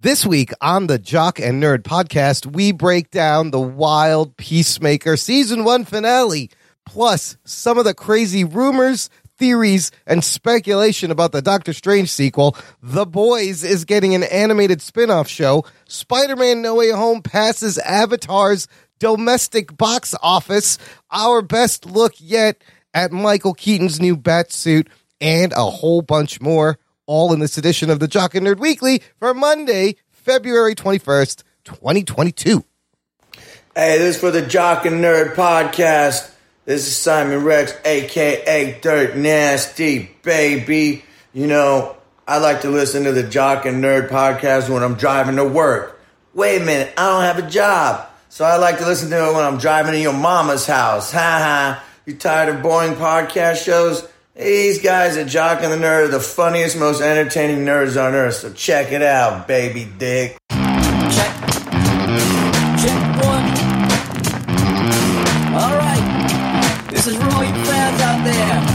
This week on the Jock and Nerd podcast, we break down the wild Peacemaker season one finale, plus some of the crazy rumors, theories, and speculation about the Doctor Strange sequel. The Boys is getting an animated spin off show. Spider Man No Way Home passes Avatar's domestic box office. Our best look yet at Michael Keaton's new bat suit, and a whole bunch more all in this edition of the Jock and Nerd Weekly for Monday, February 21st, 2022. Hey, this is for the Jock and Nerd podcast. This is Simon Rex, aka Dirt Nasty, baby. You know, I like to listen to the Jock and Nerd podcast when I'm driving to work. Wait a minute, I don't have a job. So I like to listen to it when I'm driving to your mama's house. Ha ha. You tired of boring podcast shows? These guys at Jock and the Nerd are the funniest, most entertaining nerds on earth, so check it out, baby dick. Check. Check one. All right. This is you fans out there.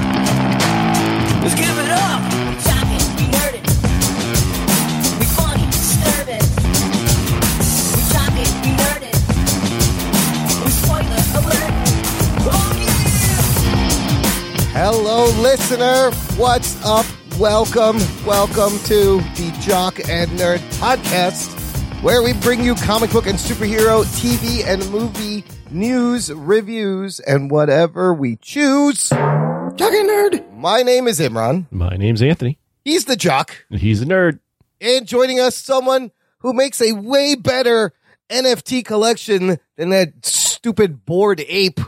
Hello, listener. What's up? Welcome, welcome to the Jock and Nerd podcast, where we bring you comic book and superhero TV and movie news, reviews, and whatever we choose. Jock and Nerd. My name is Imran. My name's Anthony. He's the Jock. He's a nerd. And joining us, someone who makes a way better NFT collection than that stupid bored ape.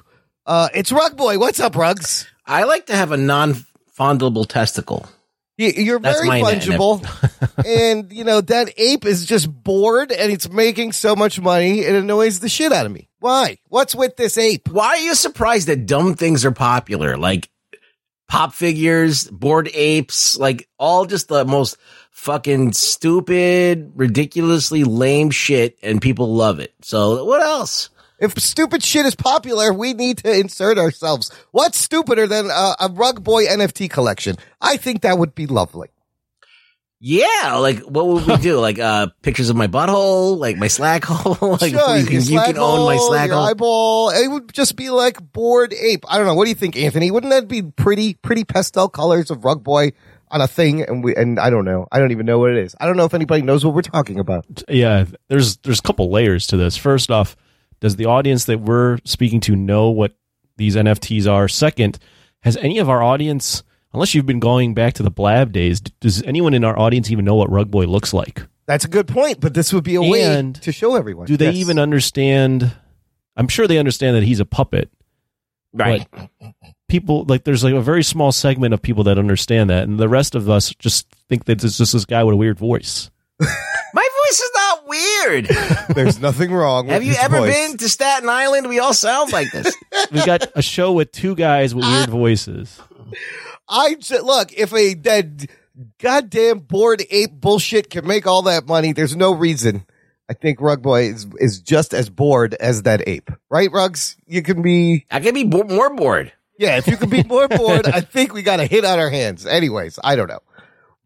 Uh, it's Rug Boy. What's up, Rugs? I like to have a non-fondable testicle. You're That's very fungible. and, you know, that ape is just bored and it's making so much money, it annoys the shit out of me. Why? What's with this ape? Why are you surprised that dumb things are popular? Like pop figures, bored apes, like all just the most fucking stupid, ridiculously lame shit, and people love it. So what else? If stupid shit is popular, we need to insert ourselves. What's stupider than a, a Rug Boy NFT collection? I think that would be lovely. Yeah, like what would we do? Like uh pictures of my butthole, like my slack hole. like Sure, you can you slag can own my slack hole. eyeball. It would just be like bored ape. I don't know. What do you think, Anthony? Wouldn't that be pretty, pretty pastel colors of Rug Boy on a thing? And we, and I don't know. I don't even know what it is. I don't know if anybody knows what we're talking about. Yeah, there's there's a couple layers to this. First off, does the audience that we're speaking to know what these NFTs are? Second, has any of our audience, unless you've been going back to the Blab days, does anyone in our audience even know what Rug Boy looks like? That's a good point, but this would be a way to show everyone. Do they Yes. even understand? I'm sure they understand that he's a puppet. Right. People like there's like a very small segment of people that understand that, and the rest of us just think that it's just this guy with a weird voice. My voice is not weird. There's nothing wrong. Have you his ever voice. been to Staten Island? We all sound like this. We got a show with two guys with weird voices. I j- look if a dead goddamn bored ape bullshit can make all that money. There's no reason. I think Rug Boy is is just as bored as that ape, right? Rugs, you can be. I can be bo- more bored. Yeah, if you can be more bored, I think we got a hit on our hands. Anyways, I don't know.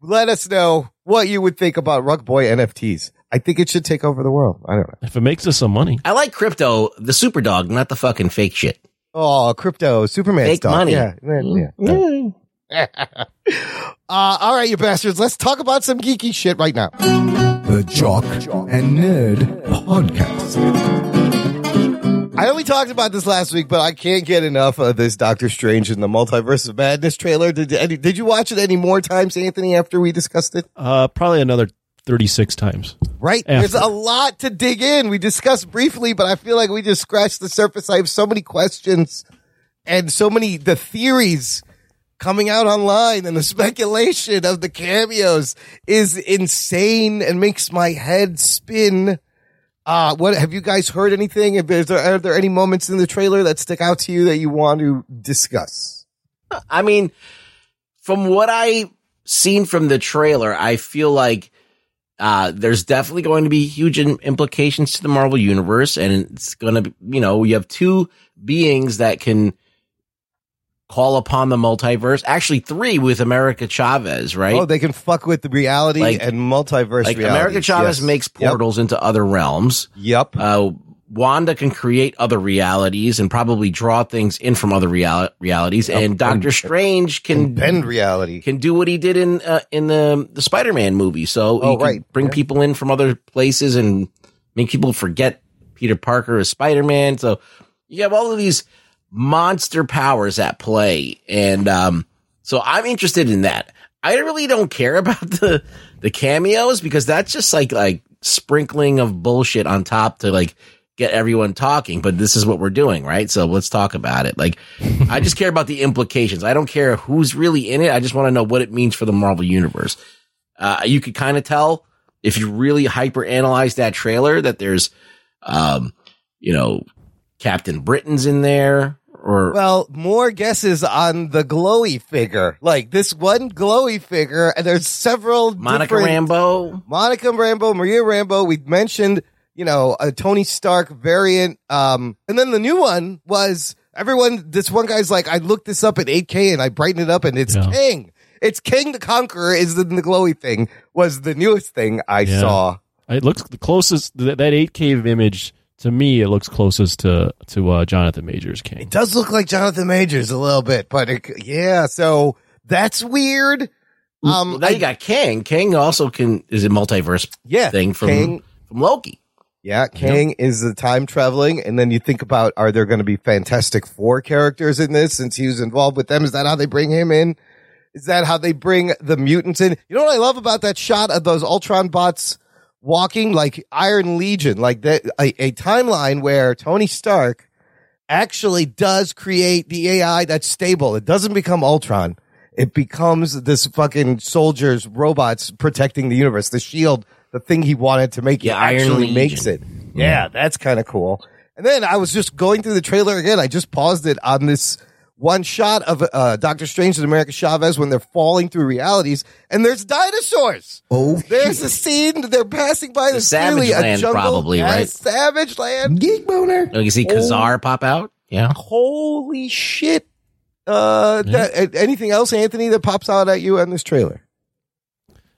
Let us know what you would think about Rug Boy NFTs. I think it should take over the world. I don't know. If it makes us some money, I like crypto, the super dog, not the fucking fake shit. Oh, crypto, Superman Fake stuff. money. Yeah, yeah, yeah. uh, all right, you bastards. Let's talk about some geeky shit right now. The Jock and Nerd Podcast. I only talked about this last week, but I can't get enough of this Doctor Strange in the Multiverse of Madness trailer. Did did you watch it any more times, Anthony? After we discussed it, uh, probably another 36 times. right? After. There's a lot to dig in. We discussed briefly, but I feel like we just scratched the surface. I have so many questions and so many the theories coming out online and the speculation of the cameos is insane and makes my head spin. Uh, what have you guys heard anything? If there's, are there any moments in the trailer that stick out to you that you want to discuss? I mean, from what I seen from the trailer, I feel like uh, there's definitely going to be huge in- implications to the Marvel universe, and it's going to be, you know, you have two beings that can call upon the multiverse. Actually, three with America Chavez, right? Oh, they can fuck with the reality Like- and multiverse like realities. America Chavez Yes. makes Yep. portals into other realms. Yep. Uh, Wanda can create other realities and probably draw things in from other real- realities, and Doctor Strange can Bend reality. can do what he did in uh, in the the Spider Man movie. So Oh, he can right. bring Yeah. people in from other places and make people forget Peter Parker as Spider Man. So you have all of these monster powers at play, and um, so I'm interested in that. I really don't care about the the cameos because that's just like like sprinkling of bullshit on top to like get everyone talking. But this is what we're doing, right? So let's talk about it. Like, I just care about the implications. I don't care who's really in it. I just want to know what it means for the Marvel universe. Uh, you could kind of tell if you really hyper analyze that trailer that there's, um, you know, Captain Britain's in there or Well, more guesses on the glowy figure. Like this one glowy figure, and there's several Monica Rambeau. Monica Rambeau, Maria Rambeau. We mentioned, you know, a Tony Stark variant. Um, and then the new one was everyone. This one guy's like, I looked this up at 8K and I brightened it up, and it's Yeah. Kang. It's Kang the Conqueror. Is the, the glowy thing was the newest thing I Yeah. saw. It looks the closest that that 8K image to me. It looks closest to to uh, Jonathan Majors Kang. It does look like Jonathan Majors a little bit, but it, yeah. So that's weird. Um, Well, now I- you got King. King also can is a multiverse yeah, thing from King. from Loki. Yeah, Kang is the time traveling, and then you think about are there going to be Fantastic Four characters in this since he was involved with them? Is that how they bring him in? Is that how they bring the mutants in? You know what I love about that shot of those Ultron bots walking like Iron Legion, like that a, a timeline where Tony Stark actually does create the AI that's stable. It doesn't become Ultron. It becomes this fucking soldiers, robots protecting the universe, the shield, the thing he wanted to make. Yeah, he Iron actually Legion. makes it. Yeah, that's kind of cool. And then I was just going through the trailer again. I just paused it on this one shot of uh, Doctor Strange and America Chavez when they're falling through realities, and there's dinosaurs. Oh, There's a scene they're passing by. The Savage clearly a Land, jungle. probably, Yeah, right? Savage Land. geek boner. Oh, you see Ka-Zar pop out. Yeah. Holy shit! Uh, that, uh, anything else, Anthony, that pops out at you on this trailer?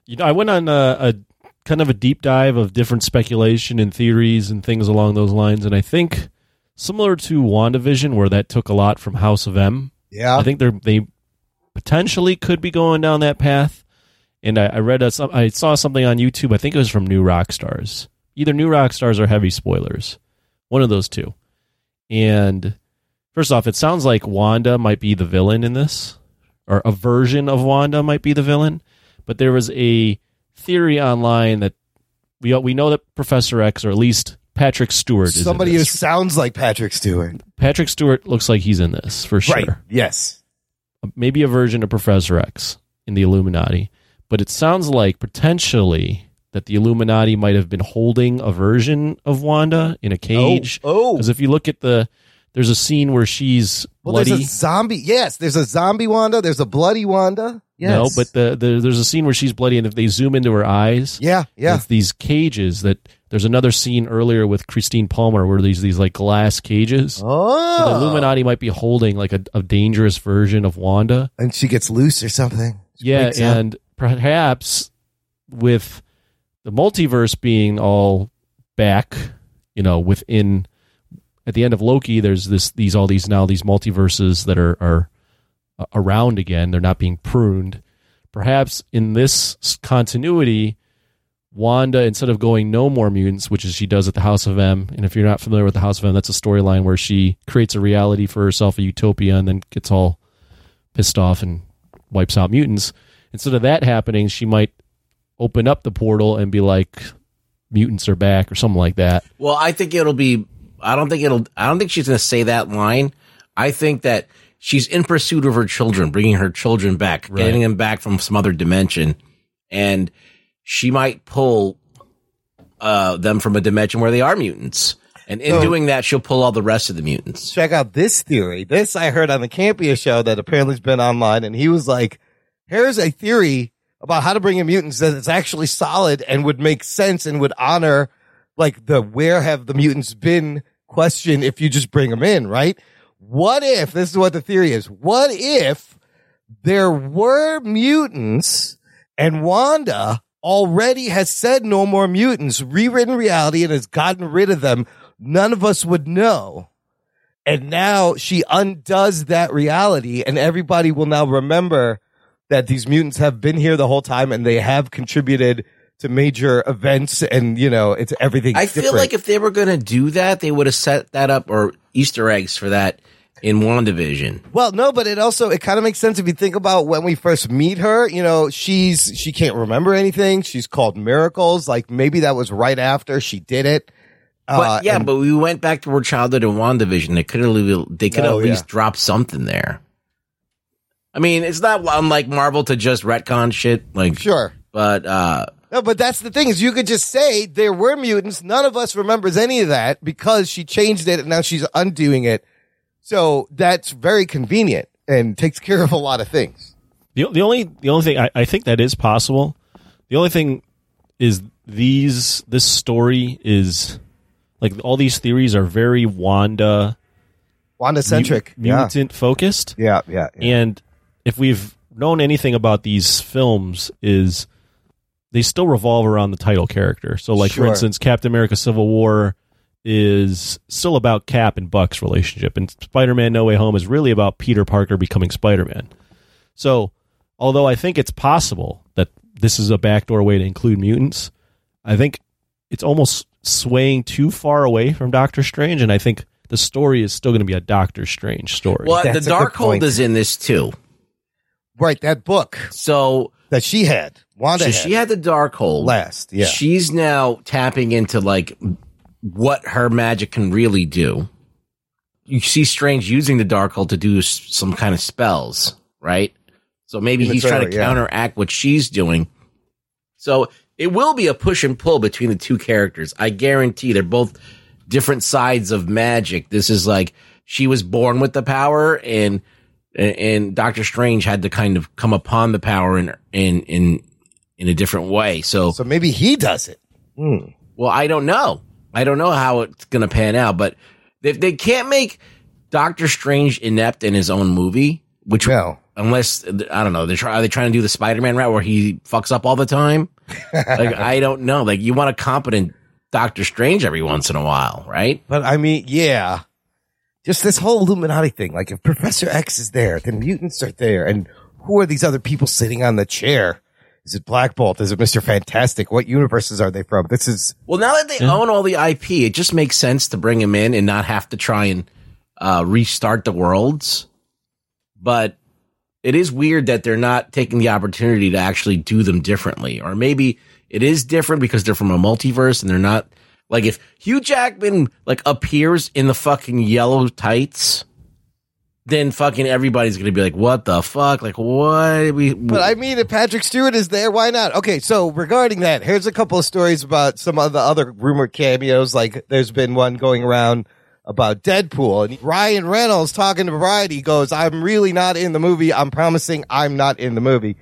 You know, I went on a, a kind of a deep dive of different speculation and theories and things along those lines, and I think similar to WandaVision, where that took a lot from House of M. Yeah, I think they're they potentially could be going down that path. And I, I read a, some, I saw something on YouTube. I think it was from New Rockstars, either New Rockstars or Heavy Spoilers, one of those two. And first off, it sounds like Wanda might be the villain in this, or a version of Wanda might be the villain. But there was a theory online that we we know that Professor X, or at least Patrick Stewart, is somebody who sounds like Patrick Stewart. Patrick Stewart looks like he's in this for sure Right? Yes. Uh, maybe a version of Professor X in the Illuminati, but it sounds like potentially that the Illuminati might have been holding a version of Wanda in a oh, cage. Oh, Because if you look at the, there's a scene where she's well, bloody. there's a zombie. Yes, there's a zombie Wanda. There's a bloody Wanda. Yes. No, but the, the there's a scene where she's bloody, and if they zoom into her eyes, yeah, yeah. it's these cages. That there's another scene earlier with Christine Palmer where these these like glass cages. So Oh, the Illuminati might be holding like a, a dangerous version of Wanda. and she gets loose or something. She Yeah, and perhaps with the multiverse being all back, you know, within at the end of Loki, there's this these all these now these multiverses that are are around again. They're not being pruned. Perhaps in this continuity, Wanda, instead of going no more mutants, which is she does at the House of M, and if you're not familiar with the House of M, that's a storyline where she creates a reality for herself, a utopia, and then gets all pissed off and wipes out mutants. Instead of that happening, she might open up the portal and be like, mutants are back or something like that. Well, I think it'll be. I don't think it'll. I don't think she's going to say that line. I think that she's in pursuit of her children, bringing her children back, Right. getting them back from some other dimension, and she might pull uh, them from a dimension where they are mutants. And in So- doing that, she'll pull all the rest of the mutants. check out this theory. This I heard on the Campia show that apparently has been online, and he was like, "Here's a theory about how to bring in mutants that is actually solid and would make sense and would honor like the where have the mutants been question if you just bring them in, right? What if this is what the theory is? What if there were mutants and Wanda already has said no more mutants, rewritten reality and has gotten rid of them? None of us would know. And now she undoes that reality and everybody will now remember that these mutants have been here the whole time and they have contributed to major events and you know it's everything I feel like if they were going to do that, they would have set that up or Easter eggs for that in WandaVision. Well, no, but it also it kind of makes sense if you think about when we first meet her. You know, she's she can't remember anything. She's called miracles. Like maybe that was right after she did it. But Uh, yeah, and- but we went back to her childhood in WandaVision. They could have they could Oh, at least drop something there. I mean, it's not unlike Marvel to just retcon shit. Like sure. but uh No, but that's the thing is you could just say there were mutants. None of us remembers any of that because she changed it and now she's undoing it. So that's very convenient and takes care of a lot of things. The, the only the only thing I, I think that is possible. The only thing is these this story is like all these theories are very Wanda Wanda centric. mu- mutant focused. Yeah, yeah, yeah. And if we've known anything about these films is they still revolve around the title character. So like for instance, Captain America Civil War is still about Cap and Buck's relationship and Spider-Man No Way Home is really about Peter Parker becoming Spider-Man. So, although I think it's possible that this is a backdoor way to include mutants, I think it's almost swaying too far away from Doctor Strange and I think the story is still going to be a Doctor Strange story. well, That's the a good Darkhold is in this too. Right, that book So that she had. Wanda so had she had the dark Darkhold last. Yeah. She's now tapping into like what her magic can really do. You see Strange using the Darkhold to do some kind of spells, right? So maybe he's trying to yeah. counteract what she's doing. So it will be a push and pull between the two characters. I guarantee they're both different sides of magic. This is like she was born with the power and and Doctor Strange had to kind of come upon the power in in in in a different way. So so maybe he does it. Hmm. well, I don't know. I don't know how it's going to pan out, but if they can't make Doctor Strange inept in his own movie, which No. unless I don't know, they're try, are they trying to do the Spider-Man route where he fucks up all the time? like I don't know. Like you want a competent Doctor Strange every once in a while, right? But I mean, yeah. Just this whole Illuminati thing. Like if Professor X is there, then mutants are there. And who are these other people sitting on the chair? Is it Black Bolt? Is it Mr. Fantastic? What universes are they from? This is Well, now that they own all the IP, it just makes sense to bring him in and not have to try and uh, restart the worlds. But it is weird that they're not taking the opportunity to actually do them differently. Or maybe it is different because they're from a multiverse and they're not like if Hugh Jackman like appears in the fucking yellow tights, then fucking everybody's gonna be like, "What the fuck? Like what?" We But I mean, if Patrick Stewart is there, why not? Okay, so regarding that, here's a couple of stories about some of the other rumored cameos. Like, there's been one going around about Deadpool, and Ryan Reynolds talking to Variety goes, "I'm really not in the movie. I'm promising I'm not in the movie."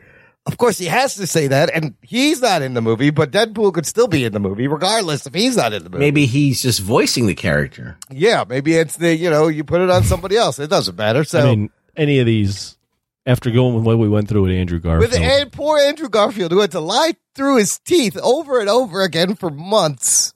Of course, he has to say that, and he's not in the movie, but Deadpool could still be in the movie, regardless if he's not in the movie. maybe he's just voicing the character. yeah, maybe it's the you know you put it on somebody else. It doesn't matter. So I mean, any of these after going with what we went through with Andrew Garfield. With and poor Andrew Garfield, who had to lie through his teeth over and over again for months.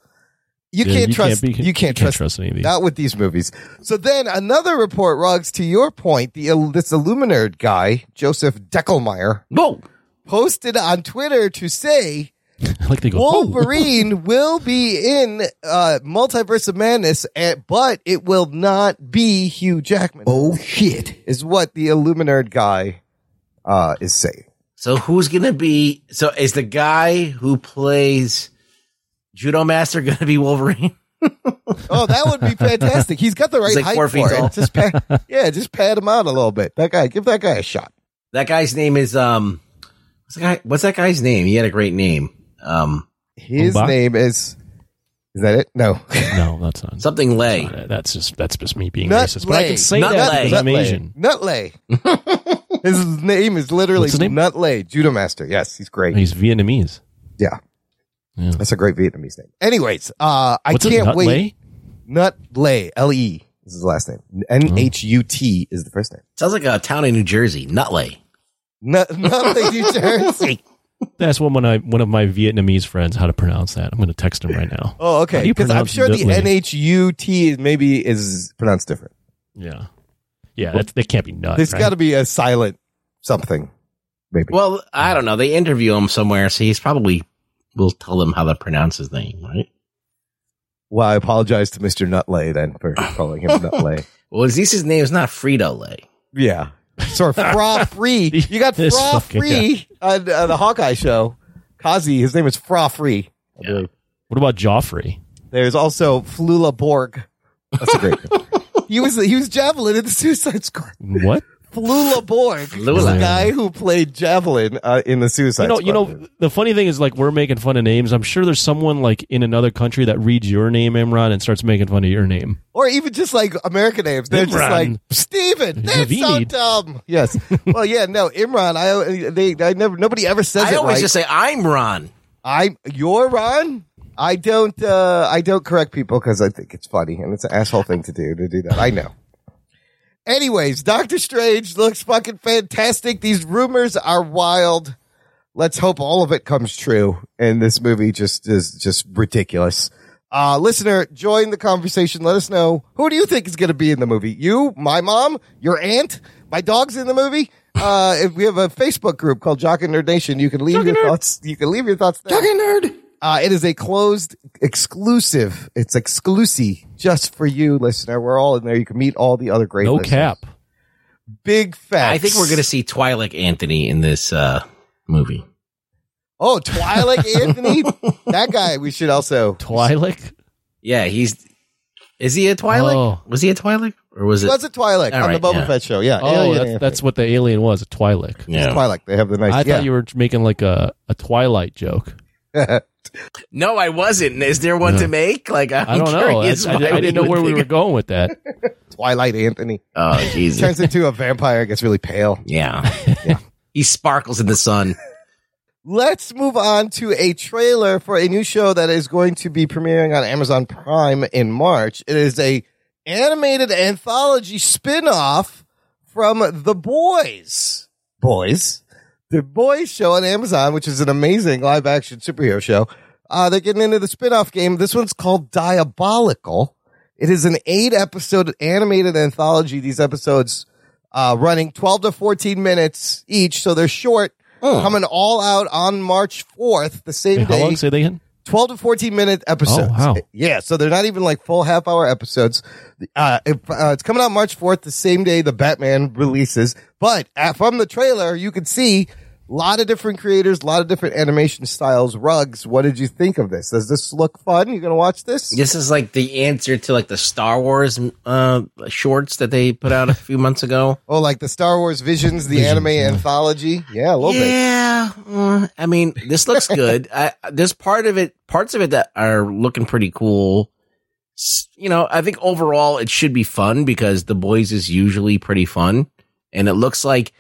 You Yeah, can't you trust. can't be- you can't you can't trust, trust any of these. Not with these movies. So then another report, Ruggs, to your point, the this Illuminerd guy, Joseph Deckelmeier, Whoa. Posted on Twitter to say like they go, "Oh." Wolverine will be in uh, Multiverse of Madness, eh, but it will not be Hugh Jackman. Oh shit. Is what the Illuminerd guy uh, is saying. So who's gonna be? So is the guy who plays Judo Master gonna be Wolverine? Oh, that would be fantastic. He's got the right like height four for feet it. Just pat, yeah, just pat him out a little bit. That guy, give that guy a shot. That guy's name is um. What's that guy? What's that guy's name? He had a great name. Um, His Umbach? name is. Is that it? No. no, that's not. something Lay. That's just that's just me being Nut racist. But I can say Nut that Lay. because I'm Nutley. Asian. Nutley. his name is literally What's his name? Nutley, Judo Master. Yes, he's great. He's Vietnamese. yeah. Yeah. That's a great Vietnamese name. Anyways, uh, I What's can't Nut wait. Lay? Nutley, L E. is his last name. N H U T is the first name. Sounds like a town in New Jersey, Nutley. Not, not like New Jersey. That's one of my one of my Vietnamese friends how to pronounce that. I'm going to text him right now. Oh, How okay. do you Because I'm sure the N H U T maybe is pronounced different. Yeah, yeah, that's, that can't be nuts. There's right? got to be a silent something. Maybe. Well, I don't know. They interview him somewhere, so he's probably will tell them how to pronounce his name, right? Well, I apologize to Mr. Nutley then for calling him Nutley. Well, at least his name is not Frito Lay. Yeah. Sort of Fra Free. You got This Fra fucking Free on, the Hawkeye show. Kazi, his name is Fra Free. I believe. What about Joffrey? There's also Flula Borg. That's a great. He was he was Javelin in the Suicide Squad. What? Flula Borg is the guy who played Javelin uh, in the Suicide You know, Squad. you know. The funny thing is, like, we're making fun of names. I'm sure there's someone like in another country that reads your name, Imran, and starts making fun of your name. or even just like American names. They're just Imran. like Steven. That's so Naveen. dumb. Yes. well, yeah. No, Imran. I they I never nobody ever says it I always right. just say I'm Ron. I you're Ron. I don't uh I don't correct people because I think it's funny and it's an asshole thing to do to do that. I know. Anyways, Doctor Strange looks fucking fantastic. These rumors are wild. Let's hope all of it comes true. And this movie just is just ridiculous. Uh, listener, join the conversation. Let us know who do you think is going to be in the movie? You, my mom, your aunt, my dog's in the movie. Uh, if we have a Facebook group called Jock and Nerd Nation, you can leave your thoughts. You can leave your thoughts there. Jock and nerd. Uh, it is a closed exclusive. It's exclusive just for you, listener. We're all in there. You can meet all the other great No listeners. cap. Big facts. I think we're going to see Twilight Anthony in this uh, movie. Oh, Twilight Anthony. that guy we should also. Twilight. Yeah, he's. Is he a Twilight? Oh. Was he a Twilight, or was He it? was a Twilight All on the right, Boba yeah. Fett show. Yeah. Oh, Alien that's, that's what the alien was. A Twilight. yeah. Twilight. They have the nice. I yeah. thought you were making like a, a Twilight joke. No, I wasn't. Is there one No. to make? Like I'm I don't know. I, I- I didn't know where we were going with that. Twilight Anthony Oh Jesus! turns into a vampire. Gets really pale. yeah, he sparkles in the sun. Let's move on to a trailer for a new show that is going to be premiering on Amazon Prime in March. It is a animated anthology spin-off from The Boys. Boys. The Boys show on Amazon, which is an amazing live action superhero show. Uh, they're getting into the spin-off game. This one's called Diabolical. It is an eight episode animated anthology. These episodes, uh, running 12 to 14 minutes each. So they're short coming all out on March 4th, the same Wait, how day. long? Say that again. 12 to 14 minute episodes. Oh, wow. Yeah, so they're not even like full half hour episodes. Uh, it, uh, it's coming out March 4th, the same day the Batman releases. But uh, from the trailer, you can see a lot of different creators, a lot of different animation styles, rugs. What did you think of this? Does this look fun? You going to watch this? This is like the answer to like the Star Wars uh, shorts that they put out a few months ago. Oh, like the Star Wars Visions, the anime anthology? Yeah, a little bit. Yeah, uh, I mean, this looks good. I, there's part of it, parts of it that are looking pretty cool. You know, I think overall it should be fun because the boys is usually pretty fun, and it looks like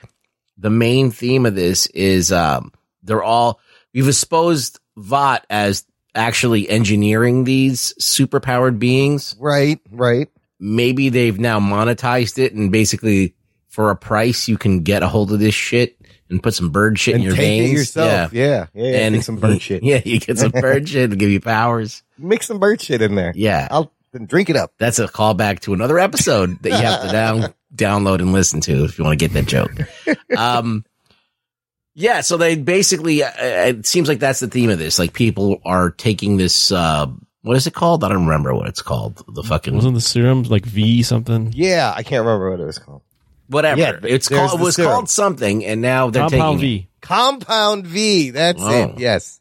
the main theme of this is um, they're all we've exposed Vought as actually engineering these superpowered beings. Right, right. Maybe they've now monetized it and basically for a price you can get a hold of this shit and put some bird shit And in your take veins. it yourself. Yeah. Yeah, yeah. yeah. And some bird shit. Yeah, you get some bird shit to give you powers. Mix some bird shit in there. Yeah. I'll drink it up. That's a callback to another episode that you have to down download and listen to if you want to get that joke. Um, yeah, so they basically uh, it seems like that's the theme of this. Like people are taking this. Uh, what is it called? I don't remember what it's called. The fucking Wasn't the serum like V something? Yeah, I can't remember what it was called. whatever. Yeah, it's called. It was serum. called something, and now they're Compound taking. it. V. Compound V. That's Oh. it. Yes.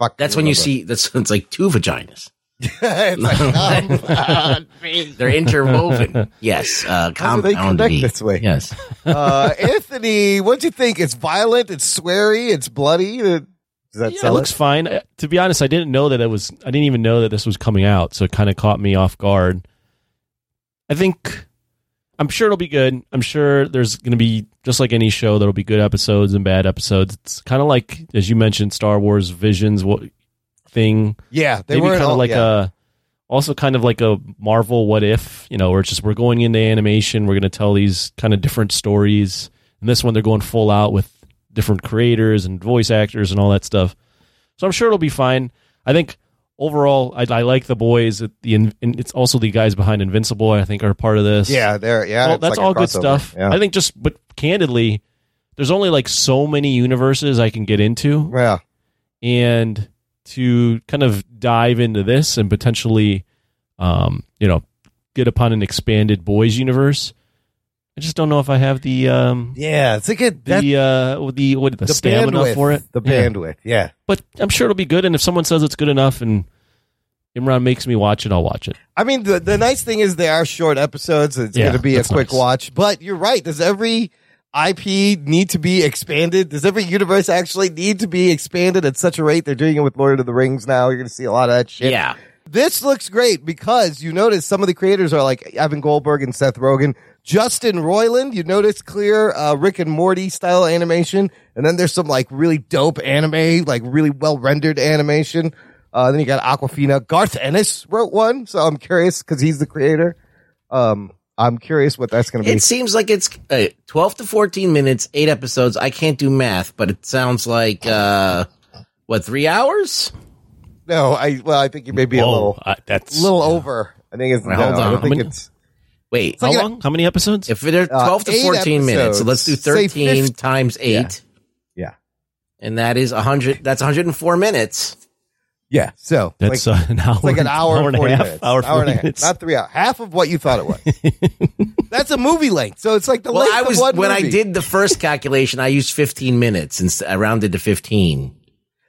Fuck. That's when you see. That's it's like two vaginas. It's like compound They're interwoven. yes, uh, How do they compound connect V. this way? Yes. Uh, Anthony, what'd you think? It's violent. It's sweary. It's bloody. Uh, Does that Yeah, it sell looks fine. Uh, To be honest, I didn't know that it was. I didn't even know that this was coming out, so it kind of caught me off guard. I think I'm sure it'll be good. I'm sure there's going to be just like any show. There'll be good episodes and bad episodes. It's kind of like as you mentioned, Star Wars Visions what thing. Yeah, they Maybe were kind of like yeah. a also kind of like a Marvel what if, you know, where it's just we're going into animation, we're going to tell these kind of different stories. And this one they're going full out with different creators and voice actors and all that stuff. So I'm sure it'll be fine. I think overall, I, I like the boys. The and it's also the guys behind Invincible. I think are part of this. Yeah, there. Yeah, Well, that's like all good stuff. Yeah. I think just, but candidly, there's only like so many universes I can get into, yeah. and to kind of dive into this and potentially, um, you know, get upon an expanded boys universe. I just don't know if I have the um Yeah, it's a that, the uh the what the, the stamina for it. The Yeah. bandwidth. Yeah. But I'm sure it'll be good. And if someone says it's good enough and Imran makes me watch it, I'll watch it. I mean, the the nice thing is they are short episodes. It's Yeah, going to be a quick nice. watch. But you're right. Does every IP need to be expanded? Does every universe actually need to be expanded at such a rate? They're doing it with Lord of the Rings now. You're going to see a lot of that shit. Yeah. This looks great because you notice some of the creators are like Evan Goldberg and Seth Rogen. Justin Roiland, you notice clear uh, Rick and Morty style animation, and then there's some like really dope anime, like really well rendered animation. Uh, then you got Awkwafina. Garth Ennis wrote one, so I'm curious because he's the creator. Um, I'm curious what that's going to be. It seems like it's uh, 12 to 14 minutes, eight episodes. I can't do math, but it sounds like, uh, what, three hours? no, I well, I think you may be a little, I- that's little over. I think it's. Well, no, hold I on. don't think How many- it's. Wait, how like a- long? How many episodes? if they're Uh, 12 to eight 14 minutes, so let's do 13 fif- times eight. Yeah. And that is 100, that's 104 minutes. Yeah, so that's like, uh, an hour. It's like an hour, and and a 40 half. minutes. Hour, and a half. minutes. Not three hours. Half of what you thought it was. That's a movie length. So it's like the Well, length I was, of one when I did the first calculation, I used 15 minutes and I rounded to 15.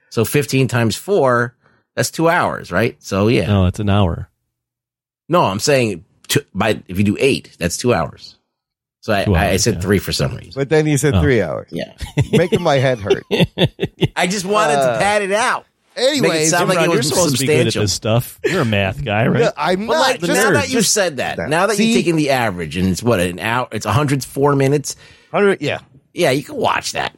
So 15 times four, that's two hours, right? So yeah. no, it's an hour. No, I'm saying two, by if you do eight, that's two hours. So I, Two I, I said yeah. three for some reason. But then you said Oh. three hours. Yeah, Making my head hurt. I just wanted Uh, to pad it out. Anyways, sound like Imran, it was you're supposed to be good at substantial. this stuff. You're a math guy, right? yeah, I'm But not. like just, now that you just- said that, now that See? you're taking the average and it's what an hour, it's 104 minutes. 100 yeah. Yeah, you can watch that.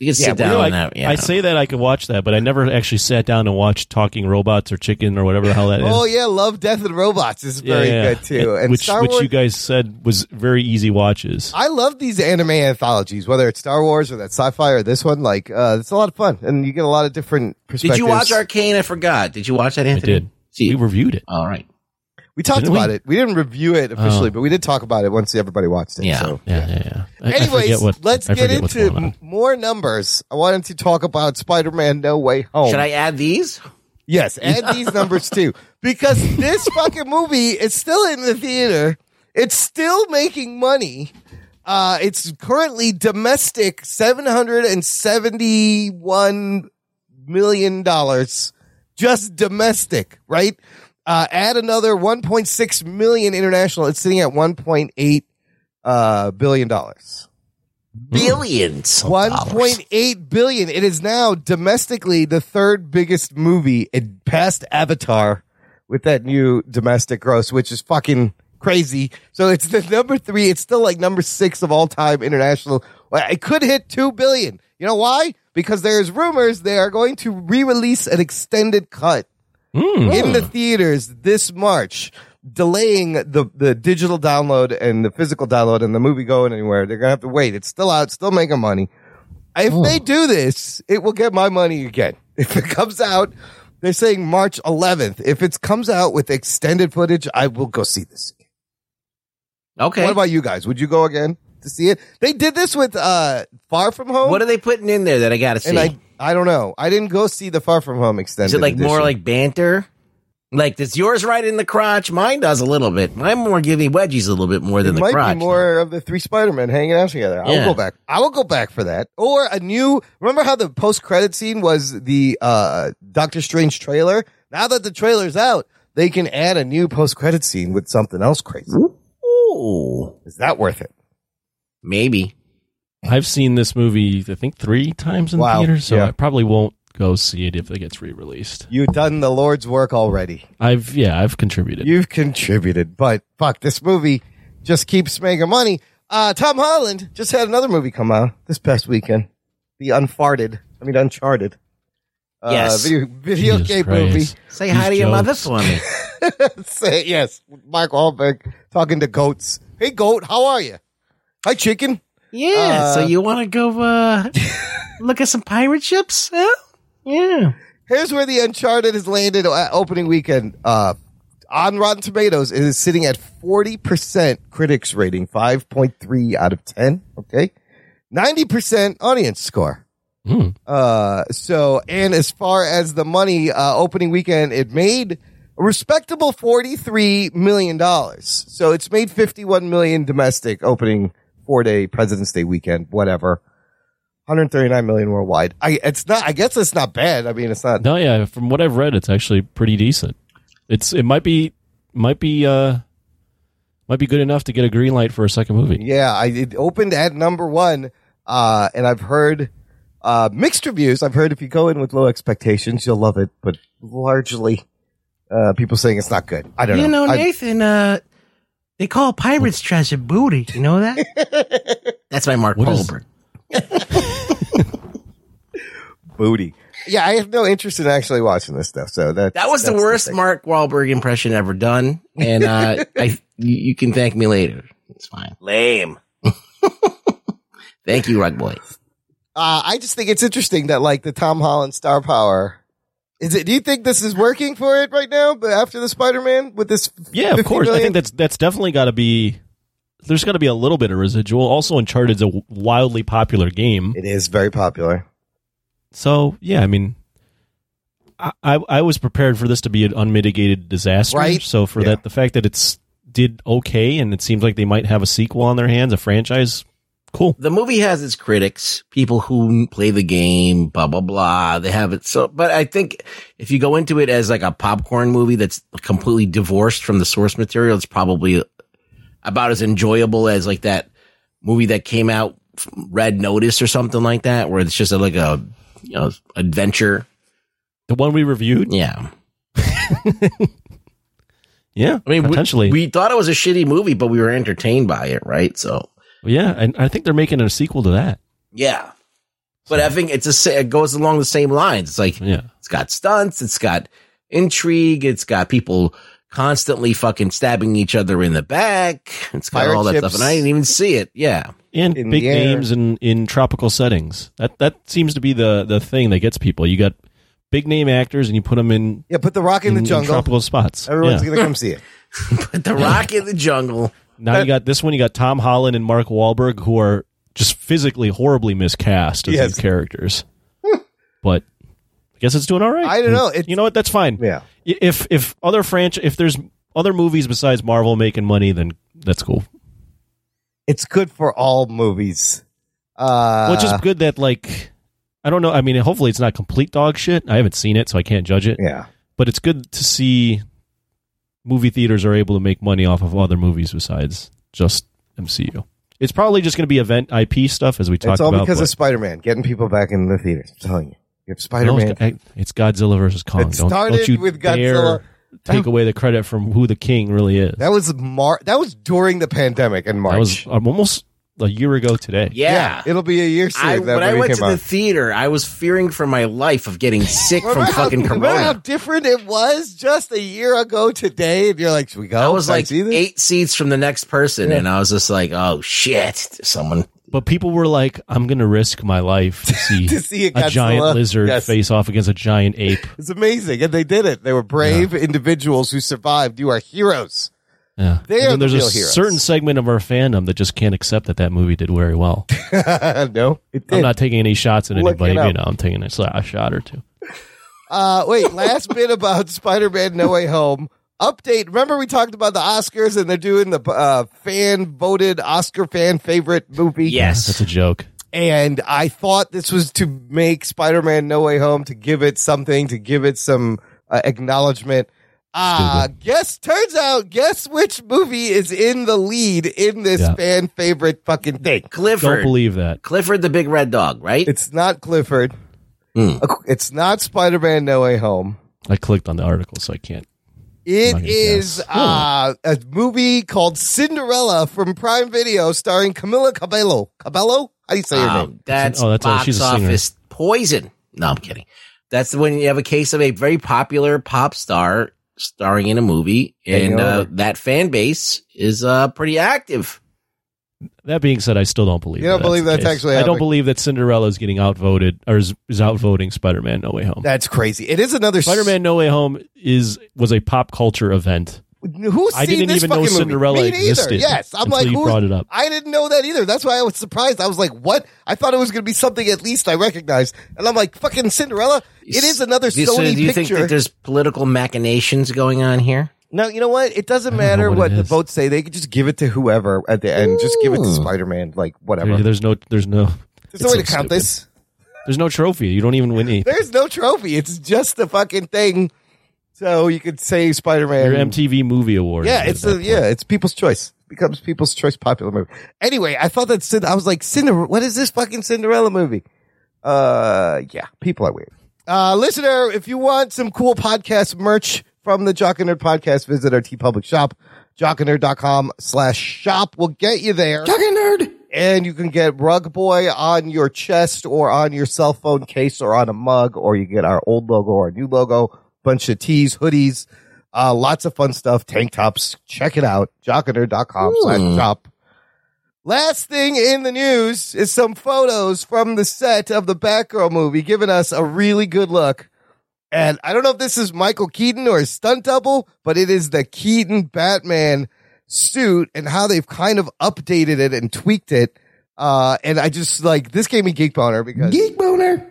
You can sit Yeah, down You know, on I, that. Yeah, I say that I could watch that, but I never actually sat down and watched Talking Robots or Chicken or whatever the hell that is. Oh yeah, Love, Death, and Robots is very yeah. good too. And which Star which Wars. you guys said was very easy watches. I love these anime anthologies, whether it's Star Wars or that sci-fi or this one. Like, uh, it's a lot of fun, and you get a lot of different perspectives. Did you watch Arcane? I forgot. Did you watch that, I did. See, We reviewed it. all right. We talked Didn't we? about it. We didn't review it officially, Oh. but we did talk about it once everybody watched it. Yeah. So, Yeah, yeah, yeah. I- I Anyways, forget what- let's I get into going on. m- more numbers. I wanted to talk about Spider-Man No Way Home. Should I add these? Yes, add these numbers too. Because this fucking movie is still in the theater. It's still making money. Uh, it's currently domestic $771 million. Just domestic, right? Uh, add another 1.6 million international. It's sitting at 1.8 uh, billion dollars. Billions. One point eight billion. It is now domestically the third biggest movie in past Avatar with that new domestic gross, which is fucking crazy. So it's the number three. It's still like number six of all time international. It could hit two billion. You know why? Because there's rumors they are going to re-release an extended cut Hmm. in the theaters this March, delaying the, the digital download and the physical download and the movie going anywhere. They're gonna have to wait. It's still out, still making money. If they do this, it will get my money again. If it comes out, they're saying March 11th. If it comes out with extended footage, I will go see this. Okay. What about you guys? Would you go again to see it? They did this with uh Far From Home. What are they putting in there that I got to see? and I I don't know. I didn't go see the Far From Home extended. Is it like more like banter? Like does yours right in the crotch? Mine does a little bit. Mine more giving wedgies a little bit more than it the might crotch. be more of the three Spider-Men hanging out together. I will Yeah. go back. I will go back for that. Or a new, remember how the post-credit scene was the, uh, Doctor Strange trailer? Now that the trailer's out, they can add a new post-credit scene with something else crazy. Ooh, Is that worth it? Maybe. I've seen this movie, I think, three times in Wow. theaters, so Yeah. I probably won't go see it if it gets re-released. You've done the Lord's work already. I've yeah, I've contributed. You've contributed, but fuck, this movie just keeps making money. Uh, Tom Holland just had another movie come out this past weekend. The Unfarted. I mean, Uncharted. Uh, Yes. Video, video Jesus game Christ. movie. Say hi to These your mother for me. Say yes, Mark Wahlberg talking to goats. Hey, goat, how are you? Hi, chicken. Yeah. Uh, so you want to go uh, look at some pirate ships? Huh? Yeah. Here's where the Uncharted has landed at opening weekend. Uh, on Rotten Tomatoes, it is sitting at 40% critics rating, 5.3 out of 10. Okay. 90% audience score. Hmm. Uh, so, and as far as the money, uh, opening weekend, it made a respectable $43 million. So it's made 51 million domestic opening four day President's Day weekend, whatever. 139 million worldwide. I, it's not, I guess it's not bad. I mean, it's not, No, yeah. From what I've read, it's actually pretty decent. It's it might be might be uh might be good enough to get a green light for a second movie. Yeah, I it opened at number one, uh, and I've heard uh, mixed reviews. I've heard if you go in with low expectations, you'll love it, but largely, uh, people saying it's not good. I don't You know. You know, I- Nathan, uh, they call pirates treasure booty. You know that? That's my Mark What is- Wahlberg. booty. Yeah, I have no interest in actually watching this stuff. So that That was the worst thing. Mark Wahlberg impression ever done, and uh, I you, you can thank me later. It's fine. Lame. Thank you, Rug Boy. Uh, I just think it's interesting that like the Tom Holland star power. Is it? Do you think this is working for it right now? But after the Spider Man with this, Yeah, of 50 course. I think that's that's definitely got to be. There's got to be a little bit of residual. Also, Uncharted's a wildly popular game, it is very popular. so yeah. I mean, I I, I was prepared for this to be an unmitigated disaster. Right. So for Yeah. that, the fact that it's did okay, and it seems like they might have a sequel on their hands, a franchise. Cool. The movie has its critics, people who play the game, blah blah blah. They have it so, but I think if you go into it as like a popcorn movie that's completely divorced from the source material, it's probably about as enjoyable as like that movie that came out, Red Notice or something like that, where it's just a, like a you know adventure. The one we reviewed. Yeah, Yeah, I mean, we- potentially. we, thought it was a shitty movie, but we were entertained by it, right? So yeah, and I think they're making a sequel to that. yeah, but I think it's a it goes along the same lines. It's like Yeah. It's got stunts. It's got intrigue. It's got people constantly fucking stabbing each other in the back. It's got Pirate all that ships. stuff, and I didn't even see it. Yeah, and In big names in in tropical settings. That that seems to be the the thing that gets people. You got big name actors, and you put them in Yeah, put the Rock in, the jungle. tropical spots. Everyone's Yeah. gonna come see it. but the Rock in the Jungle. Now you got this one. You got Tom Holland and Mark Wahlberg, who are just physically horribly miscast as Yes. these characters. but I guess it's doing all right. I don't know. It's- you know what? That's fine. Yeah. If if other franchise, if there's other movies besides Marvel making money, then that's cool. It's good for all movies. Uh, well, it's just good that like I don't know. I mean, hopefully it's not complete dog shit. I haven't seen it, so I can't judge it. yeah. But it's good to see movie theaters are able to make money off of other movies besides just MCU. It's probably just going to be event IP stuff as we talked about. It's all about. because of Spider Man getting people back in the theaters. I'm telling you. You have Spider Man. it's, it's Godzilla versus Kong. It don't, started don't you with dare Godzilla. take away the credit from who the king really is. that was Mar. That was during the pandemic in March. That was almost a year ago today. Yeah. It'll be a year soon. I, that when I movie went came to out. the theater, I was fearing for my life of getting sick from Remember how- fucking remember how corona. different it was just a year ago today? And you're like, should we go? I was Can like see this? eight seats from the next person, Yeah. and I was just like, "Oh shit!" Someone But people were like, I'm going to risk my life to see, To see a a Godzilla. giant lizard Yes. face off against a giant ape. It's amazing. And they did it. They were brave individuals who survived. You are heroes. Yeah. They And are then there's the a heroes. certain segment of our fandom that just can't accept that that movie did very well. no, it did. I'm not taking any shots at Look anybody. You know, I'm taking a, a shot or two. Uh, wait, last bit about Spider Man No Way Home. Update. Remember, we talked about the Oscars and they're doing the uh, fan voted Oscar fan favorite movie? Yes. That's a joke. And I thought this was to make Spider Man No Way Home, to give it something, to give it some uh, acknowledgement. Uh, guess, turns out, guess which movie is in the lead in this Yeah. fan favorite fucking thing? Clifford. Don't believe that. Clifford the big red dog, right? It's not Clifford. Hmm. It's not Spider Man No Way Home. I clicked on the article, so I can't. It I'm not gonna is guess. uh, a movie called Cinderella from Prime Video, starring Camila Cabello. Cabello? How do you say her name? Um, that's, Oh, that's- box she's a singer. office poison. No, I'm kidding. That's when you have a case of a very popular pop star starring in a movie, and uh, that fan base is uh, pretty active. That being said, I still don't believe. You don't that believe the that's actually I don't believe that Cinderella is getting outvoted or is, is outvoting Spider-Man: No Way Home. That's crazy. It is another Spider-Man: No Way Home is was a pop culture event. Who's I didn't this even know fucking movie? Cinderella Me neither. existed Yes, I'm like, you who's- brought it up. I didn't know that either. That's why I was surprised. I was like, "What?" I thought it was going to be something at least I recognized, and I'm like, "Fucking Cinderella." It is another Do you- so Sony do you picture. think that there's political machinations going on here? no, you know what? It doesn't I don't know matter what what, the votes say. They could just give it to whoever at the end. Just give it to Spider Man. Like whatever. There- There's no, there's no, There's no it's way to count stupid. this. There's no trophy. You don't even win anything. There's no trophy. It's just a fucking thing. So you could say Spider Man. Your MTV Movie Award. Yeah, it's a, yeah, it's people's choice. Becomes people's choice popular movie. Anyway, I thought that Cin- I was like, Cinder, what is this fucking Cinderella movie? Uh, yeah, people are weird. Uh, listener, if you want some cool podcast merch from the Jock and Nerd podcast, visit our TeePublic shop, jockandnerd.com slash shop. We'll get you there. Jock and nerd. And you can get Rug Boy on your chest or on your cell phone case or on a mug, or you get our old logo or our new logo, bunch of tees, hoodies, uh, lots of fun stuff, tank tops. Check it out. jockandnerd.com slash shop. Last thing in the news is some photos from the set of the Batgirl movie, giving us a really good look. And I don't know if this is Michael Keaton or his stunt double, but it is the Keaton Batman suit and how they've kind of updated it and tweaked it. Uh, and I just like this gave me geek boner because Geek boner.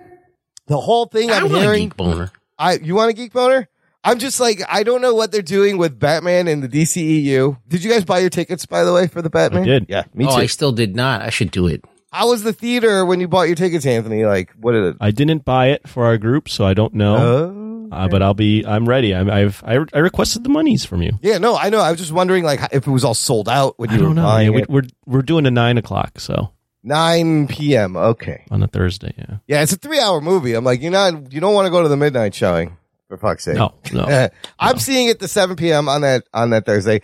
the whole thing I I'm hearing. geek boner. I you want a geek boner? I'm just like I don't know what they're doing with Batman in the DCEU. Did you guys buy your tickets by the way for the Batman? I did. Yeah, me oh, too. I still did not. I should do it. How was the theater when you bought your tickets, Anthony? Like, what did it? I didn't buy it for our group, so I don't know. Oh, Uh, but I'll be. I'm ready. I'm, I've. I, I requested the monies from you. yeah, no, I know. I was just wondering, like, if it was all sold out when you were don't know. buying Yeah, it. we're we're doing a nine o'clock, so 9 p.m. Okay, on a Thursday. Yeah. yeah, it's a three-hour movie. I'm like, you're not, you don't want to go to the midnight showing for fuck's sake. No, no. I'm seeing it the 7 p.m. on that on that Thursday.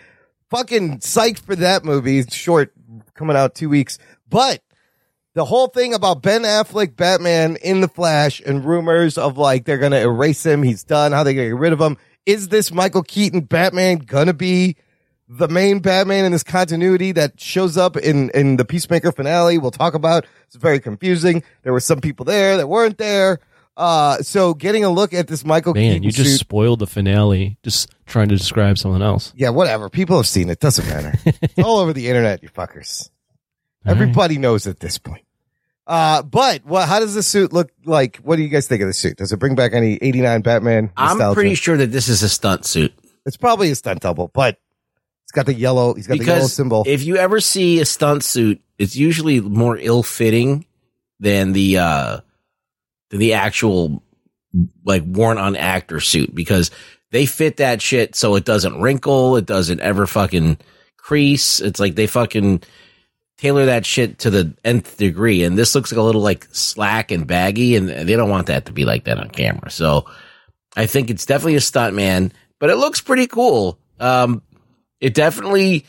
Fucking psyched for that movie. It's short, coming out two weeks. But the whole thing about Ben Affleck, Batman in the Flash, and rumors of like they're gonna erase him, he's done. How they gonna get rid of him? Is this Michael Keaton Batman gonna be the main Batman in this continuity that shows up in in the Peacemaker finale? We'll talk about. It's very confusing. There were some people there that weren't there. Uh, so getting a look at this Michael Man, Keaton you just suit- spoiled the finale. Just trying to describe something else. yeah, whatever. People have seen it. Doesn't matter. It's all over the internet, you fuckers. All right. Everybody knows at this point. Uh, but what, how does the suit look like? What do you guys think of the suit? Does it bring back any 89 Batman? I'm pretty sure that this is a stunt suit It's probably a stunt double, but it's got the yellow, he's got the yellow symbol. if you ever see a stunt suit, it's usually more ill fitting than the uh than the actual like worn on actor suit because they fit that shit so it doesn't wrinkle, it doesn't ever fucking crease. It's like they fucking tailor that shit to the nth degree. And this looks like a little like slack and baggy, and they don't want that to be like that on camera. So I think it's definitely a stunt man, but it looks pretty cool. Um, it definitely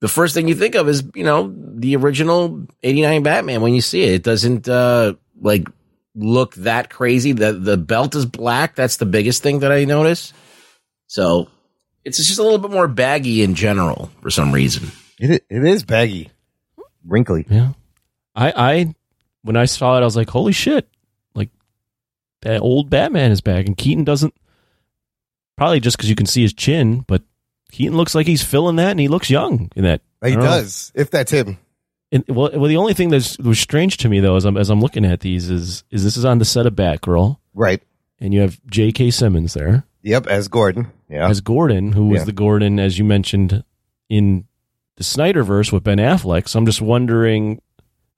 the first thing you think of is you know the original 89 batman when you see it it doesn't uh like look that crazy the the belt is black that's the biggest thing that i notice so it's just a little bit more baggy in general for some reason it, it is baggy, wrinkly. Yeah. I I when I saw it, I was like, holy shit! Like that old Batman is back, and Keaton doesn't. Probably just because you can see his chin, but Keaton looks like he's filling that, and he looks young in that. He don't know. does, if that's him. And, well, well, the only thing that was strange to me though, as I'm as I'm looking at these, is is this is on the set of Batgirl, Right. and you have J.K. Simmons there Yep, as Gordon. Yeah. as Gordon, who was Yeah. the Gordon as you mentioned in the Snyderverse with Ben Affleck. So I'm just wondering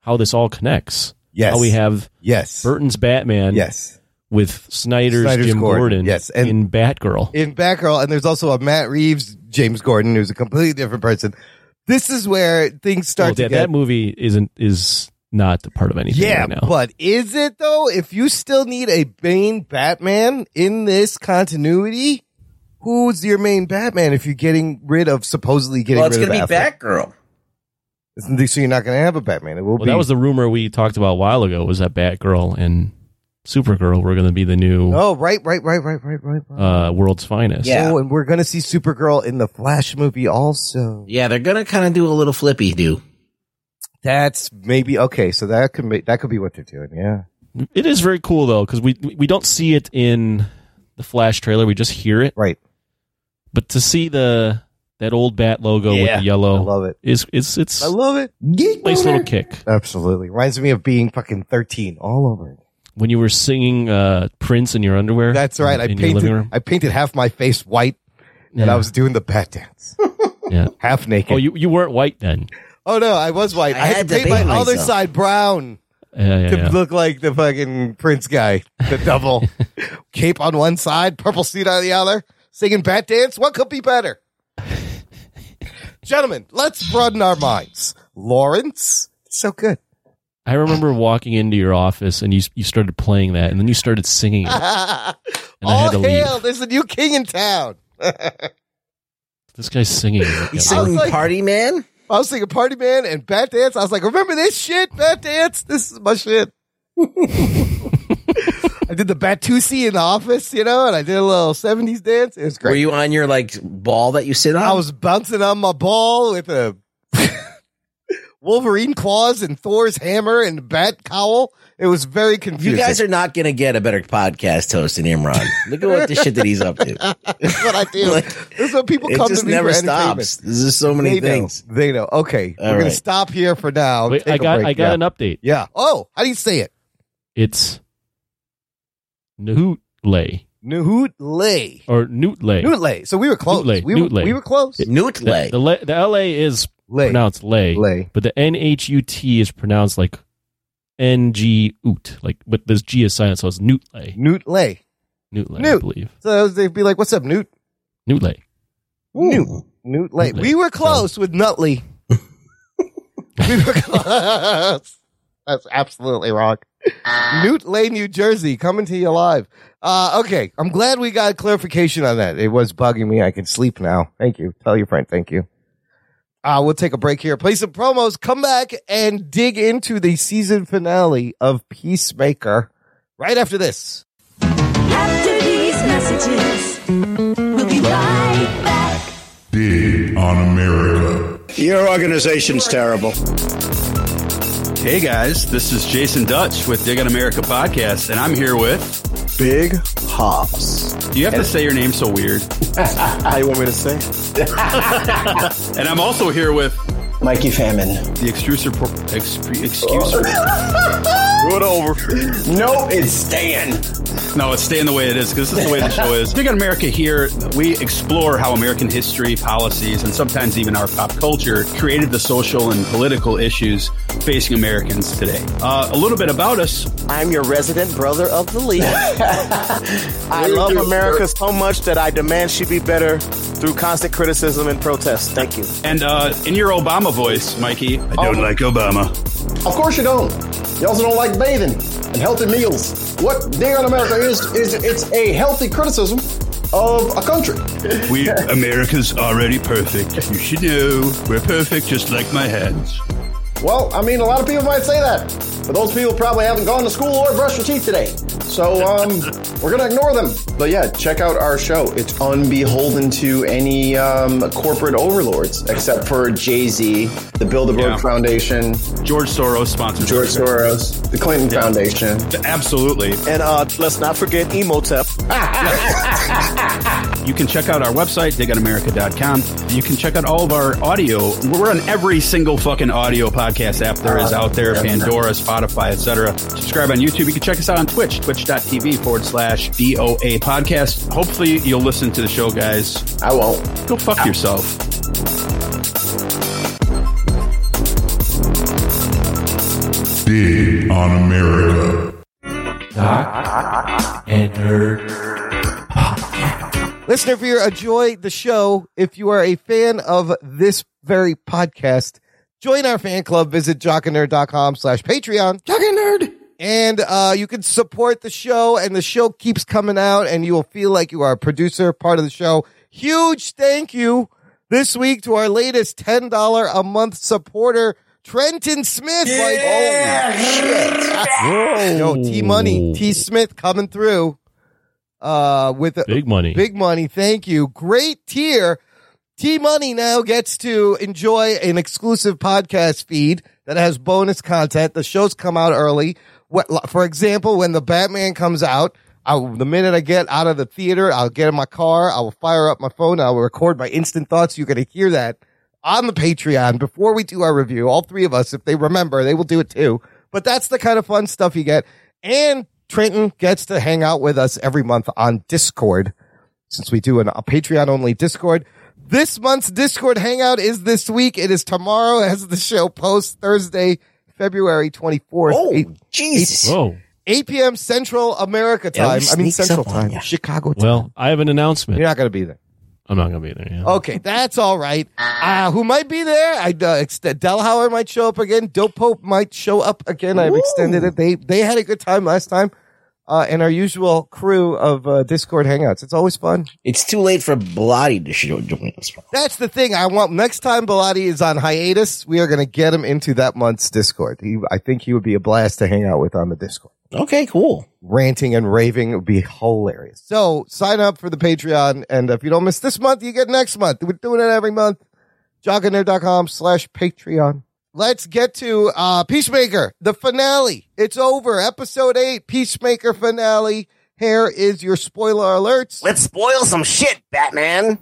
how this all connects. yes. How we have yes. Burton's Batman yes. With Snyder's, Snyder's Jim Gordon, Gordon, yes, and- in Batgirl. in Batgirl, and there's also a Matt Reeves James Gordon who's a completely different person. This is where things start Well, to that, get that movie isn't is not a part of anything yeah, right now. but is it though? If you still need a main Batman in this continuity, who's your main Batman? If you're getting rid of supposedly getting rid of the well it's rid gonna of be Affleck? Batgirl Isn't so you're not going to have a Batman. It will Well, be that was the rumor we talked about a while ago. Was that Batgirl and Supergirl were going to be the new Oh, right, right, right, right, right, right. right. uh, world's finest. Yeah. Oh, and we're gonna see Supergirl in the Flash movie also. Yeah, they're gonna kind of do a little flippy do. That's maybe okay. So that could be that could be what they're doing. Yeah. It is very cool though because we we don't see it in the Flash trailer. We just hear it. Right. But to see the that old bat logo with Yeah, the yellow, I love it. Is it's it's I love it. nice little kick. Absolutely. Reminds me of being fucking 13 all over again. When you were singing uh, Prince in your underwear. That's right. in- I in your painted room. I painted half my face white and I was doing the bat dance. Yeah. half naked. Oh, you you weren't white then. Oh no, I was white. I I, had, had to to paint my paint other side brown Yeah, yeah, to yeah. look like the fucking Prince guy. The double cape on one side, purple suit on the other, singing bat dance. What could be better? Gentlemen, let's broaden our minds. Lawrence, so good. I remember walking into your office and you you started playing that, and then you started singing it. All And I had to leave. hail! There's a new king in town. This guy's singing. He's singing like- Party Man. I was thinking Party Man and Bat Dance. I was like, remember this shit? Bat Dance? This is my shit. I did the Batusi in the office, you know, and I did a little 70s dance. It was great. Were you on your like ball that you sit on? I was bouncing on my ball with a Wolverine claws and Thor's hammer and bat cowl. It was very confusing. You guys are not gonna get a better podcast host than Imran. Look at what the shit that he's up to. That's what I do. Like, this is what people come to me never for entertainment. stops. There's just so many they things. Know. They know. Okay, All we're gonna stop here for now. Wait, Take I a got. I got yeah. an update. Yeah. Oh, how do you say it? It's Newtley Newt Lay. or Newtley. Newt Lay. So we were close. Newtley, We, were, Newtley. we were close. Newtley. The, the, the LA is Lay. pronounced lay, Lay. but the N H U T is pronounced like N G oot, like but this G is silent, so it's Newtley. Newt Lay. Newtley, I Newt. believe. So they'd be like, "What's up, Newt?" Newtley. Newt. Newt Lay. Newt Lay. We were close with Nutley. we were close. That's absolutely wrong. Newt Lay, New Jersey, coming to you live. Uh, okay, I'm glad we got clarification on that. It was bugging me. I can sleep now. Thank you. Tell your friend. Thank you. Uh, we'll take a break here, play some promos, come back and dig into the season finale of Peacemaker right after this. After these messages, we'll be right back. Dig on America. Your organization's terrible. Hey guys, this is Jason Dutch with Dig on America podcast, and I'm here with. Big Hops. Do you have to say your name so weird? How you want me to say? And I'm also here with Mikey Famine. the extruser, pro- exp- excuser. Do it over. No, it's staying. No, it's staying the way it is because this is the way the show is. Dig on America here, we explore how American history, policies, and sometimes even our pop culture created the social and political issues facing Americans today. Uh, a little bit about us. I'm your resident brother of the league. I love America so much that I demand she be better through constant criticism and protest. Thank you. And uh, in your Obama voice, Mikey, I don't Oh. like Obama. Of course you don't. You also don't like bathing and healthy meals. What Dig on America is, is it's a healthy criticism of a country. We America's already perfect. You should know we're perfect, just like my hands. Well, I mean, a lot of people might say that, but those people probably haven't gone to school or brushed their teeth today. So, um, we're gonna ignore them. But yeah, check out our show. It's unbeholden to any um, corporate overlords, except for Jay Z, the Bilderberg Yeah. Foundation, George Soros sponsors. George Soros, the Clinton Foundation. Absolutely. And uh, let's not forget Emotep. You can check out our website, digonamerica.com. You can check out all of our audio. We're on every single fucking audio podcast app there is out there Pandora, Spotify, etc. Subscribe on YouTube. You can check us out on Twitch, twitch.tv forward slash DOA podcast. Hopefully, you'll listen to the show, guys. I won't. Go fuck yourself. Dig on America. Listener, if you enjoy the show, if you are a fan of this very podcast, join our fan club. Visit jockandnerd.com slash Patreon. Jock and Nerd. And uh, you can support the show, and the show keeps coming out, and you will feel like you are a producer, part of the show. Huge thank you this week to our latest $10 a month supporter, Trenton Smith. Like, oh shit! Yo, T Money, T Smith coming through. Uh, with a, Big money. Big money. Thank you. Great tier. T Money now gets to enjoy an exclusive podcast feed that has bonus content. The shows come out early. What, for example, when the Batman comes out, I, the minute I get out of the theater, I'll get in my car. I will fire up my phone. I will record my instant thoughts. You're going to hear that on the Patreon before we do our review. All three of us, if they remember, they will do it too. But that's the kind of fun stuff you get. And Trenton gets to hang out with us every month on Discord since we do an, a Patreon only Discord. This month's Discord hangout is this week. It is tomorrow as the show posts Thursday, February 24th. Oh, 8, Jesus. Whoa. 8 p.m. Central America time. we I mean, Central time. ya. Chicago time. Well, I have an announcement. You're not going to be there. I'm not to be there. Yeah. Okay, that's all right. Uh, who might be there? I uh, ex- Delhauer might show up again. Dope Pope might show up again. I've extended it. They they had a good time last time. Uh, and our usual crew of uh, Discord hangouts. It's always fun. It's too late for Bilotti to show, join us. That's the thing. I want next time Bilotti is on hiatus, we are going to get him into that month's Discord. He, I think he would be a blast to hang out with on the Discord. Okay, cool. Ranting and raving would be hilarious. So sign up for the Patreon, and if you don't miss this month, you get next month. We're doing it every month. jockandnerd.com slash Patreon. Let's get to uh Peacemaker, the finale. It's over. Episode eight, Peacemaker finale. Here is your spoiler alerts. Let's spoil some shit, Batman.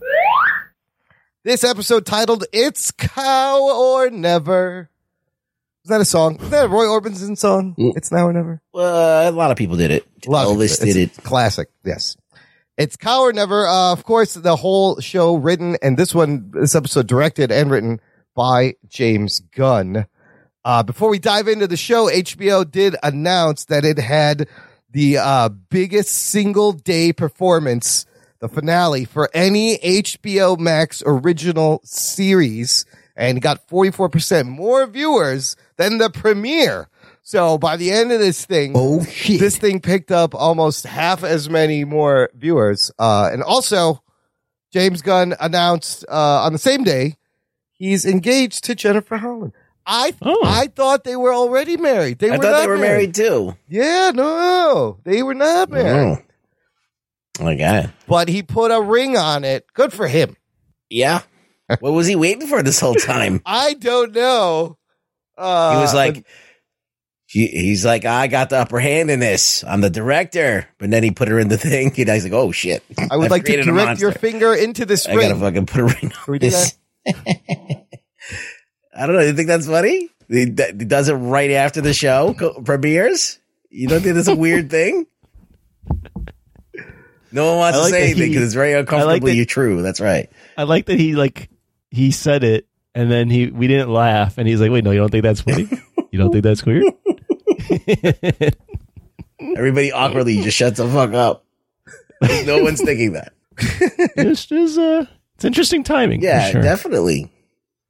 This episode titled It's Cow or Never. Is that a song? Is that a Roy Orbison song? It's now or never? Uh, a lot of people did it. A lot of people Elvis did. it. Classic, yes. It's Cow or Never. Uh, of course, the whole show written and this one, this episode directed and written by James Gunn. Uh, before we dive into the show, HBO did announce that it had the uh, biggest single day performance, the finale for any HBO Max original series, and got 44% more viewers than the premiere. So by the end of this thing, Oh, shit. this thing picked up almost half as many more viewers. Uh, and also, James Gunn announced uh, on the same day he's engaged to Jennifer Holland. I Oh. I thought they were already married. They I were thought not they were married too. Yeah, no, they were not married. Oh. Okay. But he put a ring on it. Good for him. Yeah. what was he waiting for this whole time? I don't know. Uh, he was like, he, he's like, I got the upper hand in this. I'm the director. But then he put her in the thing. And he's like, oh shit. I would I've like to created direct your finger into this I ring. gotta fucking put a ring Can we on do this. I don't know. You think that's funny? He, he does it right after the show premieres. You don't think that's a weird thing? No one wants I to say anything because it's very I like uncomfortably that- true. That's right. I like that he like he said it and then he we didn't laugh and he's like, wait, no, you don't think that's funny? You don't think that's weird? Everybody awkwardly just shuts the fuck up. no one's thinking that. it's just uh, it's interesting timing. for Yeah, sure. definitely.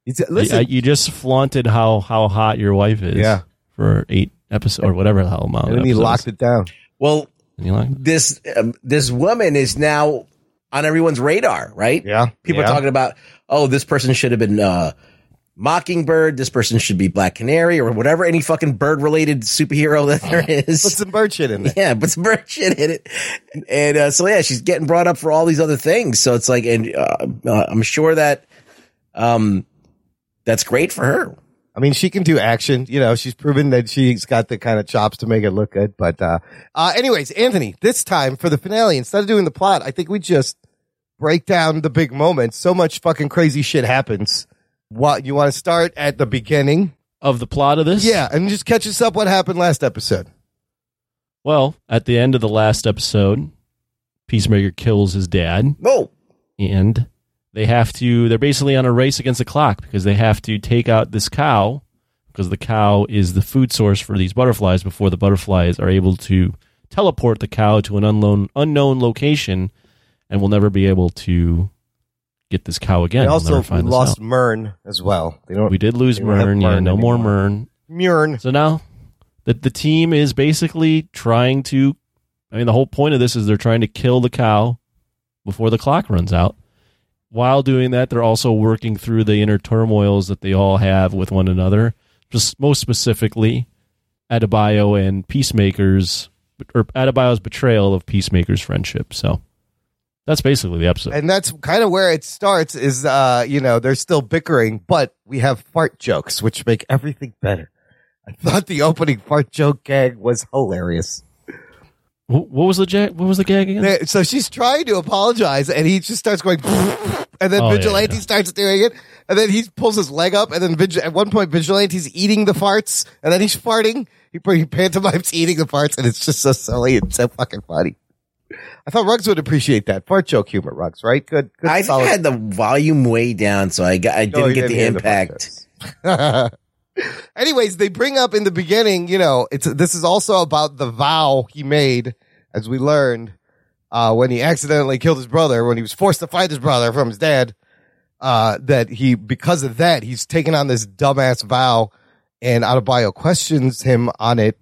He's- listen, I- you just flaunted how how hot your wife is. Yeah. for eight episodes or whatever the hell amount. and then he locked it down. Well, you locked this um, this woman is now on everyone's radar, right? Yeah. People Yeah. are talking about, oh, this person should have been uh, Mockingbird. This person should be Black Canary or whatever any fucking bird related superhero that there is. Put some bird shit in there. yeah, put some bird shit in it. And uh, so yeah, she's getting brought up for all these other things. So it's like, and uh, uh, I'm sure that um, that's great for her. I mean, she can do action. You know, she's proven that she's got the kind of chops to make it look good. But, uh, uh, anyways, Anthony, this time for the finale, instead of doing the plot, I think we just break down the big moments. So much fucking crazy shit happens. What, you want to start at the beginning? of the plot of this. Yeah. And just catch us up what happened last episode. Well, at the end of the last episode, Peacemaker kills his dad. No. and they have to they're basically on a race against the clock because they have to take out this cow because the cow is the food source for these butterflies before the butterflies are able to teleport the cow to an unknown unknown location and we'll never be able to get this cow again. They We'll also find lost. Murn as well. They don't, We did lose Murn, yeah, no more. Murn. Murn. So now the the team is basically trying to I mean the whole point of this is they're trying to kill the cow before the clock runs out. While doing that, they're also working through the inner turmoils that they all have with one another. just most specifically Adebayo and Peacemaker's or Adebayo's betrayal of Peacemaker's friendship. So that's basically the episode. And that's kind of where it starts is, uh, you know, they're still bickering, but we have fart jokes, which make everything better. I thought the opening fart joke gag was hilarious. What was the jag- what was the gag again? So she's trying to apologize and he just starts going, and then Oh, yeah, Vigilante yeah. starts doing it. And then he pulls his leg up and then Vig- at one point Vigilante's eating the farts and then he's farting. He, he pantomimes eating the farts and it's just so silly and so fucking funny. I thought Ruggs would appreciate that. Fart joke humor, Ruggs, right? Good, good. I I had the volume way down, so I got I didn't Oh, you get the hear fart impact. jokes. Anyways, they bring up in the beginning, you know, it's this is also about the vow he made, as we learned, uh, when he accidentally killed his brother, when he was forced to fight his brother from his dad. Uh, that he because of that he's taken on this dumbass vow, and Adebayo questions him on it,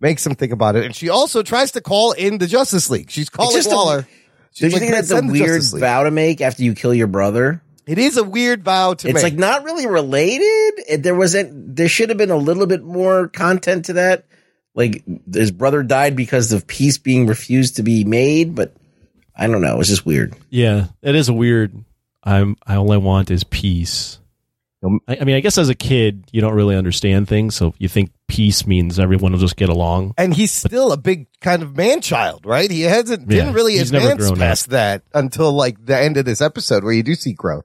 makes him think about it, and she also tries to call in the Justice League. She's calling just a- Waller. Do She's you think that's a weird vow to make after you kill your brother? It is a weird vow to It's make. It's like not really related. There wasn't. There should have been a little bit more content to that. Like his brother died because of peace being refused to be made, but I don't know. It's just weird. Yeah, it is a weird. I'm. I all I want is peace. I, I mean, I guess as a kid, you don't really understand things, so you think peace means everyone will just get along. and he's still a big kind of man child, right? He hasn't didn't really advance past that until like the end of this episode where you do see growth.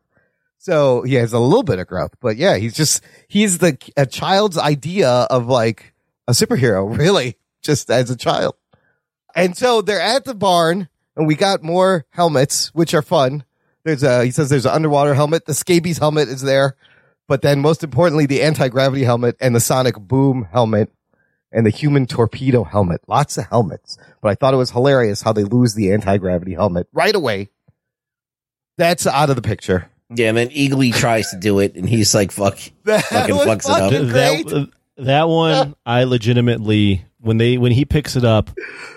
So he has a little bit of growth, but yeah, he's just he's the a child's idea of like a superhero, really, just as a child. And so they're at the barn, and we got more helmets, which are fun. There's a he says there's an underwater helmet. The scabies helmet is there, but then most importantly, the anti gravity helmet and the sonic boom helmet and the human torpedo helmet. Lots of helmets. But I thought it was hilarious how they lose the anti gravity helmet right away. That's out of the picture. Yeah, and then Eagly tries to do it, and he's like, "Fuck, That fucking was fucks it up." fucking that great. That one, I legitimately when they when he picks it up,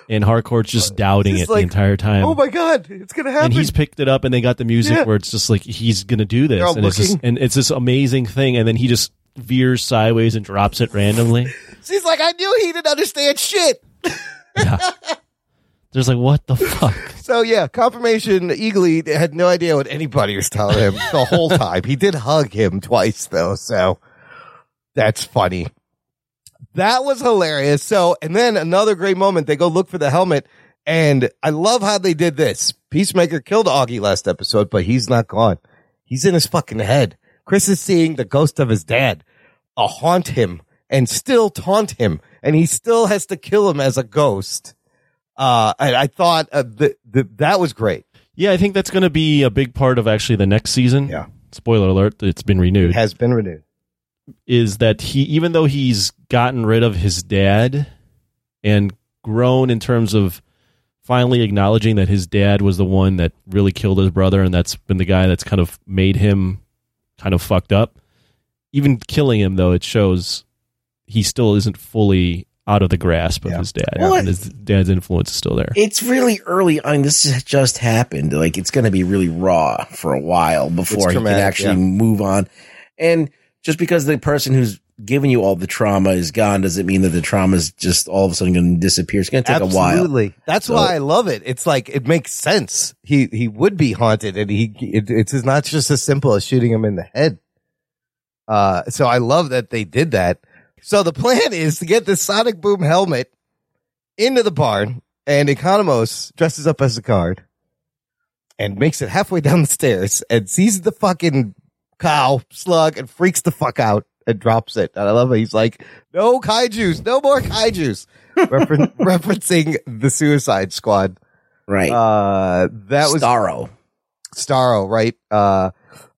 and Harcourt's just doubting He's it like, the entire time. Oh my god, it's gonna happen. and he's picked it up, and they got the music Yeah. where it's just like he's gonna do this, and it's just and it's this amazing thing, and then he just veers sideways and drops it randomly. She's like, I knew he didn't understand shit. yeah. There's like, what the fuck? So yeah, confirmation. Eagly had no idea what anybody was telling him the whole time. He did hug him twice though, so that's funny. That was hilarious. So, and then another great moment. They go look for the helmet, and I love how they did this. Peacemaker killed Auggie last episode, but he's not gone. He's in his fucking head. Chris is seeing the ghost of his dad uh, haunt him and still taunt him, and he still has to kill him as a ghost. Uh, and I thought uh, the, the, that was great. Yeah, I think that's going to be a big part of actually the next season. Yeah. Spoiler alert: it's been renewed. It has been renewed. Is that he even though he's gotten rid of his dad and grown in terms of finally acknowledging that his dad was the one that really killed his brother and that's been the guy that's kind of made him kind of fucked up even killing him though it shows he still isn't fully out of the grasp of his dad Well, and his dad's influence is still there It's really early. I mean, this has just happened. Like, it's going to be really raw for a while before he can actually yeah. move on. And just because the person who's giving you all the trauma is gone doesn't mean that the trauma is just all of a sudden going to disappear. It's going to take a while. Absolutely. That's So- why I love it. It's like it makes sense. He he would be haunted, and he it, it's not just as simple as shooting him in the head. Uh, so I love that they did that. So the plan is to get this sonic boom helmet into the barn, and Economos dresses up as a guard and makes it halfway down the stairs and sees the fucking cow slug and freaks the fuck out and drops it. And I love it. He's like, no kaiju's, no more kaiju's. Refer- referencing the Suicide Squad. Right. Uh, that was Starro. Starro, right? Uh,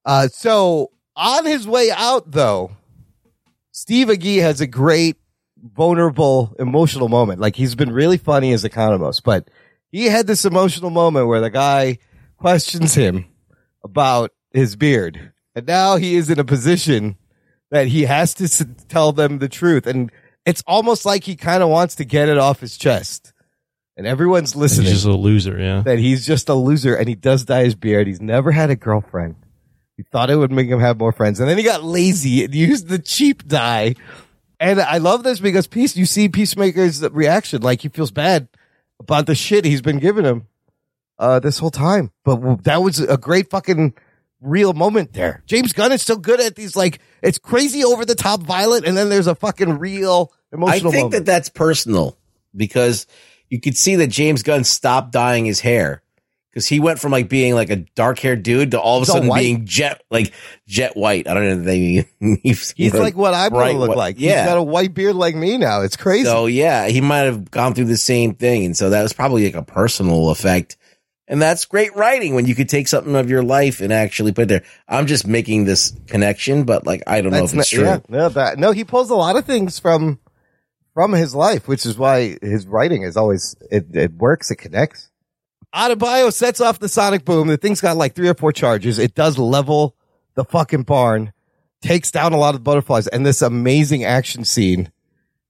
uh, so on his way out, though, Steve Agee has a great, vulnerable, emotional moment. Like he's been really funny as Economos, but he had this emotional moment where the guy questions him about his beard, and now he is in a position that he has to s- tell them the truth, and it's almost like he kind of wants to get it off his chest. And everyone's listening he's just a loser yeah that he's just a loser and he does dye his beard. He's never had a girlfriend. He thought it would make him have more friends. And then he got lazy and used the cheap dye And I love this because Peace, you see Peacemaker's reaction, like he feels bad about the shit he's been giving him uh, this whole time. But that was a great fucking real moment there. James Gunn is so good at these, like it's crazy over the top violent, and then there's a fucking real emotional. I think moment. that that's personal because you could see that James Gunn stopped dyeing his hair because he went from like being like a dark haired dude to all of a sudden white. being jet like jet white. I don't know if they he's, He's like what I'm gonna look white- like. Yeah. He's got a white beard like me now. It's crazy. So yeah, he might have gone through the same thing, and so that was probably like a personal effect. And that's great writing when you could take something of your life and actually put it there. I'm just making this connection, but like I don't know if it's not- true. Yeah, no, that, no, he pulls a lot of things from from his life, which is why his writing is always it, it works, it connects. Adebayo sets off the sonic boom. The thing's got like three or four charges. It does level the fucking barn, takes down a lot of butterflies, and this amazing action scene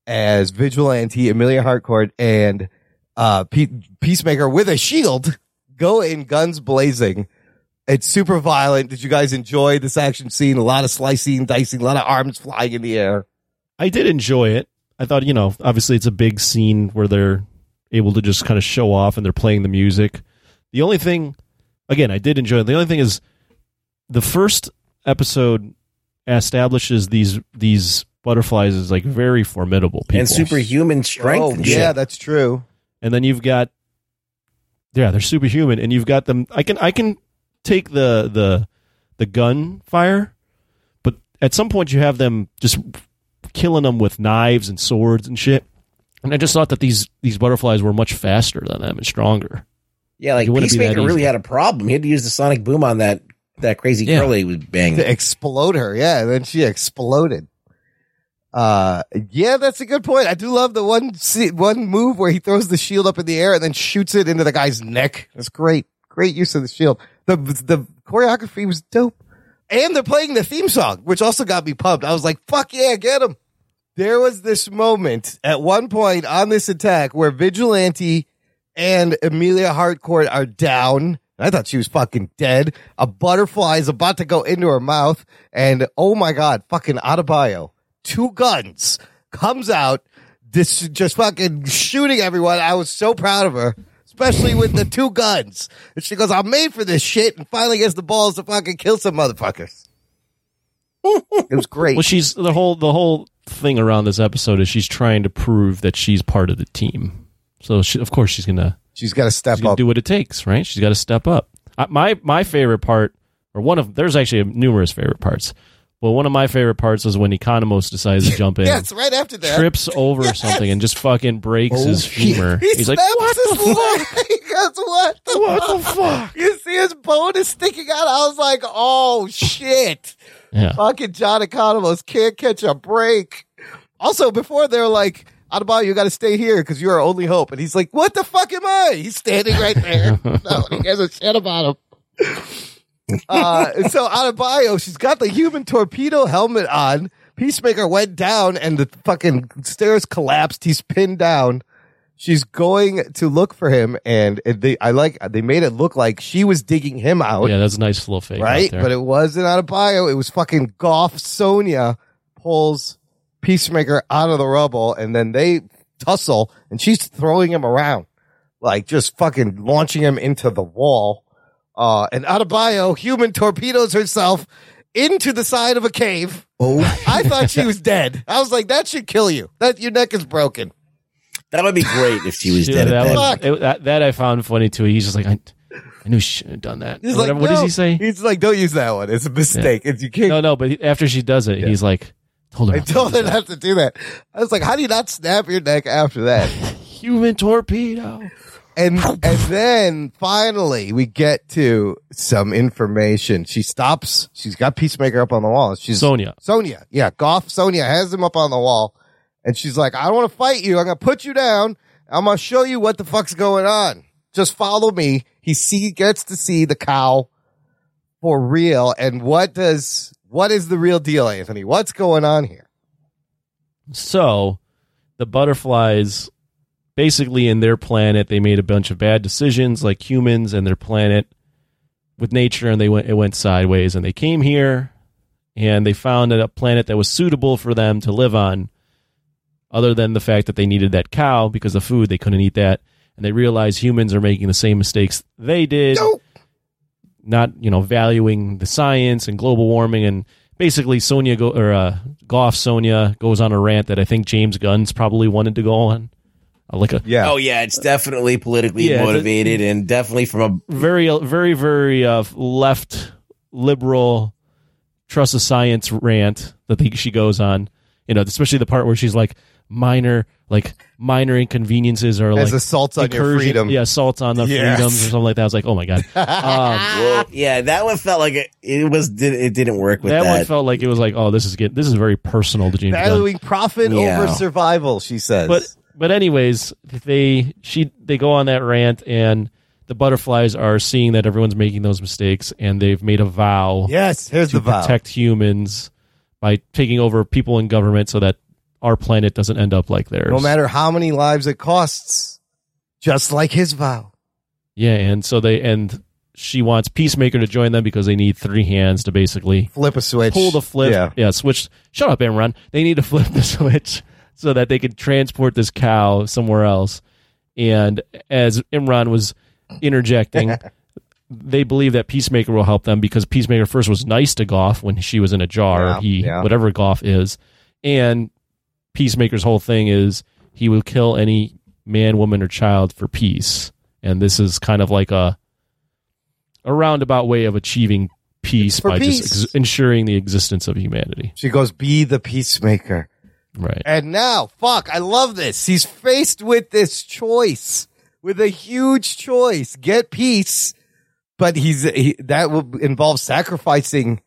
as Vigilante, Emilia Harcourt, and uh, Pe- Peacemaker with a shield go in guns blazing. It's super violent. Did you guys enjoy this action scene? A lot of slicing, dicing, a lot of arms flying in the air. I did enjoy it. I thought, you know, obviously it's a big scene where they're able to just kind of show off and they're playing the music. The only thing, again, I did enjoy it. The only thing is the first episode establishes these these butterflies as like very formidable people and superhuman oh, strength. Oh, and yeah, that's true. and then you've got yeah they're superhuman and you've got them i can i can take the the the gun fire but at some point you have them just killing them with knives and swords and shit and i just thought that these these butterflies were much faster than them and stronger Yeah, like It wouldn't be that Peacemaker really had a problem. He had to use the sonic boom on that that crazy Yeah. girl he was banging. To explode her, yeah, and then she exploded. Uh, yeah, that's a good point. I do love the one one move where he throws the shield up in the air and then shoots it into the guy's neck. That's great. Great use of the shield. The the choreography was dope. And they're playing the theme song, which also got me pumped. I was like, fuck yeah, get him. There was this moment at one point on this attack where Vigilante and Emilia Harcourt are down. I thought she was fucking dead. A butterfly is about to go into her mouth. And oh my God, fucking Adebayo, two guns, comes out, this just fucking shooting everyone. I was so proud of her, especially with the two guns. And she goes, I'm made for this shit. And finally gets the balls to fucking kill some motherfuckers. it was great. well she's the whole the whole thing around this episode is she's trying to prove that she's part of the team so she, of course she's gonna She's got to step up. do what it takes, right? She's got to step up. I, my my favorite part, or one of there's actually numerous favorite parts, but one of my favorite parts was when Economos decides to jump in, it's right after that. trips over something, and just fucking breaks his oh, femur. He He's like, "What the fuck? goes, what the What the fuck? fuck?" You see his bone is sticking out. I was like, oh shit. Yeah. Fucking John Economos can't catch a break. Also, before they're like, Adebayo, you got to stay here because you're our only hope. And he's like, what the fuck am I? He's standing right there. no, he gives a shit about him. Uh, so Adebayo, she's got the human torpedo helmet on. Peacemaker went down and the fucking stairs collapsed. He's pinned down. She's going to look for him, and they, I like, they made it look like she was digging him out yeah, that's a nice little fake, right? But it wasn't Adebayo. It was fucking Goff Sonia pulls Peacemaker out of the rubble, and then they tussle, and she's throwing him around, like just fucking launching him into the wall. Uh, and Adebayo, human torpedoes herself into the side of a cave. Oh, I thought she was dead. I was like, that should kill you. That your neck is broken. that would be great if she was Yeah, dead. that, at that. was, it- that, that I found funny too. He's just like, I, I knew she shouldn't have done that. He's Or whatever. like, what does he say? He's like, don't use that one. It's a mistake. It's, you can't No, no. But he- after she does it, he's like, told her. I told her not to do that. I was like, how do you not snap your neck after that? Human torpedo. And and then finally we get to some information. She stops. She's got Peacemaker up on the wall. She's Sonia. Sonia. Yeah, Goff Sonia has him up on the wall. And she's like, I don't want to fight you. I'm going to put you down. I'm going to show you what the fuck's going on. Just follow me. He see gets to see the cow for real. And what does what is the real deal, Anthony? What's going on here? So the butterflies, basically in their planet, they made a bunch of bad decisions, like humans and their planet with nature, and they went it went sideways. And they came here, and they found a planet that was suitable for them to live on. other than the fact that they needed that cow because of food, they couldn't eat that, and they realized humans are making the same mistakes they did, nope. not you know valuing the science and global warming and. Basically, Sonia go or uh, Goff Sonia goes on a rant that I think James Gunn's probably wanted to go on, like a Yeah. Oh yeah, it's definitely politically Yeah, motivated and definitely from a very very very uh, left liberal trust of science rant that they, she goes on you know especially the part where she's like minor like minor inconveniences or As like assaults on your freedom. yeah assaults on the Yes. freedoms or something like that i was like oh my god um, well, yeah, that one felt like it, it was did it didn't work with that, that. one felt like it was like oh this is get this is very personal to james Gunn. Valuing profit Yeah. over survival, she says. but but anyways they she they go on that rant and the butterflies are seeing that everyone's making those mistakes and they've made a vow yes, here's to the vow. protect humans by taking over people in government so that our planet doesn't end up like theirs. no matter how many lives it costs, just like his vow. Yeah, and so they and she wants Peacemaker to join them because they need three hands to basically Flip a switch. pull the flip. Yeah. Yeah, switch. Shut up, Imran. They need to flip the switch so that they could transport this cow somewhere else. And as Imran was interjecting, they believe that Peacemaker will help them because Peacemaker first was nice to Goff when she was in a jar. Yeah, he yeah. whatever Goff is, and Peacemaker's whole thing is he will kill any man, woman, or child for peace. And this is kind of like a a roundabout way of achieving peace by peace. just ex- ensuring the existence of humanity. She goes, be the peacemaker. Right. And now, fuck, I love this. He's faced with this choice, with a huge choice. Get peace, but he's he, that will involve sacrificing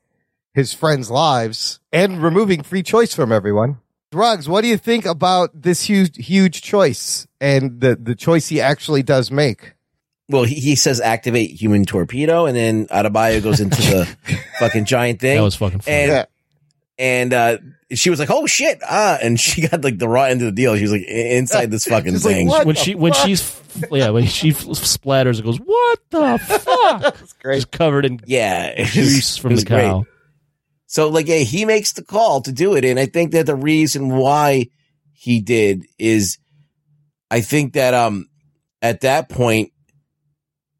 his friends' lives and removing free choice from everyone. Ruggs, what do you think about this huge huge choice and the the choice he actually does make? well, he, he says activate human torpedo, and then Adebayo goes into the fucking giant thing. That was fucking funny. and Yeah. And uh, she was like, "Oh shit!" Ah, and she got like the raw end of the deal. She was like inside this fucking She's thing. "What?" when the she when she's yeah when she splatters and goes what the fuck That's great. she's covered in yeah, juice from the cow great. So like, yeah, he makes the call to do it, and I think that the reason why he did is, I think that um, at that point,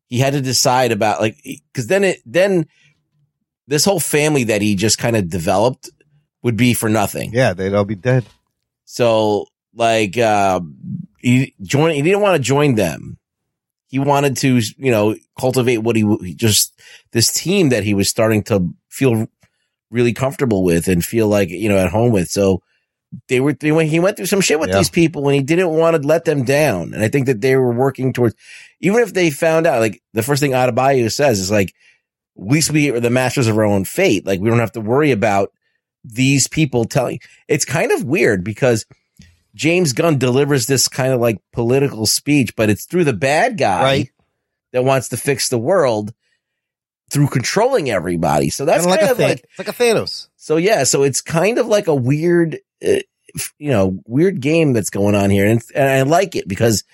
he had to decide about like because then it then this whole family that he just kind of developed would be for nothing. Yeah, they'd all be dead. So like uh he join he didn't want to join them. He wanted to, you know, cultivate what he, he just this team that he was starting to feel really comfortable with and feel like, you know, at home with. So they were they, went- he went through some shit with Yeah. these people and he didn't want to let them down. And I think that they were working towards even if they found out like the first thing Adebayo says is like at least we are the masters of our own fate. Like we don't have to worry about these people telling. It's kind of weird because James Gunn delivers this kind of like political speech, but it's through the bad guy Right. that wants to fix the world through controlling everybody. So that's Kinda kind like a of Than- like it's like a Thanos. so yeah. So it's kind of like a weird, uh, you know, weird game that's going on here, and, and I like it because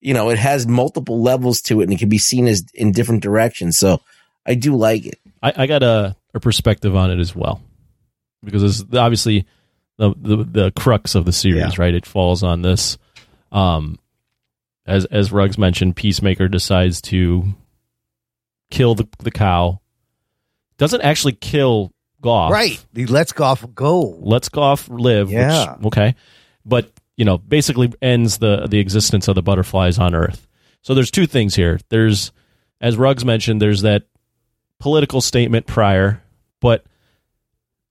you know it has multiple levels to it, and it can be seen as in different directions. So I do like it. I, I got a, a perspective on it as well because it's obviously the, the the crux of the series, Yeah. right? It falls on this. Um, as as Ruggs mentioned, Peacemaker decides to kill the the cow. Doesn't actually kill Goff, Right. He lets Goff go. Let's Goff live. which- Yeah. okay, but you know, basically ends the the existence of the butterflies on Earth. So there's two things here. There's, as Ruggs mentioned, there's that political statement prior, but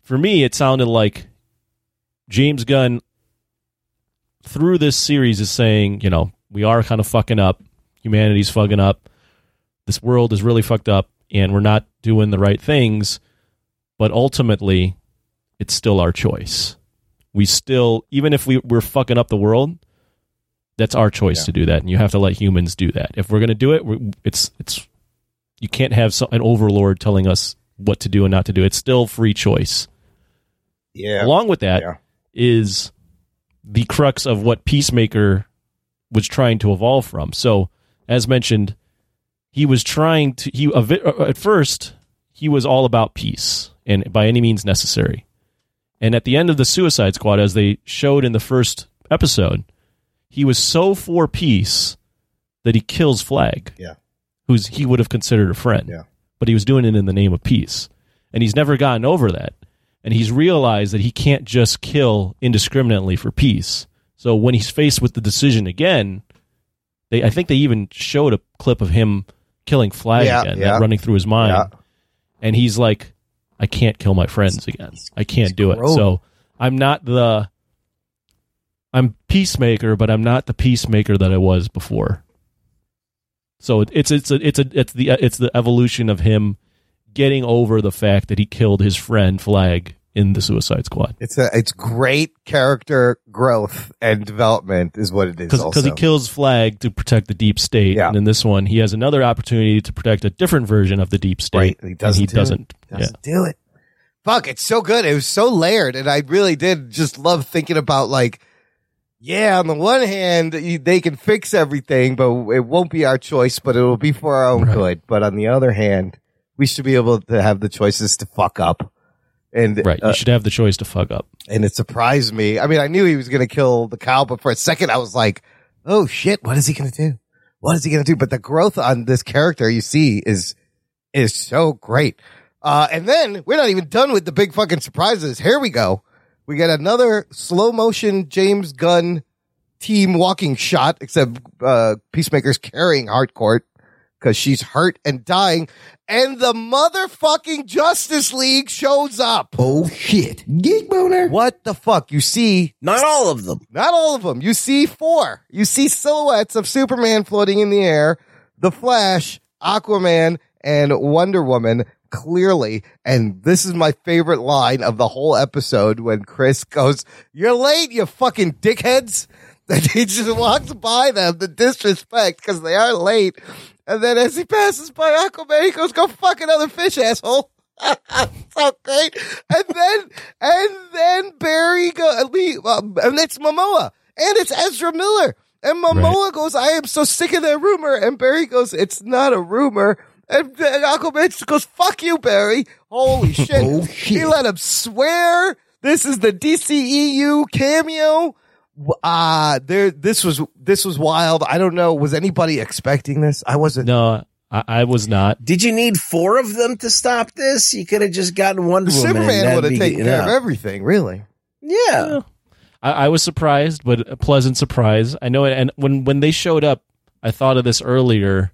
for me, it sounded like James Gunn through this series is saying, you know, we are kind of fucking up. Humanity's fucking up. This world is really fucked up, and we're not doing the right things. But ultimately, it's still our choice. We still, even if we, we're fucking up the world, that's our choice Yeah. to do that, and you have to let humans do that. If we're going to do it, it's it's you can't have some, an overlord telling us what to do and not to do. It's still free choice. Yeah. Along with that is Yeah. the crux of what Peacemaker was trying to evolve from. So, as mentioned, he was trying to he at first he was all about peace and by any means necessary. And at the end of the Suicide Squad, as they showed in the first episode, he was so for peace that he kills Flag. Yeah. Who's he would have considered a friend. Yeah. But he was doing it in the name of peace. And he's never gotten over that. And he's realized that he can't just kill indiscriminately for peace. So when he's faced with the decision again, they I think they even showed a clip of him killing Flag Yeah, again, yeah. that running through his mind. Yeah. And he's like, I can't kill my friends again. I can't do it. So I'm not the I'm peacemaker, but I'm not the peacemaker that I was before. So it, it's it's a, it's a it's the it's the evolution of him getting over the fact that he killed his friend Flag in the Suicide Squad It's a it's great character growth and development is what it is. because he kills Flag to protect the deep state, Yeah. and in this one he has another opportunity to protect a different version of the deep state. Right, he doesn't and he do doesn't. doesn't do it. Fuck, it's so good. It was so layered, and I really did just love thinking about like, yeah, on the one hand, you- they can fix everything, but it won't be our choice, but it will be for our own Right. good. But on the other hand, we should be able to have the choices to fuck up. And. Right, uh, should have the choice to fuck up. and it surprised me. I mean, I knew he was going to kill the cow, but for a second, I was like, "Oh shit, what is he going to do? What is he going to do?" But the growth on this character you see is is so great. Uh, and then we're not even done with the big fucking surprises. Here we go. We get another slow motion James Gunn team walking shot, except uh, Peacemaker's carrying Harcourt because she's hurt and dying, and the motherfucking Justice League shows up. Oh shit. Geek boner. What the fuck? You see, Not all of them. not all of them. You see four. You see silhouettes of Superman floating in the air, the Flash, Aquaman, and Wonder Woman clearly. And this is my favorite line of the whole episode when Chris goes, You're late, you fucking dickheads. And he just walks by them, the disrespect, because they are late. And then as he passes by Aquaman, he goes, Go fuck another fish, asshole. so great. And then, and then Barry go, Lee, um, and it's Momoa, and it's Ezra Miller. And Momoa goes, I am so sick of that rumor. And Barry goes, it's not a rumor. And then Aquaman just goes, fuck you, Barry. Holy shit. Oh, shit. He let him swear. This is the DCEU cameo. Uh, there, this was, this was wild. I don't know. Was anybody expecting this? I wasn't. No, I, I was not. Did you need four of them to stop this? You could have just gotten one. Superman that'd have taken care of everything, really. Yeah. I, I was surprised, but a pleasant surprise. I know, it, and when when they showed up, I thought of this earlier,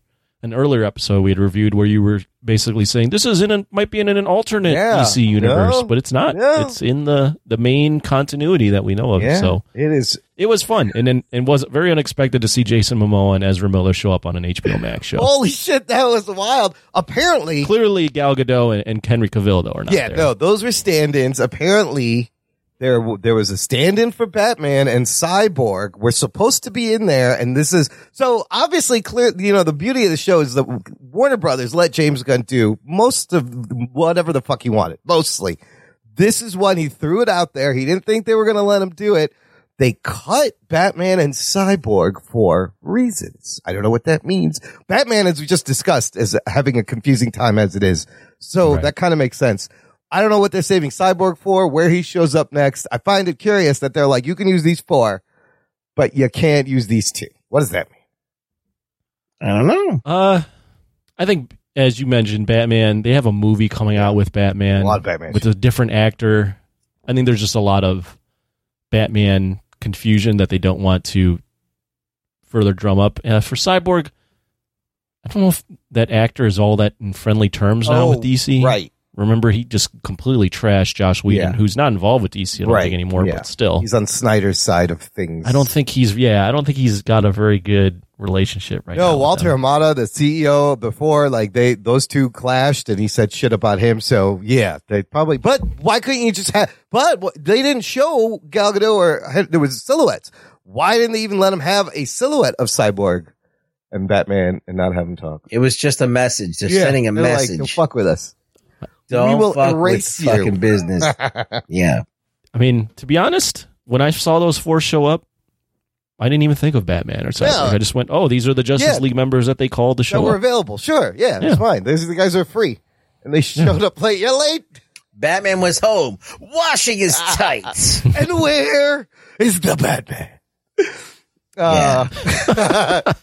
an earlier episode we had reviewed where you were basically saying this is in a, might be in an alternate Yeah. DC universe, No. but it's not. No. It's in the the main continuity that we know of. Yeah. So it is. it was fun, and then it was very unexpected to see Jason Momoa and Ezra Miller show up on an HBO Max show. Holy shit, that was wild. Apparently, Clearly, Gal Gadot and, and Henry Cavill though are not yeah, there. no, those were stand-ins. Apparently, there there was a stand-in for Batman and Cyborg were supposed to be in there, and this is so obviously clear. You know, the beauty of the show is that Warner Brothers let James Gunn do most of whatever the fuck he wanted. Mostly, this is one he threw it out there. He didn't think they were going to let him do it. They cut Batman and Cyborg for reasons. I don't know what that means. Batman, as we just discussed, is having a confusing time as it is. So Right. that kind of makes sense. I don't know what they're saving Cyborg for, where he shows up next. I find it curious that they're like, you can use these four, but you can't use these two. What does that mean? I don't know. Uh, I think as you mentioned, Batman. They have a movie coming out with Batman, A lot of Batman with a different actor. I think there's just a lot of Batman confusion that they don't want to further drum up. Uh, for Cyborg, I don't know if that actor is all that in friendly terms now with Oh, DC. Right. Remember, he just completely trashed Joss Whedon, Yeah. who's not involved with DC. I don't Right, think anymore, yeah. but still, He's on Snyder's side of things. I don't think he's. Yeah, I don't think he's got a very good relationship right now. No, Walter them. Hamada, the CEO before, like they, those two clashed and he said shit about him. So yeah, they probably, but why couldn't you just have, but they didn't show Gal Gadot or there was silhouettes. Why didn't they even let him have a silhouette of Cyborg and Batman and not have him talk? It was just a message. They're Yeah, sending a they're like, message. "Don't fuck with us. Don't we will fuck erase with you." fucking business. yeah. I mean, to be honest, when I saw those four show up, I didn't even think of Batman or something. Yeah. I just went, "Oh, these are the Justice Yeah. League members that they called to That show were up." available. Sure. Yeah, Yeah. that's fine. These are the guys are free. And they showed up late. You're late. Batman was home washing his tights. and where is the Batman? Uh,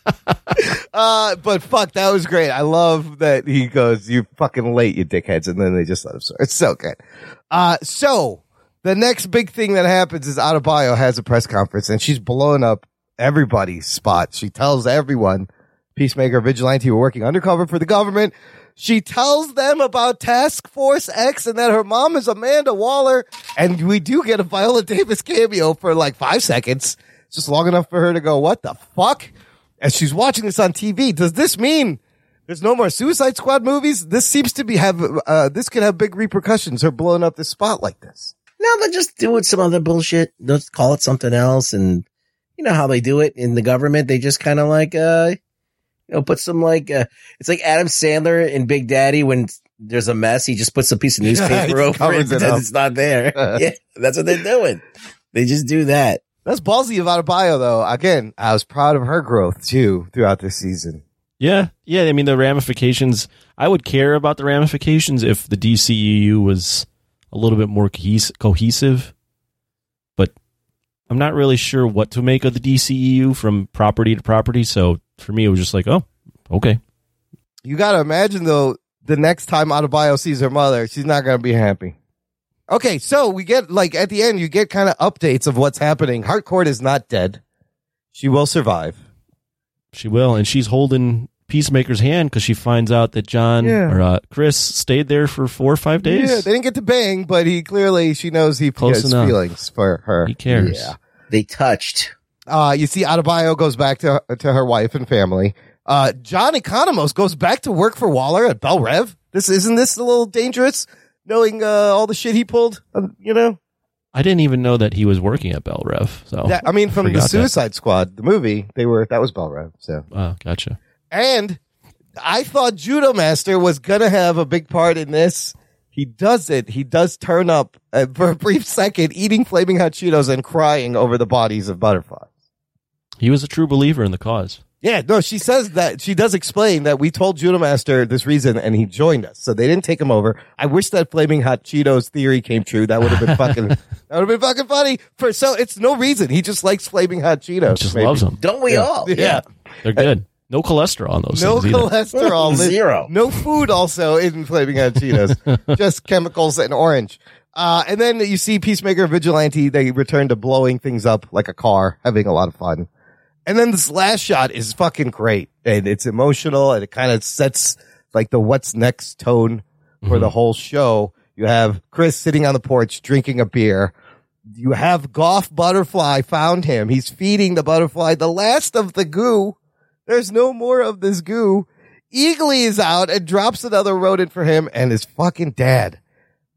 uh, but fuck, that was great. I love that he goes, "You fucking late, you dickheads," and then they just let him start. It's so good. Uh, so the next big thing that happens is Adebayo has a press conference and she's blowing up everybody's spot. She tells everyone, Peacemaker, Vigilante, were working undercover for the government. She tells them about Task Force X and that her mom is Amanda Waller. And we do get a Viola Davis cameo for like five seconds. Just long enough for her to go, what the fuck? As she's watching this on TV, does this mean there's no more Suicide Squad movies? This seems to be have, uh, this could have big repercussions, her blowing up this spot like this. No, they're just doing some other bullshit. Let's call it something else. And you know how they do it in the government. They just kind of like, uh, you know, put some like, uh, it's like Adam Sandler in Big Daddy when there's a mess. He just puts a piece of newspaper over it, it it's not there. yeah, that's what they're doing. They just do that. That's ballsy of Adebayo, though. Again, I was proud of her growth too throughout this season. Yeah, yeah. I mean, the ramifications. I would care about the ramifications if the DCEU was a little bit more cohesive, but I'm not really sure what to make of the DCEU from property to property. So for me, it was just like, oh, okay. You got to imagine though, the next time Adebayo sees her mother, she's not going to be happy. Okay, so we get like at the end, you get kind of updates of what's happening. Harcourt is not dead; she will survive. She will, and she's holding Peacemaker's hand because she finds out that John Yeah. or uh, Chris stayed there for four or five days. Yeah, they didn't get to bang, but he clearly she knows he Close has enough. feelings for her. He cares. Yeah. They touched. Uh, you see, Adebayo goes back to to her wife and family. Uh, John Economos goes back to work for Waller at Belle Reve. This isn't this a little dangerous, knowing uh, all the shit he pulled. Uh, you know, I didn't even know that he was working at Belle Reve. So that, I mean, from the Oh, Forgot that. Suicide Squad, the movie, they were that was Belle Reve. So, Oh, gotcha. and I thought Judomaster was gonna have a big part in this. He does it. He does turn up uh, for a brief second, eating flaming hot Cheetos and crying over the bodies of butterflies. He was a true believer in the cause. Yeah, no, she says that she does explain that we told Judomaster this reason and he joined us. So they didn't take him over. I wish that flaming hot Cheetos theory came true. That would have been fucking that would have been fucking funny. For so it's no reason. He just likes flaming hot Cheetos. Just maybe. loves them. Don't we Yeah. all? Yeah. They're good. No cholesterol on those No things either. cholesterol. Zero. No food also in flaming hot Cheetos. just chemicals and orange. Uh, and then you see Peacemaker and Vigilante, they return to blowing things up like a car, having a lot of fun. And then this last shot is fucking great. And it's emotional and it kind of sets like the what's next tone for the mhm. whole show. You have Chris sitting on the porch drinking a beer. You have Goff Butterfly found him. He's feeding the butterfly the last of the goo. There's no more of this goo. Eagly is out and drops another rodent for him and his fucking dad,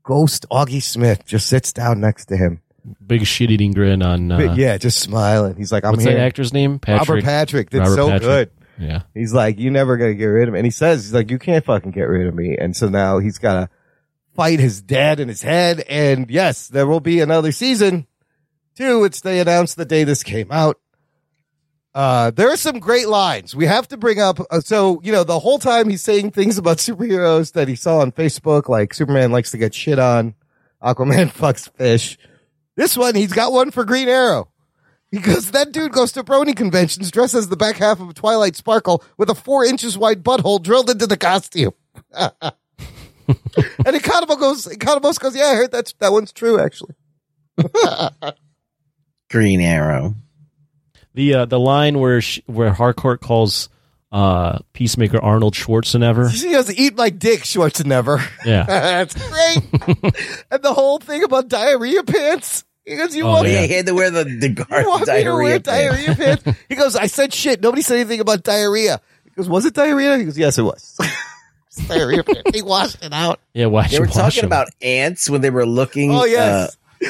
Ghost Augie Smith, just sits down next to him. Big shit eating grin on. Uh, yeah, just smiling. He's like, I'm what's here. that actor's name? Patrick. Robert Patrick did Robert so Patrick. good. Yeah. He's like, you're never gonna get rid of me. And he says, he's like, you can't fucking get rid of me. And so now he's gotta fight his dad in his head. And yes, there will be another season two, which they announced the day this came out. Uh, there are some great lines. We have to bring up. Uh, so, you know, the whole time he's saying things about superheroes that he saw on Facebook, like Superman likes to get shit on. Aquaman fucks fish. This one, he's got one for Green Arrow. Because that dude goes to brony conventions dressed as the back half of Twilight Sparkle with a four inches wide butthole drilled into the costume. and Economos goes, Economos goes, yeah, I heard that's, that one's true, actually. Green Arrow. The uh, the line where sh where Harcourt calls uh, Peacemaker Arnold Schwarzenegger. She goes, eat my dick, Schwarzenegger. Yeah. that's great. and the whole thing about diarrhea pants. He goes, you Oh, want yeah, me he had to wear the, the You guard want me to wear diarrhea. pants. diarrhea pants? He goes, I said shit. Nobody said anything about diarrhea. He goes, was it diarrhea? He goes, yes, it was. It's diarrhea pants. He washed it out. Yeah, why They were talking about ants when they were looking. Oh, yes. uh,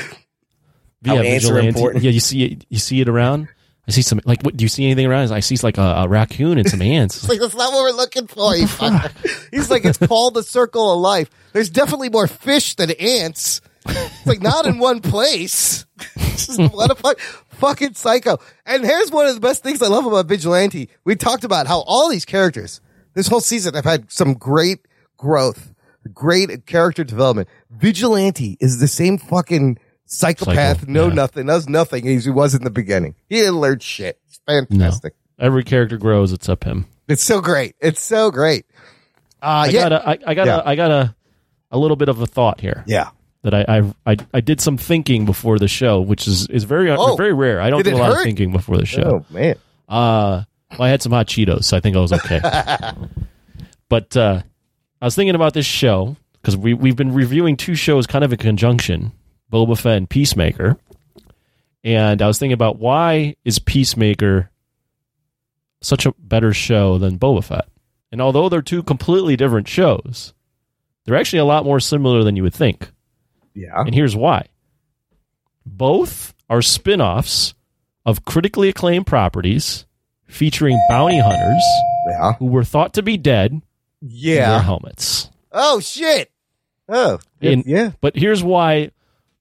how ants are important. Yeah, you see it. You see it around. I see some. Like, what? Do you see anything around? I see like a, a raccoon and some ants. It's like, that's not what we're looking for. He's like, it's called the circle of life. There's definitely more fish than ants. It's like not in one place. Just what a fuck, fucking psycho. And here's one of the best things I love about Vigilante. We talked about how all these characters this whole season have had some great growth, great character development. Vigilante is the same fucking Psychopath, Psycho, no yeah. nothing, does nothing as he was in the beginning. He didn't learn shit. It's No. fantastic. Every character grows except him. It's so great. It's so great. Uh, I yeah. got a, I, I got Yeah. a, I got a, a little bit of a thought here. Yeah. That I, I, I, I did some thinking before the show, which is, is very, Oh. very rare. I don't do a lot hurt? of thinking before the show. Oh, man. Uh, well, I had some hot Cheetos, so I think I was okay. but uh, I was thinking about this show because we we've been reviewing two shows kind of in conjunction, Boba Fett and Peacemaker, and I was thinking about why is Peacemaker such a better show than Boba Fett? And although they're two completely different shows, they're actually a lot more similar than you would think. Yeah. And here's why. Both are spin-offs of critically acclaimed properties featuring bounty hunters Yeah. who were thought to be dead in their Yeah. helmets. Oh, shit. Oh, And- yeah. But here's why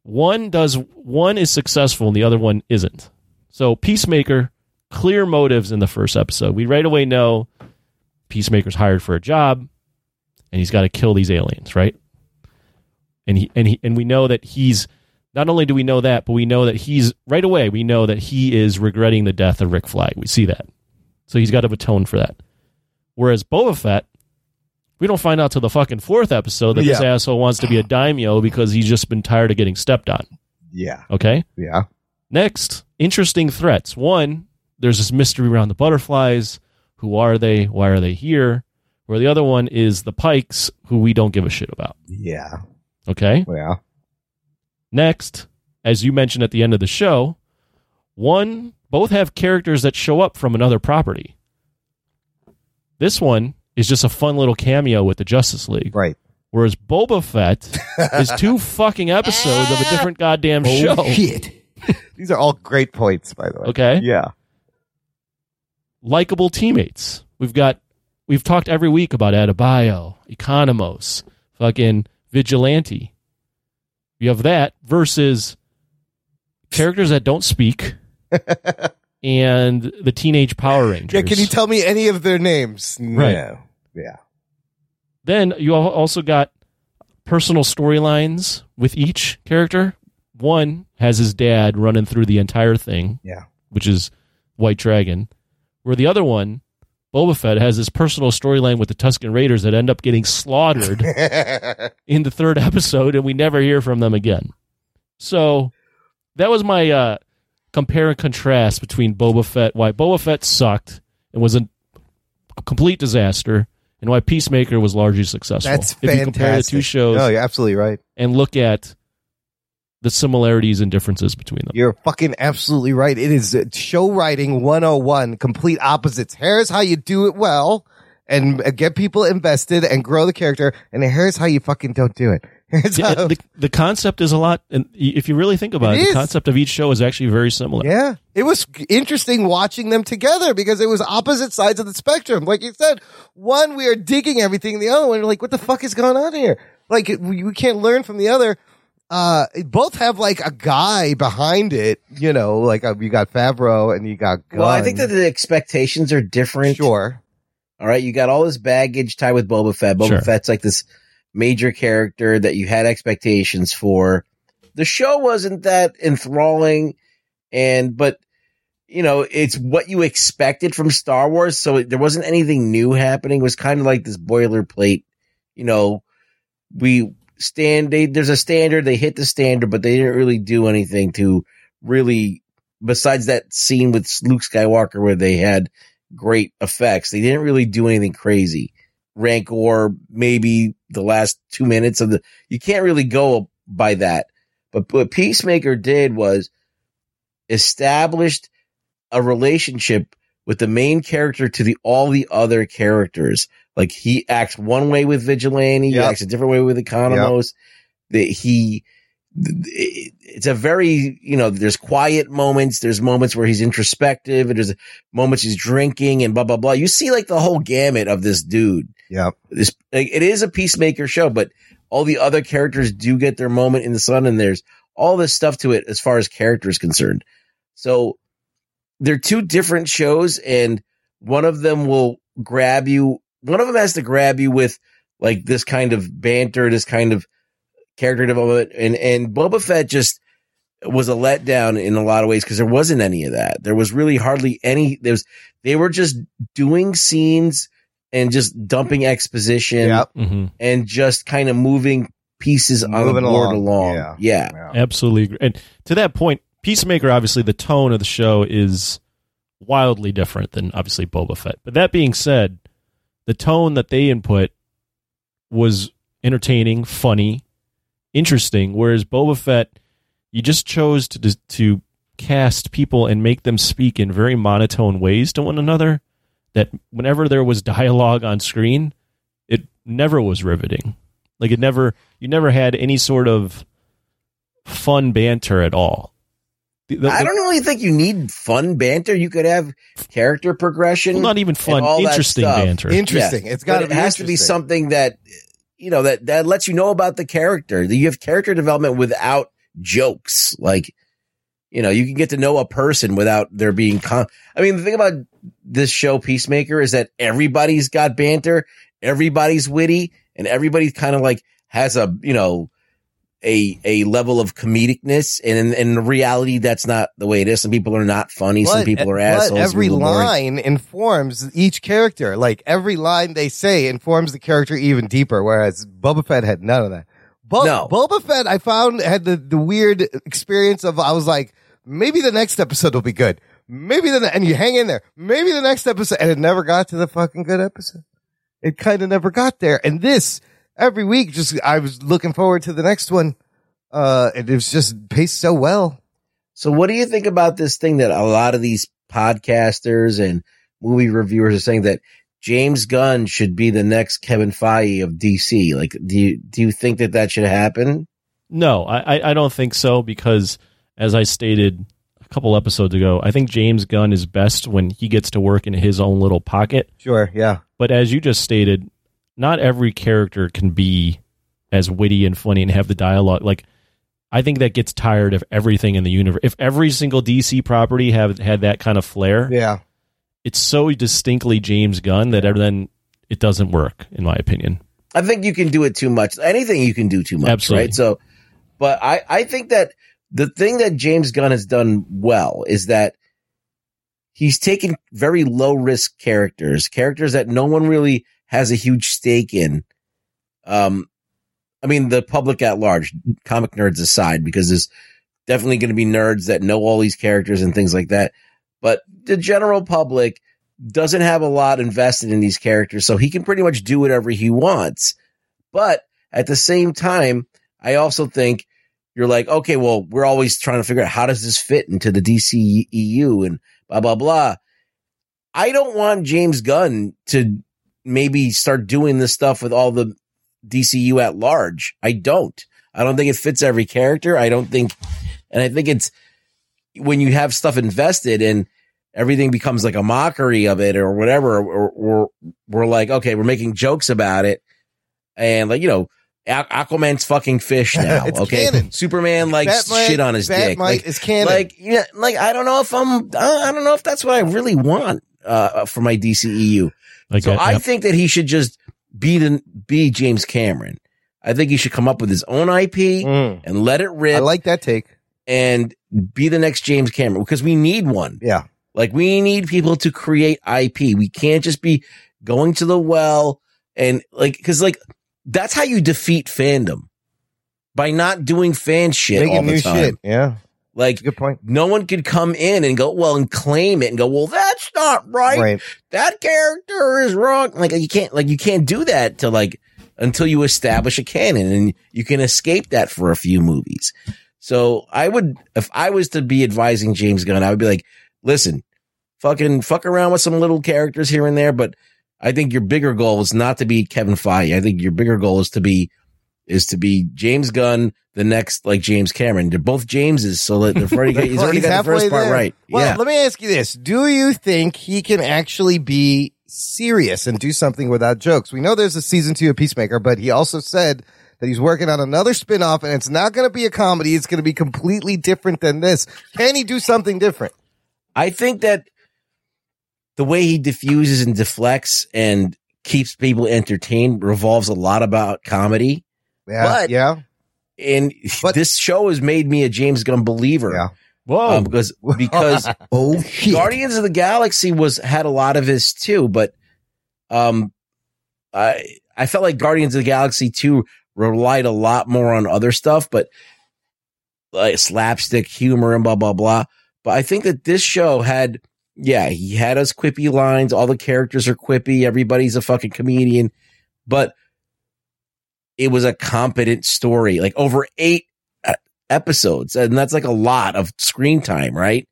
one does one is successful and the other one isn't. So Peacemaker, clear motives in the first episode. We right away know Peacemaker's hired for a job and he's got to kill these aliens, right? And he and he and we know that he's not only do we know that, but we know that he's right away we know that he is regretting the death of Rick Flag. We see that. So he's got to atone for that. Whereas Boba Fett, we don't find out till the fucking fourth episode that this asshole wants to be a daimyo because he's just been tired of getting stepped on. Yeah. Okay? Yeah. Next, interesting threats. One, there's this mystery around the butterflies. Who are they? Why are they here? Where the other one is the Pikes, who we don't give a shit about. Yeah. Okay? Yeah. Next, as you mentioned at the end of the show, one, both have characters that show up from another property. This one is just a fun little cameo with the Justice League. Right. Whereas Boba Fett is two fucking episodes of a different goddamn oh, show. Oh, shit. These are all great points, by the way. Okay? Yeah. likable teammates. We've got we've talked every week about Adebayo, Economos, fucking Vigilante. You have that versus characters that don't speak and the teenage Power Rangers. Yeah. Can you tell me any of their names? Right. No. Yeah. Then you also got personal storylines with each character. One has his dad running through the entire thing. Yeah. Which is White Dragon. Where the other one, Boba Fett, has this personal storyline with the Tusken Raiders that end up getting slaughtered in the third episode, and we never hear from them again. So that was my uh, compare and contrast between Boba Fett, why Boba Fett sucked and was a complete disaster, and why Peacemaker was largely successful. That's if you compare the two shows Oh, you're absolutely right. and look at the similarities and differences between them. You're fucking absolutely right. It is uh, show writing 101, complete opposites. Here's how you do it well and uh, get people invested and grow the character. And here's how you fucking don't do it. Yeah, how- the, the concept is a lot, and if you really think about It it, is. the concept of each show is actually very similar. Yeah. It was interesting watching them together because it was opposite sides of the spectrum. Like you said, one, we are digging everything. The other one, like, what the fuck is going on here? Like we, we can't learn from the other. Uh, both have like a guy behind it, you know, like uh, you got Favreau and you got Gunn. Well, I think that the expectations are different. Sure. All right, you got all this baggage tied with Boba Fett. Boba Sure. Fett's like this major character that you had expectations for. The show wasn't that enthralling, and but you know it's what you expected from Star Wars. So there wasn't anything new happening. It was kind of like this boilerplate. You know, we stand. They, there's a standard. They hit the standard, but they didn't really do anything to really. Besides that scene with Luke Skywalker where they had great effects. They didn't really do anything crazy. Rancor, maybe the last two minutes of the, you can't really go by that. But what Peacemaker did was established a relationship with the main character to the, all the other characters. Like he acts one way with Vigilante, he acts a different way with Economos. That he, it's a very, you know, there's quiet moments. There's moments where he's introspective and there's moments he's drinking and blah, blah, blah. You see like the whole gamut of this dude. Yeah. This, like, it is a peacemaker show, but all the other characters do get their moment in the sun and there's all this stuff to it as far as character is concerned. So they're two different shows and one of them will grab you. One of them has to grab you with like this kind of banter, this kind of character development. And, and Boba Fett just was a letdown in a lot of ways because there wasn't any of that. There was really hardly any. There was they were just doing scenes and just dumping exposition Yep. Mhm. and just kind of moving pieces on the Moving board along. along. Yeah. Yeah. Absolutely. agree. And to that point, Peacemaker, obviously, the tone of the show is wildly different than obviously Boba Fett. But that being said, the tone that they input was entertaining, funny, interesting. Whereas Boba Fett, you just chose to to cast people and make them speak in very monotone ways to one another. That whenever there was dialogue on screen, it never was riveting. Like it never, you never had any sort of fun banter at all. The- the- I don't really think you need fun banter. You could have character progression. Well, not even fun, interesting banter. Interesting. It's gotta it be has to be something that you know that that lets you know about the character. You have character development without jokes. Like you know, you can get to know a person without there being. Con- I mean, the thing about this show, Peacemaker, is that everybody's got banter, everybody's witty, and everybody kind of like has a you know a a level of comedicness. And in, in reality, that's not the way it is. Some people are not funny. Some people are but assholes. Every little boring. line informs each character. Like every line they say informs the character even deeper. Whereas Boba Fett had none of that. Bo- No. Boba Fett, I found had the, the weird experience of I was like, maybe the next episode will be good. Maybe the and you hang in there. Maybe the next episode, and it never got to the fucking good episode. It kind of never got there. And this every week, just I was looking forward to the next one. Uh, and it was just paced so well. So what do you think about this thing that a lot of these podcasters and movie reviewers are saying that James Gunn should be the next Kevin Feige of DC? Like, do you, do you think that that should happen? No, I, I- I don't think so because, as I stated a couple episodes ago, I think James Gunn is best when he gets to work in his own little pocket. Sure, yeah. But as you just stated, not every character can be as witty and funny and have the dialogue. Like, I think that gets tired of everything in the universe. If every single DC property have had that kind of flair, Yeah. it's so distinctly James Gunn that then it doesn't work, in my opinion. I think you can do it too much. Anything you can do too much, Absolutely. right? So, but I, I think that the thing that James Gunn has done well is that he's taken very low risk characters, characters that no one really has a huge stake in. Um, I mean, the public at large, comic nerds aside, because there's definitely going to be nerds that know all these characters and things like that. But the general public doesn't have a lot invested in these characters, so he can pretty much do whatever he wants. But at the same time, I also think you're like, okay, well, we're always trying to figure out how does this fit into the DCEU and blah blah blah. I don't want James Gunn to maybe start doing this stuff with all the DCU at large. I don't. I don't think it fits every character. I don't think, and I think it's when you have stuff invested and everything becomes like a mockery of it or whatever, or, or we're like, okay, we're making jokes about it. And like, you know, Aquaman's fucking fish now. Okay. canon. Superman likes Batmite- shit on his dick. Like, is canon. like, yeah, like, I don't know if I'm, I I don't know if that's what I really want, uh, for my DCEU. Like, so I yeah. think that he should just be the, be James Cameron. I think he should come up with his own IP and let it rip Mm. I like that take. and be the next James Cameron because we need one. Yeah. Like we need people to create IP. We can't just be going to the well and like, cause like that's how you defeat fandom by not doing fan shit all the new time. shit. Yeah. Like, good point. No one could come in and go, well, and claim it and go, well, that's not right. Right. That character is wrong. Like, you can't, like, you can't do that to like, until you establish a canon and you can escape that for a few movies. So I would, if I was to be advising James Gunn, I would be like, listen, fucking fuck around with some little characters here and there, but I think your bigger goal is not to be Kevin Feige. I think your bigger goal is to be, is to be James Gunn, the next like James Cameron. They're both Jameses, so that they're already he's already got the first part there. right. Well, yeah. let me ask you this. Do you think he can actually be serious and do something without jokes? We know there's a season two of Peacemaker, but he also said that he's working on another spin-off and it's not going to be a comedy. It's going to be completely different than this. Can he do something different? I think that the way he diffuses and deflects and keeps people entertained revolves a lot about comedy. Yeah. But yeah. and but, this show has made me a James Gunn believer. Yeah. Whoa. Um, because because oh shit. Guardians of the Galaxy was had a lot of this too, but um, I I felt like Guardians of the Galaxy two relied a lot more on other stuff, but like slapstick humor and blah blah blah. But I think that this show had, yeah, he had us quippy lines. All the characters are quippy. Everybody's a fucking comedian, but it was a competent story. Like over eight uh, episodes, and that's like a lot of screen time, right?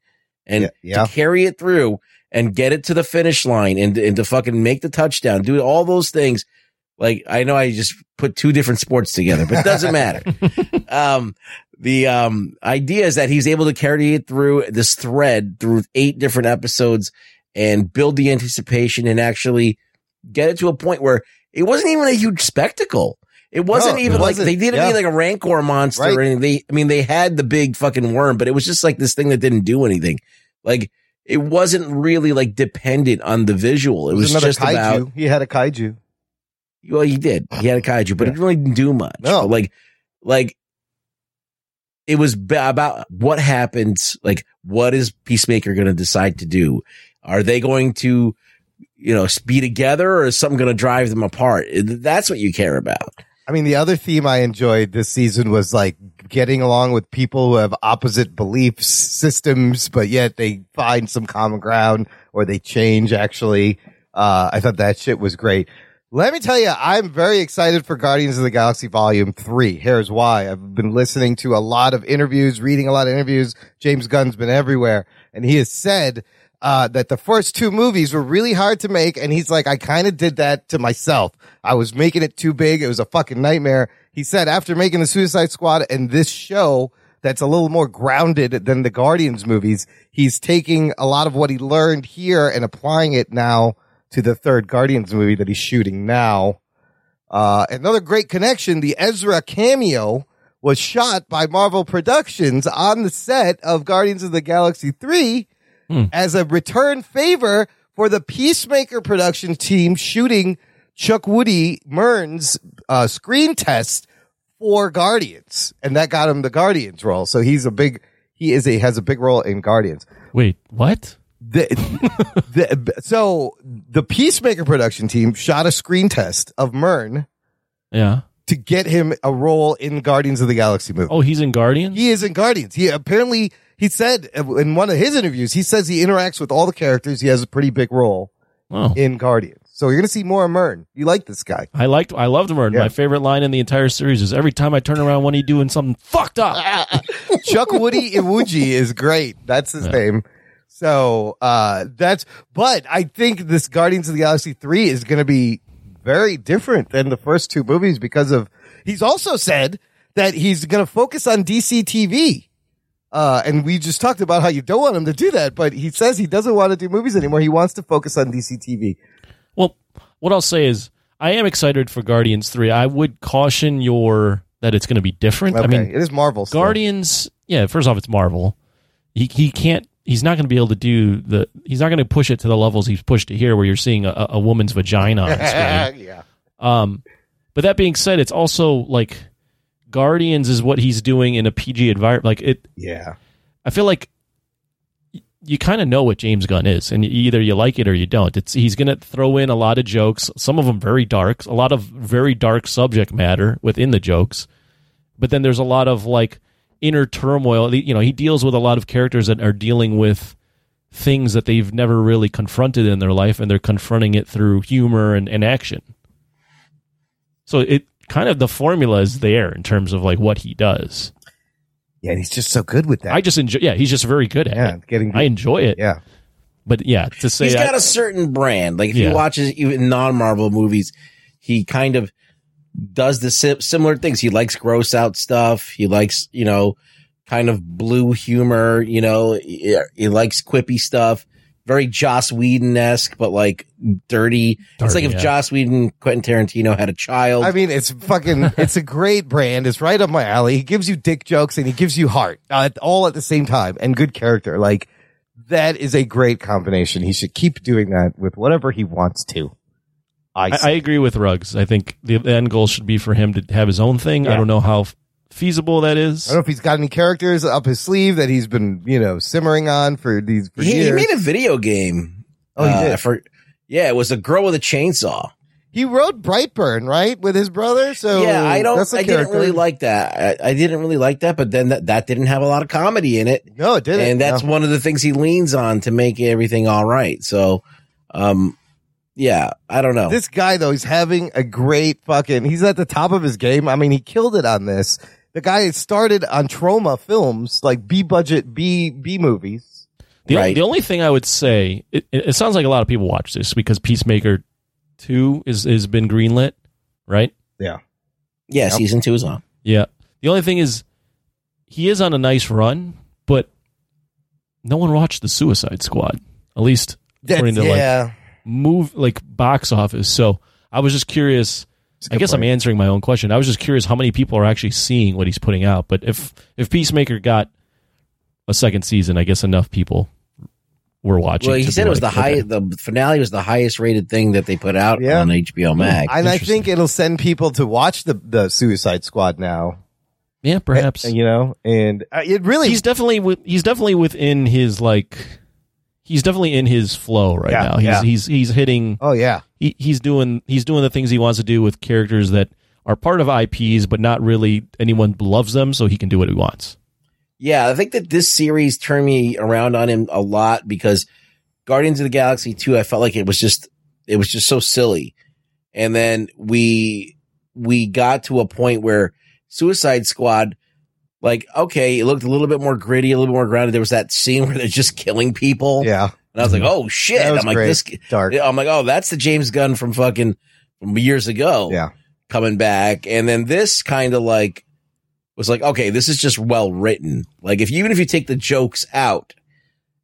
And Yeah, yeah. to carry it through and get it to the finish line and, and to fucking make the touchdown, do all those things. Like I know I just put two different sports together, but it doesn't matter. um, the um idea is that he's able to carry it through this thread through eight different episodes and build the anticipation and actually get it to a point where it wasn't even a huge spectacle. It wasn't No, even like wasn't. they didn't Yeah. need like a rancor monster Right. or anything. They, I mean, they had the big fucking worm, but it was just like this thing that didn't do anything. Like it wasn't really like dependent on the visual. It, It was was, just kaiju. about he had a kaiju. well, he did. He had a kaiju, but it really didn't do much. No. But, like, like it was ba- about what happens. Like, what is Peacemaker going to decide to do? Are they going to, you know, be together, or is something going to drive them apart? That's what you care about. I mean, the other theme I enjoyed this season was like getting along with people who have opposite beliefs systems, but yet they find some common ground or they change actually. Uh, I thought that shit was great. Let me tell you, I'm very excited for Guardians of the Galaxy Volume 3. Here's why. I've been listening to a lot of interviews, reading a lot of interviews. James Gunn's been everywhere, and he has said uh, that the first two movies were really hard to make, and he's like, I kind of did that to myself. I was making it too big. It was a fucking nightmare. He said after making the Suicide Squad and this show that's a little more grounded than the Guardians movies, he's taking a lot of what he learned here and applying it now to the third Guardians movie that he's shooting now. Uh, another great connection, the Ezra cameo was shot by Marvel Productions on the set of Guardians of the Galaxy 3 as a return favor for the Peacemaker production team shooting Chuck Woody Murn's uh, screen test for Guardians. And that got him the Guardians role. So he's a big, he is a, has a big role in Guardians. Wait, what? The, the, so the Peacemaker production team shot a screen test of Murn Yeah. to get him a role in Guardians of the Galaxy movie. Oh, he's in Guardians? He is in Guardians. He apparently he said in one of his interviews, he says he interacts with all the characters. He has a pretty big role Oh. in Guardians. So you're gonna see more of Murn. You like this guy? I liked I loved Murn. Yeah. My favorite line in the entire series is every time I turn around when he's doing something fucked up. Chukwudi Iwuji is great. That's his name. So uh that's but I think this Guardians of the Galaxy 3 is gonna be very different than the first two movies because of he's also said that he's gonna focus on DC TV. Uh, and we just talked about how you don't want him to do that, but he says he doesn't want to do movies anymore. He wants to focus on DC TV. Well, what I'll say is I am excited for Guardians 3. I would caution your that it's going to be different. I mean, it is Marvel. still. Guardians, yeah, first off it's Marvel. He he can't he's not going to be able to do the he's not going to push it to the levels he's pushed it here where you're seeing a, a woman's vagina on screen. yeah. Um, but that being said, it's also like Guardians is what he's doing in a PG environment. Like it, Yeah. I feel like y- you kind of know what James Gunn is, and either you like it or you don't. It's he's going to throw in a lot of jokes, some of them very dark, a lot of very dark subject matter within the jokes. But then there's a lot of like inner turmoil. You know, he deals with a lot of characters that are dealing with things that they've never really confronted in their life, and they're confronting it through humor and, and action. So it kind of the formula is there in terms of like what he does. Yeah, and he's just so good with that. I just enjoy. Yeah, he's just very good at yeah, it. getting I enjoy it. yeah. But yeah, to say He's I- got a certain brand. Like if Yeah. you watch his even non-Marvel movies, he kind of does the si- similar things. He likes gross out stuff. He likes, you know, kind of blue humor, you know, he, he likes quippy stuff. Very Joss Whedon esque, but like dirty. it's like if yeah. Joss Whedon, Quentin Tarantino had a child. I mean, it's fucking, it's a great brand. It's right up my alley. He gives you dick jokes and he gives you heart uh, all at the same time and good character. Like that is a great combination. He should keep doing that with whatever he wants to. I, I, I agree with Ruggs. I think the, the end goal should be for him to have his own thing. I don't know how f- feasible that is. I don't know if he's got any characters up his sleeve that he's been, you know, simmering on for these for He, he years. made a video game. Oh, he Uh, did? For, yeah, it was a girl with a chainsaw. He wrote Brightburn, right, with his brother. So yeah, I don't. That's a I didn't really like that. I, I didn't really like that, but then that, that didn't have a lot of comedy in it. No, it didn't. and that's No. one of the things he leans on to make everything all right. So, um, yeah, I don't know. This guy though, he's having a great fucking. He's at the top of his game. I mean, he killed it on this. The guy started on Troma films, like B budget B B movies. The, Right. the only thing I would say, it, it it sounds like a lot of people watch this because Peacemaker Two is has been greenlit, right? Yeah. yeah, Yep. season two is on. Yeah. The only thing is, he is on a nice run, but no one watched the Suicide Squad. At least according to like yeah. Move like box office. So I was just curious. I a I good guess I'm answering my own question. I was just curious how many people are actually seeing what he's putting out. But if if Peacemaker got a second season, I guess enough people were watching. Well, he said be it was the like, high. okay. The finale was the highest rated thing that they put out Yeah. on HBO Max. And I think it'll send people to watch the the Suicide Squad now. Yeah, perhaps. And, you know, and uh, it really he's definitely he's definitely within his like he's definitely in his flow right Yeah, now. He's yeah. he's he's hitting Oh yeah. he, he's doing he's doing the things he wants to do with characters that are part of IPs but not really anyone loves them so he can do what he wants. Yeah, I think that this series turned me around on him a lot because Guardians of the Galaxy 2, I felt like it was just, it was just so silly. And then we, we got to a point where Suicide Squad, like, okay, it looked a little bit more gritty, a little more grounded. There was that scene where they're just killing people. Yeah. And I was like, oh shit. That was I'm like, great. this, Dark. I'm like, oh, that's the James Gunn from fucking, from years ago Yeah. coming back. And then this kind of like was like, okay, this is just well written. Like if even if you take the jokes out,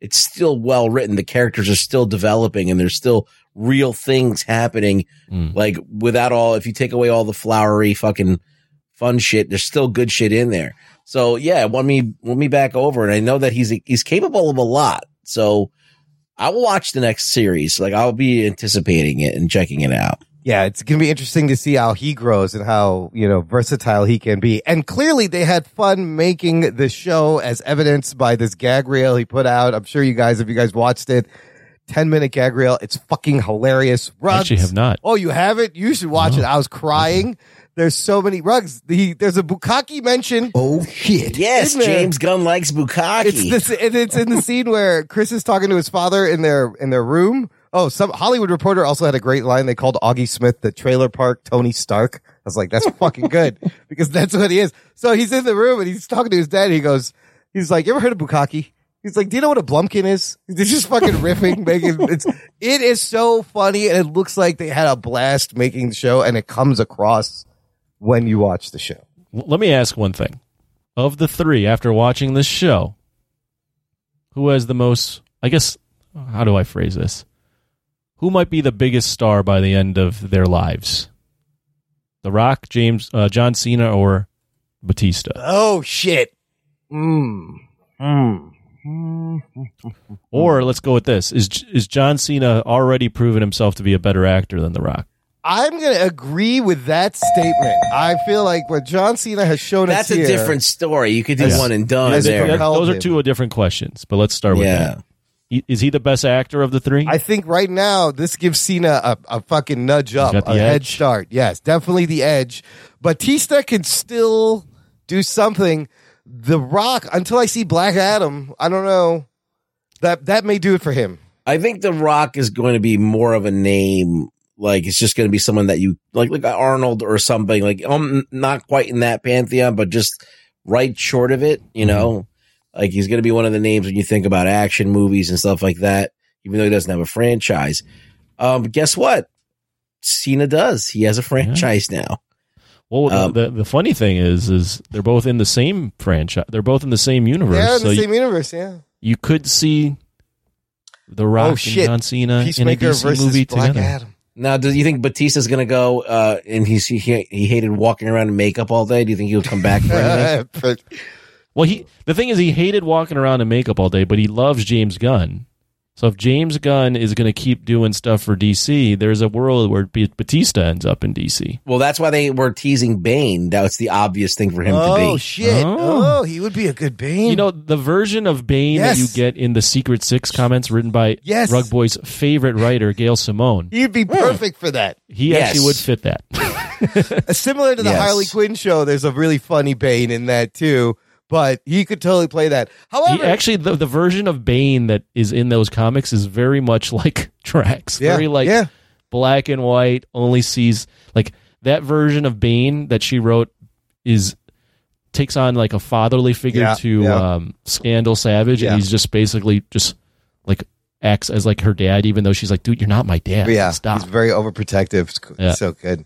it's still well written. The characters are still developing and there's still real things happening. Mm. Like without all, if you take away all the flowery fucking fun shit, there's still good shit in there. So yeah, won me, won me back over. And I know that he's, he's capable of a lot. So I will watch the next series. Like I'll be anticipating it and checking it out. Yeah, it's to be interesting to see how he grows and how, you know, versatile he can be. And clearly they had fun making the show as evidenced by this gag reel he put out. I'm sure you guys, if you guys watched it, 10 minute gag reel. It's fucking hilarious. I Ruggs. actually have not. Oh, you haven't? You should watch it. I was crying. There's so many rugs. The, there's a Bukkake mention. Oh shit. Yes, James Gunn likes Bukkake. It's this, and it's in the scene where Chris is talking to his father in their in their room. Oh, some Hollywood Reporter also had a great line. They called Augie Smith the trailer park Tony Stark. I was like, that's fucking good because that's what he is. So he's in the room and he's talking to his dad. He goes, he's like, you ever heard of Bukkake? He's like, do you know what a Blumpkin is? They're just fucking riffing, making it's it is so funny and it looks like they had a blast making the show and it comes across when you watch the show. Let me ask one thing. Of the three, after watching this show, who has the most, I guess, how do I phrase this? Who might be the biggest star by the end of their lives? The Rock, James, uh, John Cena, or Batista? Oh shit. Mm. Mm-hmm. Or let's go with this: Is is John Cena already proven himself to be a better actor than The Rock? I'm going to agree with that statement. I feel like what John Cena has shown That's us That's a here, different story. You could do Yes. one and done Yes, there. but- those are two different questions, but let's start with Yeah. that. He- Is he the best actor of the three? I think right now this gives Cena a, a fucking nudge up, got the a head start. Yes, definitely the edge. Batista can still do something. The Rock, until I see Black Adam, I don't know. That that may do it for him. I think The Rock is going to be more of a name. Like it's just going to be someone that you like, like Arnold or something. Like um, not quite in that pantheon, but just right short of it. You know, like he's going to be one of the names when you think about action movies and stuff like that. Even though he doesn't have a franchise, um, guess what? Cena does. He has a franchise now. Well, the- Um, the, the funny thing is, is they're both in the same franchise. They're both in the same universe. Yeah, in so the you, same universe. Yeah. you could see the Rock Oh and! John Cena in a Peacemaker DC versus movie Black together. Adam. Now, do you think Batista's going to go? Uh, and he's he he hated walking around in makeup all day. Do you think he'll come back for anything? Well, he the thing is, he hated walking around in makeup all day, but he loves James Gunn. So if James Gunn is going to keep doing stuff for DC, there's a world where B- Batista ends up in DC. Well, that's why they were teasing Bane. That was the obvious thing for him to be. Oh shit! Oh. Oh. he would be a good Bane. You know, the version of Bane Yes. that you get in the Secret Six comments written by Yes. Rug Boy's favorite writer, Gail Simone. he'd be perfect for that. He Yes. actually would fit that. Similar to the Yes. Harley Quinn show, there's a really funny Bane in that too. But he could totally play that. However, He actually the, the version of Bane that is in those comics is very much like Drax. yeah, Very like yeah, black and white, only sees like that version of Bane that she wrote is takes on like a fatherly figure Yeah, to um Scandal Savage and he's just basically just like acts as like her dad even though she's like, dude, you're not my dad. yeah. Stop. He's very overprotective. It's Yeah. so good.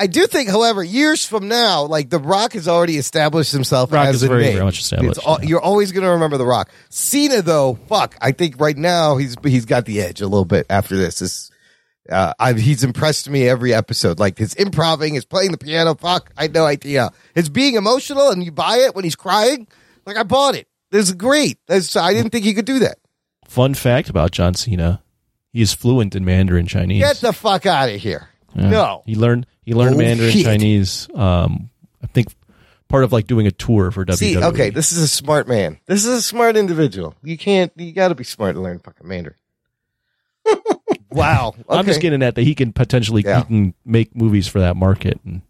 I do think, however, years from now, like The Rock has already established himself Rock as is a very, name. very much established, It's all- yeah. You're always going to remember The Rock. Cena, though, fuck. I think right now he's he's got the edge a little bit after this. uh, I've, he's impressed me every episode. Like his improving, his playing the piano. Fuck, I had no idea. His being emotional and you buy it when he's crying. Like I bought it. This is great. That's, I didn't think he could do that. Fun fact about John Cena. He is fluent in Mandarin Chinese. Get the fuck out of here. Yeah. No. He learned he learned Mandarin shit. Chinese um I think part of like doing a tour for WWE. See, okay, this is a smart man. This is a smart individual. You can't, you got to be smart to learn fucking Mandarin. wow. I'm just getting at that he can potentially Yeah. he can make movies for that market. And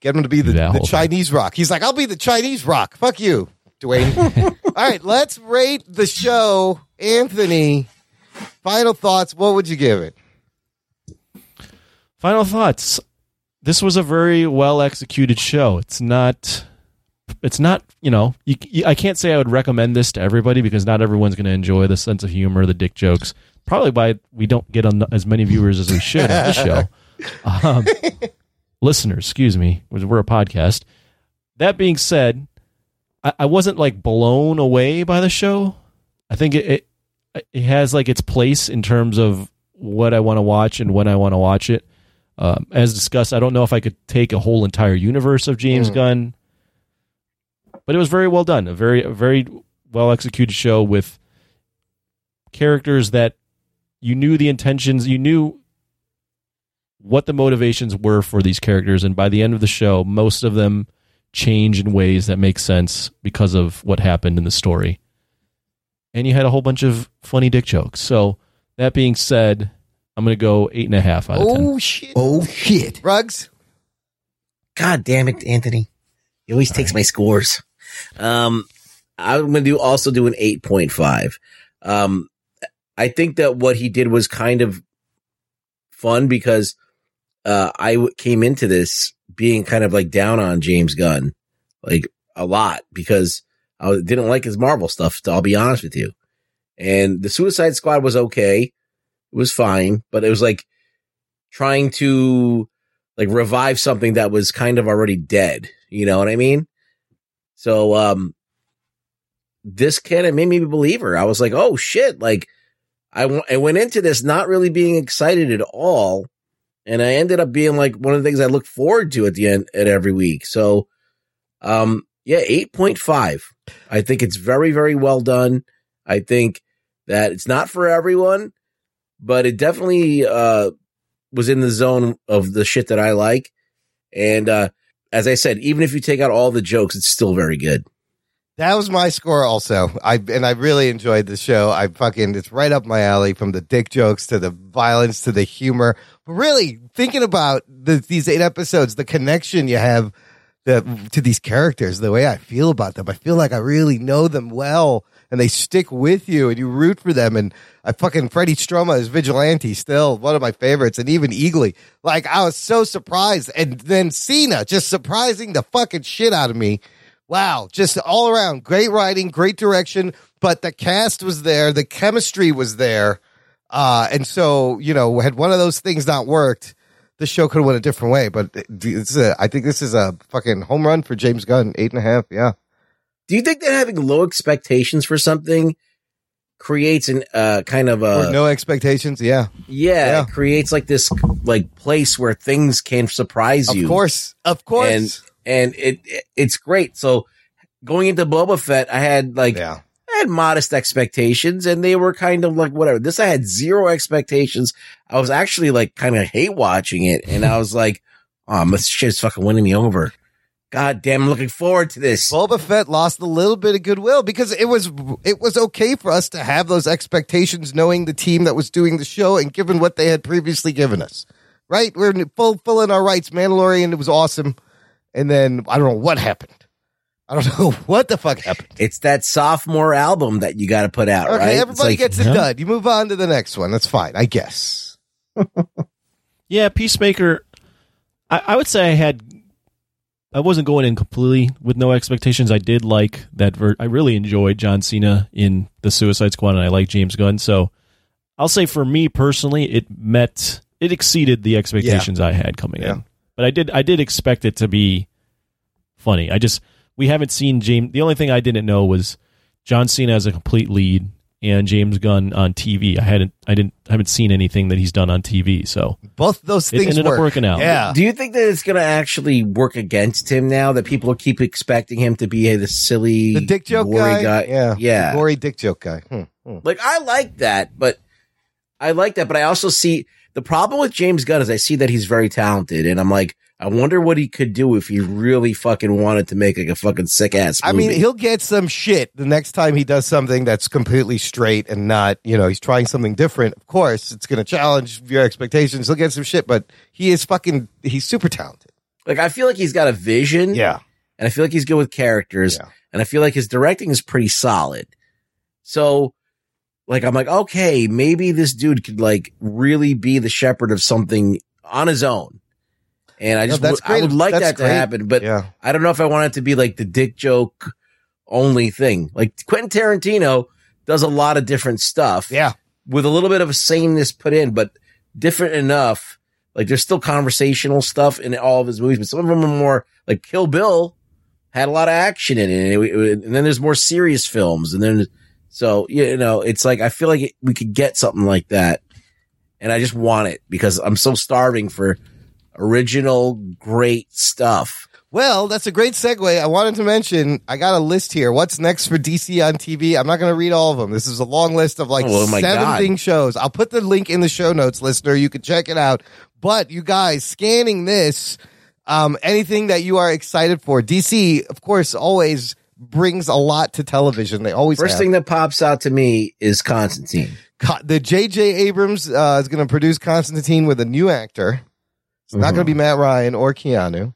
Get him to be the, the Chinese rock. He's like, I'll be the Chinese rock. Fuck you, Dwayne. All right, let's rate the show. Anthony, final thoughts. What would you give it? Final thoughts. This was a very well executed show. It's not. It's not. You know, you, you, I can't say I would recommend this to everybody because not everyone's going to enjoy the sense of humor, the dick jokes. Probably why we don't get on as many viewers as we should on this show. Um, listeners, excuse me, we're a podcast. That being said, I, I wasn't like blown away by the show. I think it, it it has like its place in terms of what I want to watch and when I want to watch it. Um, as discussed, I don't know if I could take a whole entire universe of James Mm. Gunn, but it was very well done. A very a very well executed show with characters that you knew the intentions, you knew what the motivations were for these characters, and by the end of the show, most of them change in ways that make sense because of what happened in the story. And you had a whole bunch of funny dick jokes. So that being said, I'm going to go eight and a half out of ten. Oh shit! Oh shit! Ruggs. God damn it, Anthony. He always takes my scores. Um, I'm going to do also do an 8.5. Um, I think that what he did was kind of fun because, uh, I w- came into this being kind of like down on James Gunn, like a lot because I didn't like his Marvel stuff. To, I'll be honest with you. And the Suicide Squad was okay. Was fine, but it was like trying to like revive something that was kind of already dead. You know what I mean? So, um, this kind of made me a believer. I was like, oh shit. Like I, w- I went into this not really being excited at all. And I ended up being like one of the things I look forward to at the end at every week. So, um, yeah, 8.5. I think it's very, very well done. I think that it's not for everyone, but it definitely, uh, was in the zone of the shit that I like. And, uh, as I said, even if you take out all the jokes, it's still very good. That was my score also. I and I really enjoyed the show. I fucking it's right up my alley from the dick jokes to the violence to the humor. But really thinking about the, these eight episodes, the connection you have the, to these characters, the way I feel about them, I feel like I really know them well and they stick with you and you root for them. And I fucking Freddie Stroma is vigilante still one of my favorites and even Eagly. Like I was so surprised. And then Cena just surprising the fucking shit out of me. Wow, just all around great writing, great direction, but the cast was there, the chemistry was there. Uh, and so, you know, had one of those things not worked, the show could have went a different way. But a, I think this is a fucking home run for James Gunn, eight and a half. Yeah. Do you think that having low expectations for something creates an, uh, kind of Or a, no expectations. Yeah. yeah, Yeah. it creates like this, like place where things can surprise you. Of course. Of course. and and it, it it's great. So going into Boba Fett, I had like yeah. I had modest expectations and they were kind of like whatever. This I had zero expectations. I was actually like kind of hate watching it and I was like, oh, this shit's fucking winning me over. God damn, I'm looking forward to this. Boba Fett lost a little bit of goodwill because it was it was okay for us to have those expectations, knowing the team that was doing the show and given what they had previously given us. Right, we're full full in our rights. Mandalorian, it was awesome, and then I don't know what happened. I don't know what the fuck happened. It's that sophomore album that you got to put out, Okay, right? Everybody like- gets it done. You move on to the next one. That's fine, I guess. Yeah, Peacemaker. I, I would say I had. I wasn't going in completely with no expectations. I did like that. Ver- I really enjoyed John Cena in the Suicide Squad, and I like James Gunn. So I'll say for me personally, it met, it exceeded the expectations I had coming Yeah. in. But I did, I did expect it to be funny. I just we haven't seen James. The only thing I didn't know was John Cena as a complete lead and James Gunn on TV. I hadn't, I didn't, I haven't seen anything that he's done on TV. So Both those it things ended work. up working out. Yeah. Do you think that it's going to actually work against him now that people keep expecting him to be the silly, The dick joke gory guy? Yeah. yeah. The gory dick joke guy. Hmm. Hmm. Like I like that, but I like that, but I also see the problem with James Gunn is I see that he's very talented, and I'm like, I wonder what he could do if he really fucking wanted to make like a fucking sick ass. I mean, he'll get some shit the next time he does something that's completely straight and not, you know, he's trying something different. Of course, it's going to challenge your expectations. He'll get some shit, but he is fucking, he's super talented. like I feel like he's got a vision, Yeah. and I feel like he's good with characters, and I feel like his directing is pretty solid. So, like, I'm like, okay, maybe this dude could like really be the shepherd of something on his own. And I No, just, that's would- I would like That's that to great. happen, but Yeah. I don't know if I want it to be like the dick joke only thing. Like Quentin Tarantino does a lot of different stuff. Yeah. With a little bit of a sameness put in, but different enough. Like there's still conversational stuff in all of his movies, but some of them are more like Kill Bill had a lot of action in it. And, it- and then there's more serious films. And then, so, you know, it's like, I feel like it, we could get something like that. And I just want it because I'm so starving for original great stuff. Well, that's a great segue. I wanted to mention, I got a list here. What's next for DC on TV? I'm not going to read all of them. This is a long list of like Oh, my seven God. shows. I'll put the link in the show notes, listener. You can check it out. But you guys, scanning this, um, anything that you are excited for, DC, of course, always brings a lot to television. They always First have. thing that pops out to me is Constantine. Co- the J.J. Abrams uh, is going to produce Constantine with a new actor. It's not Mm-hmm. going to be Matt Ryan or Keanu.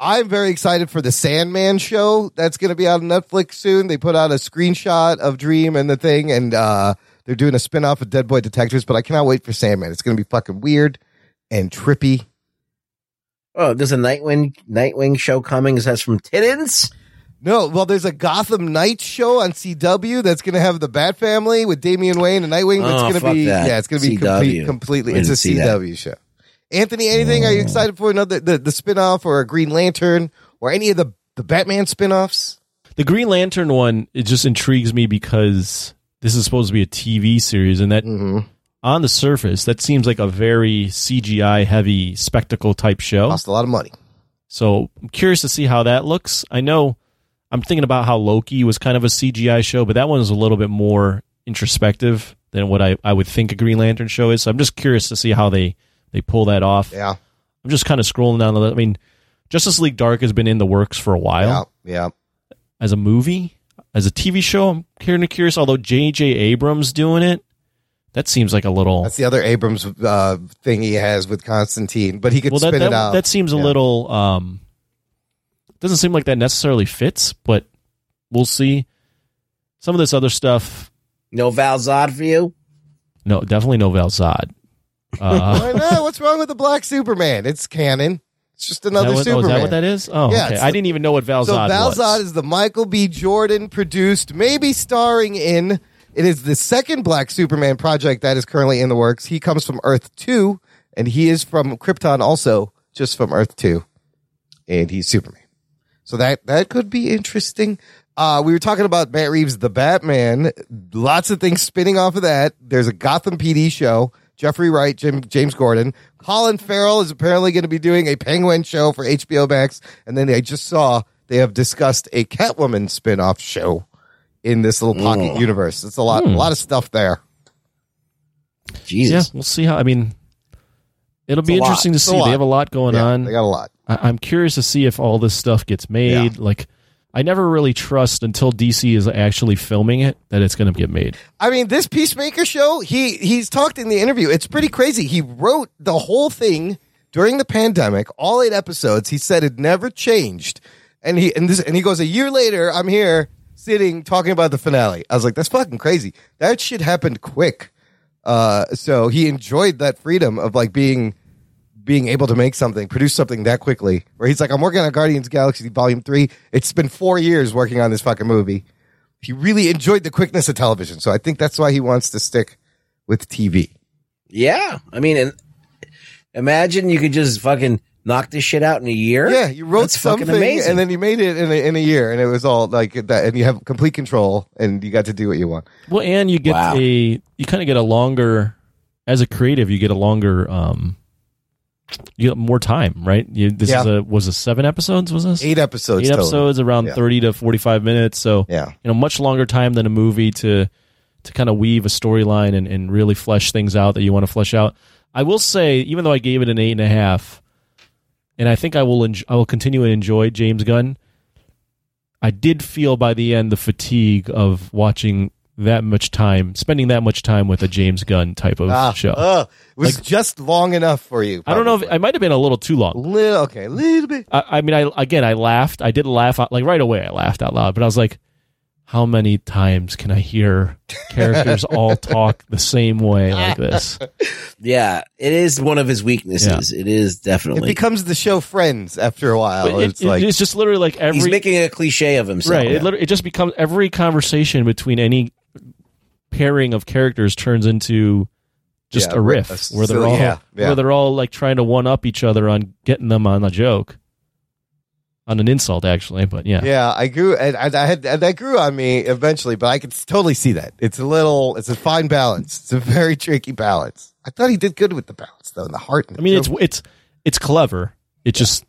I'm very excited for the Sandman show that's going to be out on Netflix soon. They put out a screenshot of Dream and the thing, and uh, they're doing a spinoff of Dead Boy Detectives. But I cannot wait for Sandman. It's going to be fucking weird and trippy. Oh, there's a Nightwing Nightwing show coming. Is that from Titans? No, well, there's a Gotham Knight show on CW that's going to have the Bat Family with Damian Wayne and Nightwing. That's Oh, going to be that. yeah, it's going to be complete, completely. It's a didn't that. CW show. Anthony, anything? Are you excited for another the the spinoff or a Green Lantern or any of the the Batman spinoffs? The Green Lantern one, it just intrigues me because this is supposed to be a TV series, and that Mm-hmm. on the surface, that seems like a very CGI heavy spectacle type show. Cost a lot of money. So I'm curious to see how that looks. I know I'm thinking about how Loki was kind of a CGI show, but that one is a little bit more introspective than what I, I would think a Green Lantern show is. So I'm just curious to see how they, they pull that off. Yeah. I'm just kind of scrolling down the list. I mean, Justice League Dark has been in the works for a while Yeah, yeah. as a movie, as a TV show. I'm kind of curious. Although J.J. Abrams doing it, that seems like a little. That's the other Abrams uh, thing he has with Constantine, but he could well, spin that, that, it out. that seems a little. Um, doesn't seem like that necessarily fits, but we'll see. Some of this other stuff, No Val Zod for you? no, definitely no Val Zod. Uh, Why not? What's wrong with the Black Superman? It's canon. It's just another what, oh, Superman. is that what that is? Oh, Yeah, okay. I didn't even know what Val so Zod Val was. Is the Michael B. Jordan produced, maybe starring in. It is the second Black Superman project that is currently in the works. He comes from Earth Two, and he is from Krypton, also just from Earth Two, and he's Superman. So that that could be interesting. Uh, we were talking about Matt Reeves, the Batman. Lots of things spinning off of that. There's a Gotham PD show. Jeffrey Wright, Jim, James Gordon, Colin Farrell is apparently going to be doing a Penguin show for HBO Max, and then I just saw they have discussed a Catwoman spin-off show in this little pocket Mm. universe. It's a lot, a Hmm. lot of stuff there. Jesus. Yeah, we'll see how. I mean, it'll be a lot. interesting to It's see. They have a lot going Yeah, on. they got a lot. I, I'm curious to see if all this stuff gets made. Like, I never really trust until DC is actually filming it that it's going to get made. I mean, this Peacemaker show, he he's talked in the interview. It's pretty crazy. He wrote the whole thing during the pandemic, all eight episodes. He said it never changed. And he and this and he goes, a year later, I'm here sitting talking about the finale. I was like, that's fucking crazy. That shit happened quick. Uh so he enjoyed that freedom of like being being able to make something, produce something that quickly. Where he's like, I'm working on Guardians Galaxy Volume Three. It's been four years working on this fucking movie. He really enjoyed the quickness of television, so I think that's why he wants to stick with TV. Yeah. I mean, and imagine you could just fucking knock this shit out in a year. Yeah, you wrote That's something, amazing. and then you made it in a, in a year, and it was all like that, and you have complete control, and you got to do what you want. Well, and you get Wow. a you kind of get a longer as a creative. You get a longer um, you get more time, right? You, this Yeah. is a was a seven episodes. Was this Eight episodes. Eight total. episodes, around Yeah. thirty to forty five minutes. So Yeah. you know, much longer time than a movie to to kind of weave a storyline and, and really flesh things out that you want to flesh out. I will say, even though I gave it an eight and a half, and I think I will enj- I will continue to enjoy James Gunn. I did feel by the end the fatigue of watching that much time, spending that much time with a James Gunn type of Ah, show. oh, it was Like- just long enough for you. I don't know if I might have been a little too long. Little, okay, a little bit. I, I mean, I again, I laughed. I did laugh out, like right away. I laughed out loud, but I was like, "How many times can I hear characters all talk the same way like this?" Yeah. It is one of his weaknesses. It is definitely. It becomes the show Friends after a while. It- it's like it's just literally like every He's making a cliche of himself. right. It, literally, it just becomes every conversation between any pairing of characters turns into just Yeah, a riff a where they're all yeah, yeah. where they're all like trying to one up each other on getting them on a joke, on an insult actually. But yeah, Yeah, I grew, and, and I had, and that grew on me eventually, but I could totally see that. It's a little, it's a fine balance. It's a very tricky balance. I thought he did good with the balance, though, in the heart. And I mean, the it's it's it's clever. It's just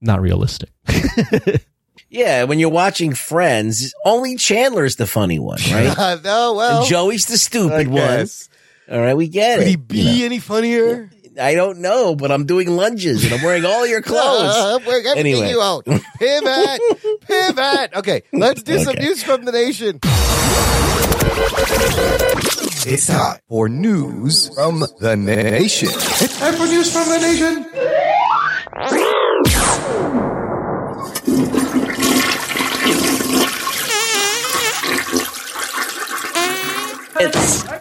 not realistic. Yeah. When you're watching Friends, only Chandler's the funny one, right? no, well, and Joey's the stupid one. guess. All right. We get Could it. he be you know? any funnier? I don't know, but I'm doing lunges and I'm wearing all your clothes. Uh, we're everything Anyway. you own. Pivot, pivot. Okay, let's do some news from the nation. It's time for news from the nation. It's time for news from the nation. It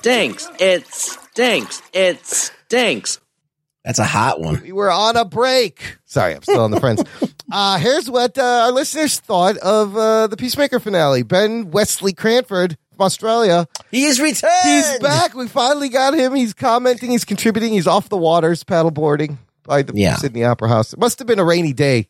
stinks. It stinks. It stinks. That's a hot one. We were on a break. Sorry, I'm still on the friends. Uh, here's what uh, our listeners thought of uh, the Peacemaker finale. Ben Wesley Cranford from Australia. He is returned. He's back. We finally got him. He's commenting. He's contributing. He's off the waters paddleboarding by the Yeah. Sydney Opera House. It must have been a rainy day.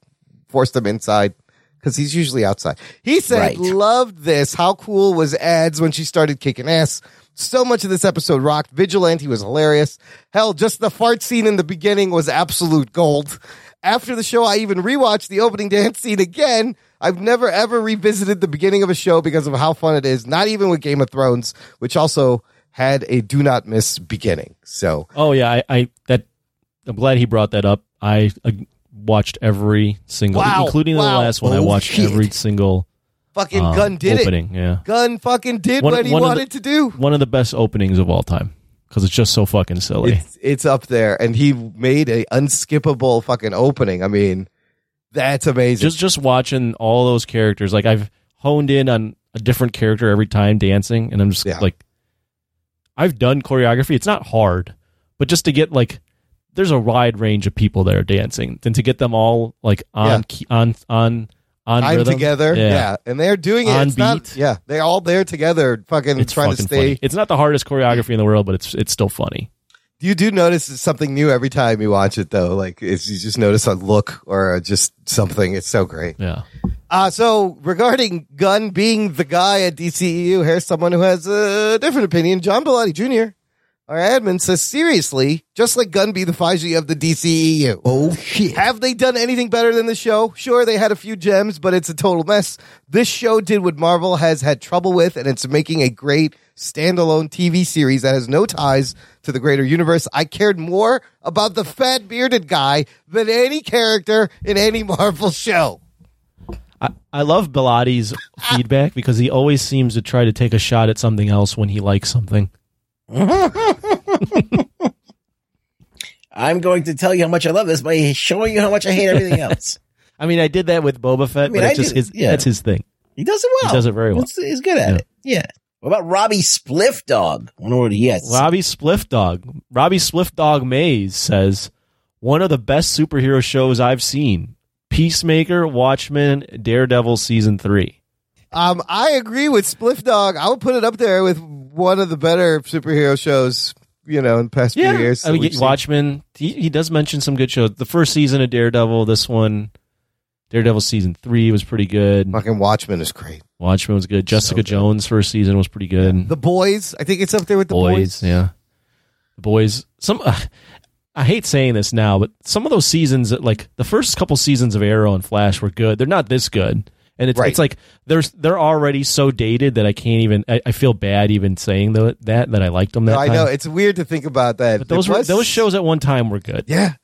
Forced him inside because he's usually outside. He said, Right. loved this. How cool was ads when she started kicking ass? So much of this episode rocked. Vigilante was hilarious. Hell, just the fart scene in the beginning was absolute gold. After the show, I even rewatched the opening dance scene again. I've never ever revisited the beginning of a show because of how fun it is, not even with Game of Thrones, which also had a do not miss beginning. So, Oh yeah, I, I that I'm glad he brought that up. I uh, watched every single, Wow, including wow. the last one. I Oh, watched shit. every single fucking uh, Gunn did opening. Yeah, it. Gunn fucking did One- what he wanted the- to do. one of the best openings of all time because it's just so fucking silly. It's, it's up there, and he made a unskippable fucking opening. I mean, that's amazing. just just watching all those characters, like I've honed in on a different character every time dancing, and I'm just Yeah. like, I've done choreography. It's not hard, but just to get like, there's a wide range of people that are dancing, and to get them all like on Yeah. key, on on on time rhythm, together. Yeah. and they're doing it On It's not- beat. yeah, they're all there together, fucking it's trying to stay. funny. It's not the hardest choreography in the world, but it's it's still funny. You do notice something new every time you watch it, though. Like, it's, you just notice a look or just something. It's so great. Yeah. Uh, so regarding Gunn being the guy at DCEU, here's someone who has a different opinion. John Bellotti Jr. our admin says, seriously, just like Gunn be the Feige of the DCEU. Oh shit. Have they done anything better than the show? Sure, they had a few gems, but it's a total mess. This show did what Marvel has had trouble with, and it's making a great standalone TV series that has no ties to the greater universe. I cared more about the fat bearded guy than any character in any Marvel show. I, I love Bellotti's feedback because he always seems to try to take a shot at something else when he likes something. I'm going to tell you how much I love this by showing you how much I hate everything else. I mean, I did that with Boba Fett, I mean, but I it's just do- his, yeah. that's his thing. He does it well. He does it very well. He's, he's good at Yeah. it. Yeah. What about Robbie Spliff Dog? I wonder what he has. Robbie Spliff Dog. Robbie Spliff Dog Mays says, one of the best superhero shows I've seen. Peacemaker, Watchmen, Daredevil season three. Um, I agree with Spliff Dog. I would put it up there with one of the better superhero shows, you know, in the past few years. I mean. Watchmen. He, he does mention some good shows. The first season of Daredevil, this one, Daredevil season three was pretty good. Fucking Watchmen is great. Watchmen was good. Jessica Jones first season was pretty good. The Boys, I think it's up there with the boys, Boys. yeah. The boys. Some. Uh, I hate saying this now, but some of those seasons, like the first couple seasons of Arrow and Flash, were good. They're not this good, and it's Right. it's like they're they're already so dated that I can't even. I, I feel bad even saying tho- that that I liked them. That No, I time. know it's weird to think about that. But those It were those shows at one time were good. Yeah,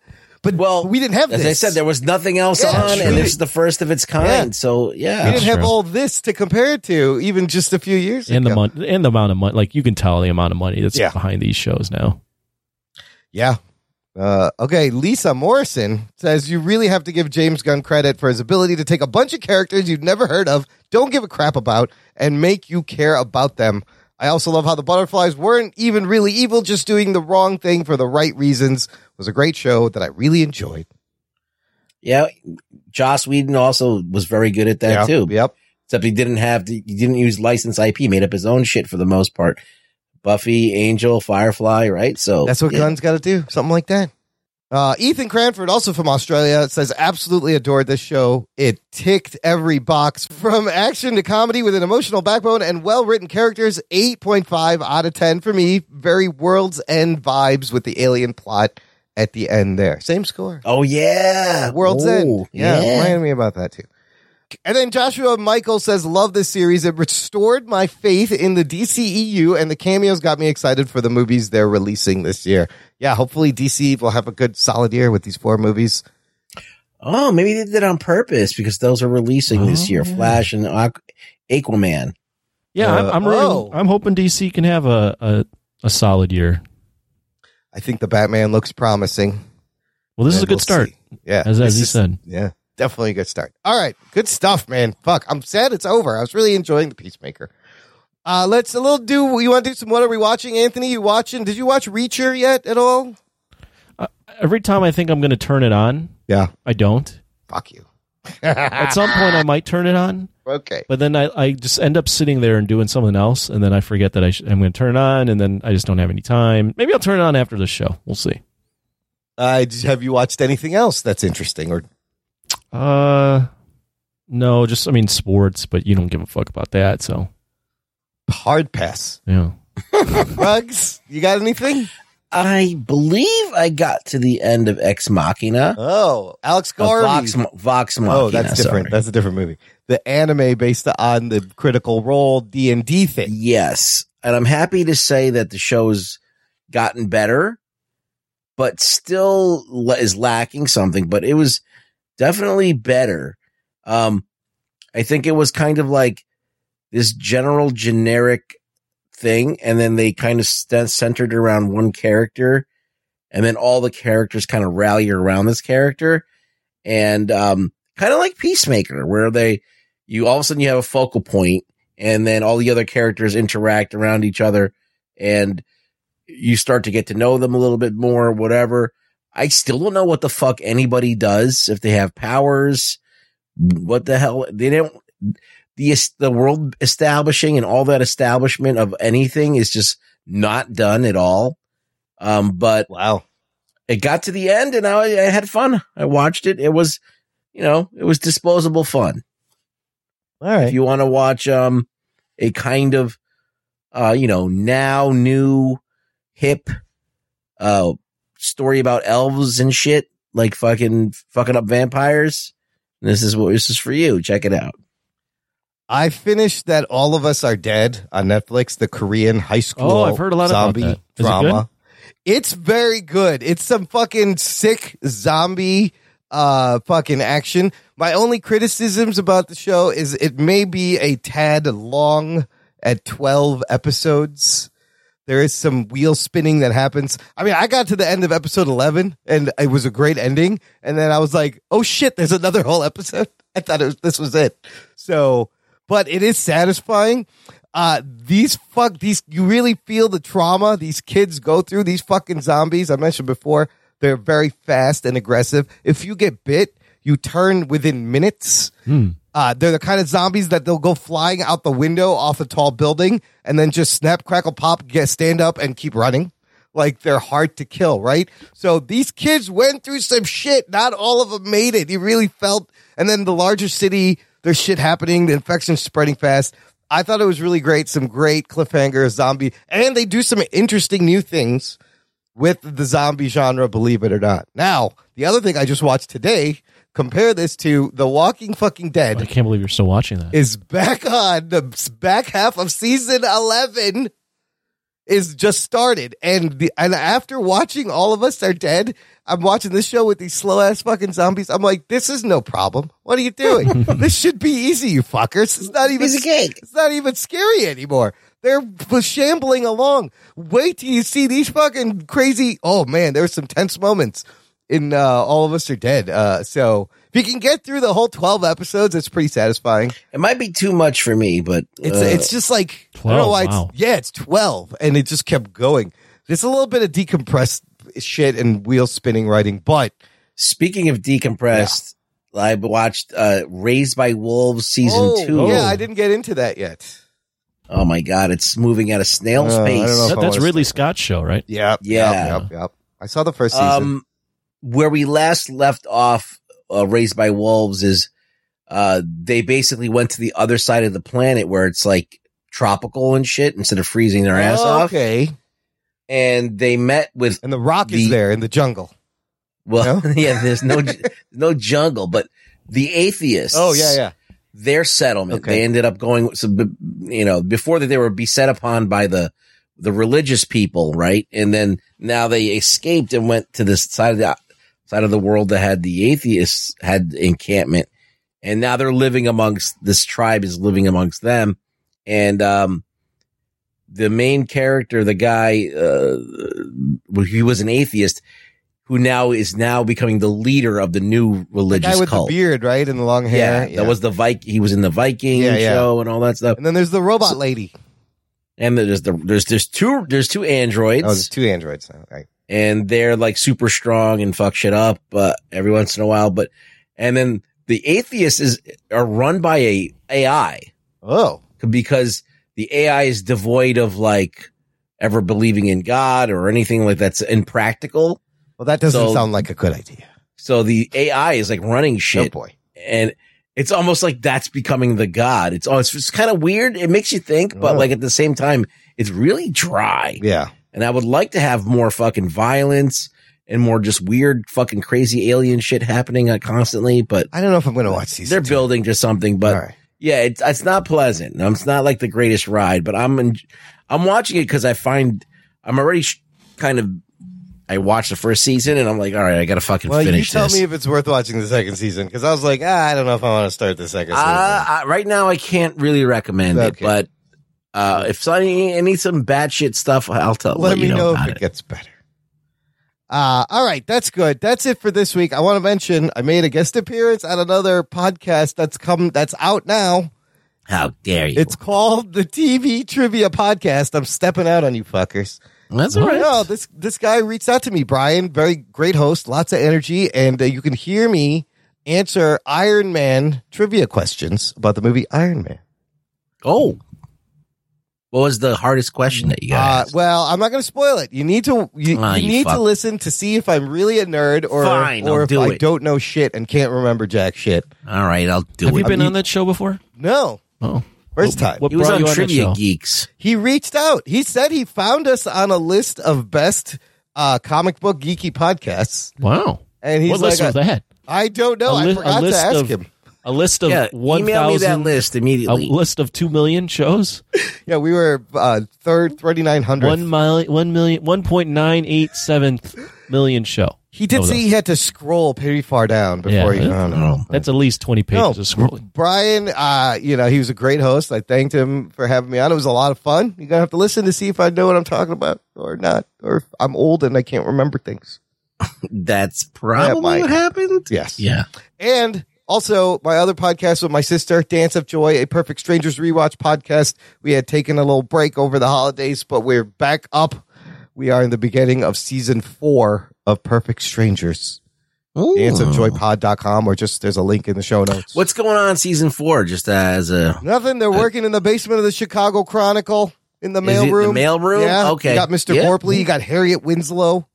but well, we didn't have As this. I said, there was nothing else Yeah, on, true. and this is the first of its kind. Yeah. So yeah, we didn't have all this to compare it to even just a few years and ago. the mon- and the amount of money, like you can tell the amount of money that's Yeah. behind these shows now. Yeah. Uh, okay, Lisa Morrison says you really have to give James Gunn credit for his ability to take a bunch of characters you've never heard of, don't give a crap about, and make you care about them. I also love how the butterflies weren't even really evil, just doing the wrong thing for the right reasons. It was a great show that I really enjoyed. yeah. Joss Whedon also was very good at that Yeah, too. Yep. Except he didn't have the, he didn't use licensed IP, made up his own shit for the most part. Buffy, Angel, Firefly, right? So That's what yeah. Gunn's got to do. Something like that. Uh, Ethan Cranford, also from Australia, says absolutely adored this show. It ticked every box from action to comedy with an emotional backbone and well written characters. 8.5 out of 10 for me. Very world's end vibes with the alien plot at the end there. Same score. Oh yeah, World's Oh, End. Yeah, yeah. reminded me about that too. And then Joshua Michael says, Love this series. It restored my faith in the DCEU, and the cameos got me excited for the movies they're releasing this year. Yeah, hopefully DC will have a good solid year with these four movies. Oh, maybe they did it on purpose because those are releasing this Oh, year. Flash and Aqu- Aquaman. Yeah, Uh, I'm I'm, really, oh. I'm hoping DC can have a, a a solid year. I think the Batman looks promising. Well, this is a good we'll start. see. Yeah. as as he is- said. Yeah, definitely a good start. All right, good stuff, man. Fuck, I'm sad it's over. I was really enjoying the Peacemaker. Uh, let's a little do. You want to do some? What are we watching, Anthony? You watching? Did you watch Reacher yet at all? Every time I think I'm going to turn it on, Yeah. I don't. Fuck you. At some point, I might turn it on, Okay. but then I, I just end up sitting there and doing something else, and then I forget that I sh- I'm going to turn it on, and then I just don't have any time. Maybe I'll turn it on after the show. We'll see. Uh, have you watched anything else that's interesting or Uh, no, just I mean sports, but you don't give a fuck about that, so hard pass? yeah. Ruggs, you got anything? I believe I got to the end of Ex Machina. Oh, Alex Garvey. Vox, Vox Machina. oh, that's different. sorry. That's a different movie. The anime based on the Critical Role D and D thing. Yes. And I'm happy to say that the show's gotten better, but still is lacking something, but it was definitely better. Um, I think it was kind of like this general generic thing. And then they kind of st- centered around one character and then all the characters kind of rally around this character and, um, kind of like Peacemaker where they, you all of a sudden you have a focal point and then all the other characters interact around each other and you start to get to know them a little bit more, whatever. I still don't know what the fuck anybody does if they have powers. What the hell? They don't, the, the world establishing and all that establishment of anything is just not done at all. Um, but wow, it got to the end and I, I had fun. I watched it. It was, you know, it was disposable fun All right. if you want to watch um a kind of uh you know now new hip uh story about elves and shit, like fucking fucking up vampires, this is what this is for you. Check it out. I finished that All of Us Are Dead on Netflix, the Korean high school Oh, I've heard a lot about zombie that. Is it drama. It's very good. It's some fucking sick zombie uh fucking action. My only criticisms about the show is it may be a tad long at 12 episodes. There is some wheel spinning that happens. I mean, I got to the end of episode 11 and it was a great ending. And then I was like, oh shit, there's another whole episode. I thought it was, this was it. So, but it is satisfying. Uh, these fuck, these, you really feel the trauma these kids go through. These fucking zombies, I mentioned before, they're very fast and aggressive. If you get bit, you turn within minutes. Uh, they're the kind of zombies that they'll go flying out the window off a tall building and then just snap, crackle, pop, get stand up and keep running. Like they're hard to kill, right? So these kids went through some shit. Not all of them made it. You really felt, and then the larger city, there's shit happening. The infection's spreading fast. I thought it was really great. Some great cliffhanger zombie, and they do some interesting new things with the zombie genre, believe it or not. Now, the other thing I just watched today, compare this to The Walking Fucking Dead. I can't believe you're still watching that. is back on the back half of season 11 is just started. And the and after watching all of us are dead i'm watching this show with these slow ass fucking zombies. I'm like this is no problem. What are you doing? This should be easy you fuckers. It's not even Piece of cake. it's not even scary anymore. They're shambling along. Wait till you see these fucking crazy oh man there's some tense moments in uh, all of us are dead uh, so if you can get through the whole 12 episodes it's pretty satisfying It might be too much for me, but it's uh, it's just like I don't 12, know why. It's, wow. Yeah, it's twelve, and it just kept going. There's a little bit of decompressed shit and wheel spinning writing, but speaking of decompressed. I watched uh, Raised by Wolves season oh, two. yeah, I didn't get into that yet. Oh my god, it's moving at a snail's Uh, pace. don't know if That- that's Ridley start Scott's show, right? Yep, Yeah. yep, yep, yep. I saw the first season. Um, where we last left off, uh, Raised by Wolves is, uh, they basically went to the other side of the planet where it's like tropical and shit instead of freezing their ass Oh, off. okay, And they met with, and the rock is there in the jungle. well, No? yeah, there's no, no jungle, but the atheists. Oh yeah, yeah. Their settlement. Okay. They ended up going, so, you know, before that they were beset upon by the, the religious people, right? And then now they escaped and went to this side of the side of the world that had the atheists had encampment, and now they're living amongst this tribe is living amongst them, and um, the main character, the guy, uh, he was an atheist who now is now becoming the leader of the new The religious guy with cult. the beard, right, and the long hair. yeah, hair. that was the Viking. He was in the Viking Yeah, yeah. show and all that stuff. And then there's the robot lady. And there's the there's there's two there's two androids. Oh, there's two androids now. Right. And they're like super strong and fuck shit up uh, every once in a while. But and then the atheists is are run by a AI Oh, because the AI is devoid of like ever believing in God or anything like that's impractical. well, that doesn't So- sound like a good idea. So the AI is like running shit. Oh shit, boy. and it's almost like that's becoming the God. It's oh, it's, it's kind of weird. It makes you think, but Oh. like at the same time, it's really dry. Yeah. And I would like to have more fucking violence and more just weird fucking crazy alien shit happening uh, constantly. But I don't know if I'm going to watch these. they're building to something. But right. yeah, it's it's not pleasant. It's not like the greatest ride. But I'm en- I'm watching it because I find I'm already sh- kind of. I watched the first season and I'm like, all right, I gotta fucking Well, you finish tell this. me if it's worth watching the second season because I was like, ah, I don't know if I want to start the second season. Uh, I, right now, I can't really recommend Okay. it, but uh, if I need, some bad shit stuff, I'll tell. Let, me you know, know, if it, it. gets better. Uh, all right, that's good. That's it for this week. I want to mention I made a guest appearance on another podcast that's come that's out now. How dare you? It's called the TV Trivia Podcast. I'm stepping out on you fuckers. That's all right. No, this this guy reached out to me, Brian. Very great host, lots of energy, and uh, you can hear me answer Iron Man trivia questions about the movie Iron Man. Oh, what was the hardest question that you got? Uh, asked? well, I'm not going to spoil it. You need to you, you you need to listen to see if I'm really a nerd or Fine, or I'll if do I it. don't know shit and can't remember jack shit. all right, I'll do Have it. Have you been you- on that show before? No, Oh, First time. What He was brought on you on Trivia? Geeks. He reached out. He said he found us on a list of best uh, comic book geeky podcasts. Wow. And he's what like, list was that? I don't know. a, I li- forgot a list to ask of him. A list of Yeah, one email me that thousand list immediately. a list of two million shows. Yeah, we were uh, third, thirty nine hundred. One million, one million, one point nine eight seven million show. He did That say he had to scroll pretty far down before he. Yeah, Oh, no. That's at least twenty No, pages of scrolling. Brian, uh, you know, he was a great host. I thanked him for having me on. It was a lot of fun. You're gonna have to listen to see if I know what I'm talking about or not, or if I'm old and I can't remember things. That's probably might. what happened. Yes. Yeah. And also my other podcast with my sister, Dance of Joy, a Perfect Strangers rewatch podcast. We had taken a little break over the holidays, but we're back up. We are in the beginning of season four of Perfect Strangers. Danceofjoypod.com or just there's a link in the show notes. What's going on season four? Just as a Nothing. They're working in the basement of the Chicago Chronicle in the Is it the mailroom. mailroom? Yeah. Okay. You got Mr. Yeah. Gorpley. You got Harriet Winslow.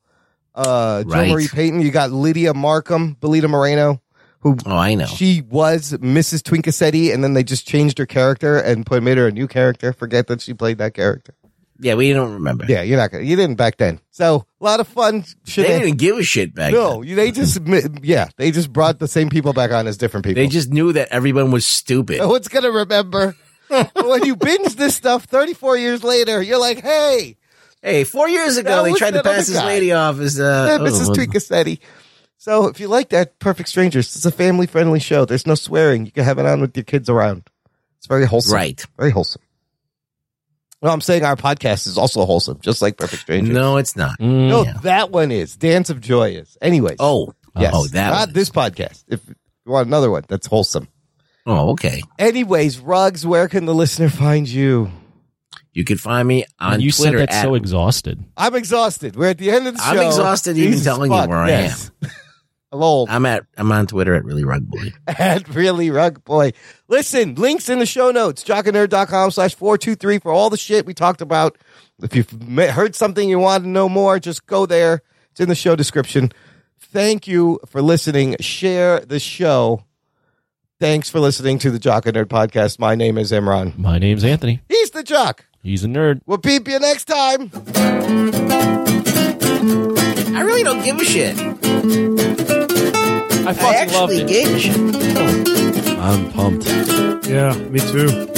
Uh, Jo Marie Payton. You got Lydia Markham, Belita Moreno, who oh, I know. she was Mrs. Twinkacetti, and then they just changed her character and put made her a new character. Forget that she played that character. Yeah, we don't remember. Yeah, you're not gonna. You didn't back then. So a lot of fun. Shit they didn't give a shit back then. no, they just yeah, they just brought the same people back on as different people. They just knew that everyone was stupid. No one's gonna remember. When you binge this stuff 34 years later, you're like, hey, Hey, four years ago, they tried to pass this guy. lady off as uh, yeah, oh, Mrs. what- Twinkacetti. So if you like that, Perfect Strangers, it's a family friendly show. There's no swearing. You can have it on with your kids around. It's very wholesome. Right. Very wholesome. Well, I'm saying our podcast is also wholesome, just like Perfect Strangers. No, it's not. Mm. No, Yeah. that one is. Dance of Joy is. Anyways. Oh, yes. oh, that. Not one. this podcast. If you want another one, that's wholesome. Oh, okay. Anyways, Ruggs, where can the listener find you? You can find me on you Twitter said that at so exhausted. I'm exhausted. We're at the end of the show. I'm exhausted even Jesus telling you fuck, where I yes. Hello. I'm at I'm on Twitter at really rug boy. at really rug boy. Listen, links in the show notes, jockandnerd.com slash 423 for all the shit we talked about. If you've heard something you want to know more, just go there. It's in the show description. Thank you for listening. Share the show. Thanks for listening to the Jock and Nerd podcast. My name is Imran. My name's Anthony. He's the Jock. He's a nerd. We'll peep you next time. I really don't give a shit. I I fucking loved actually it. gave a shit. I'm pumped. Yeah, me too.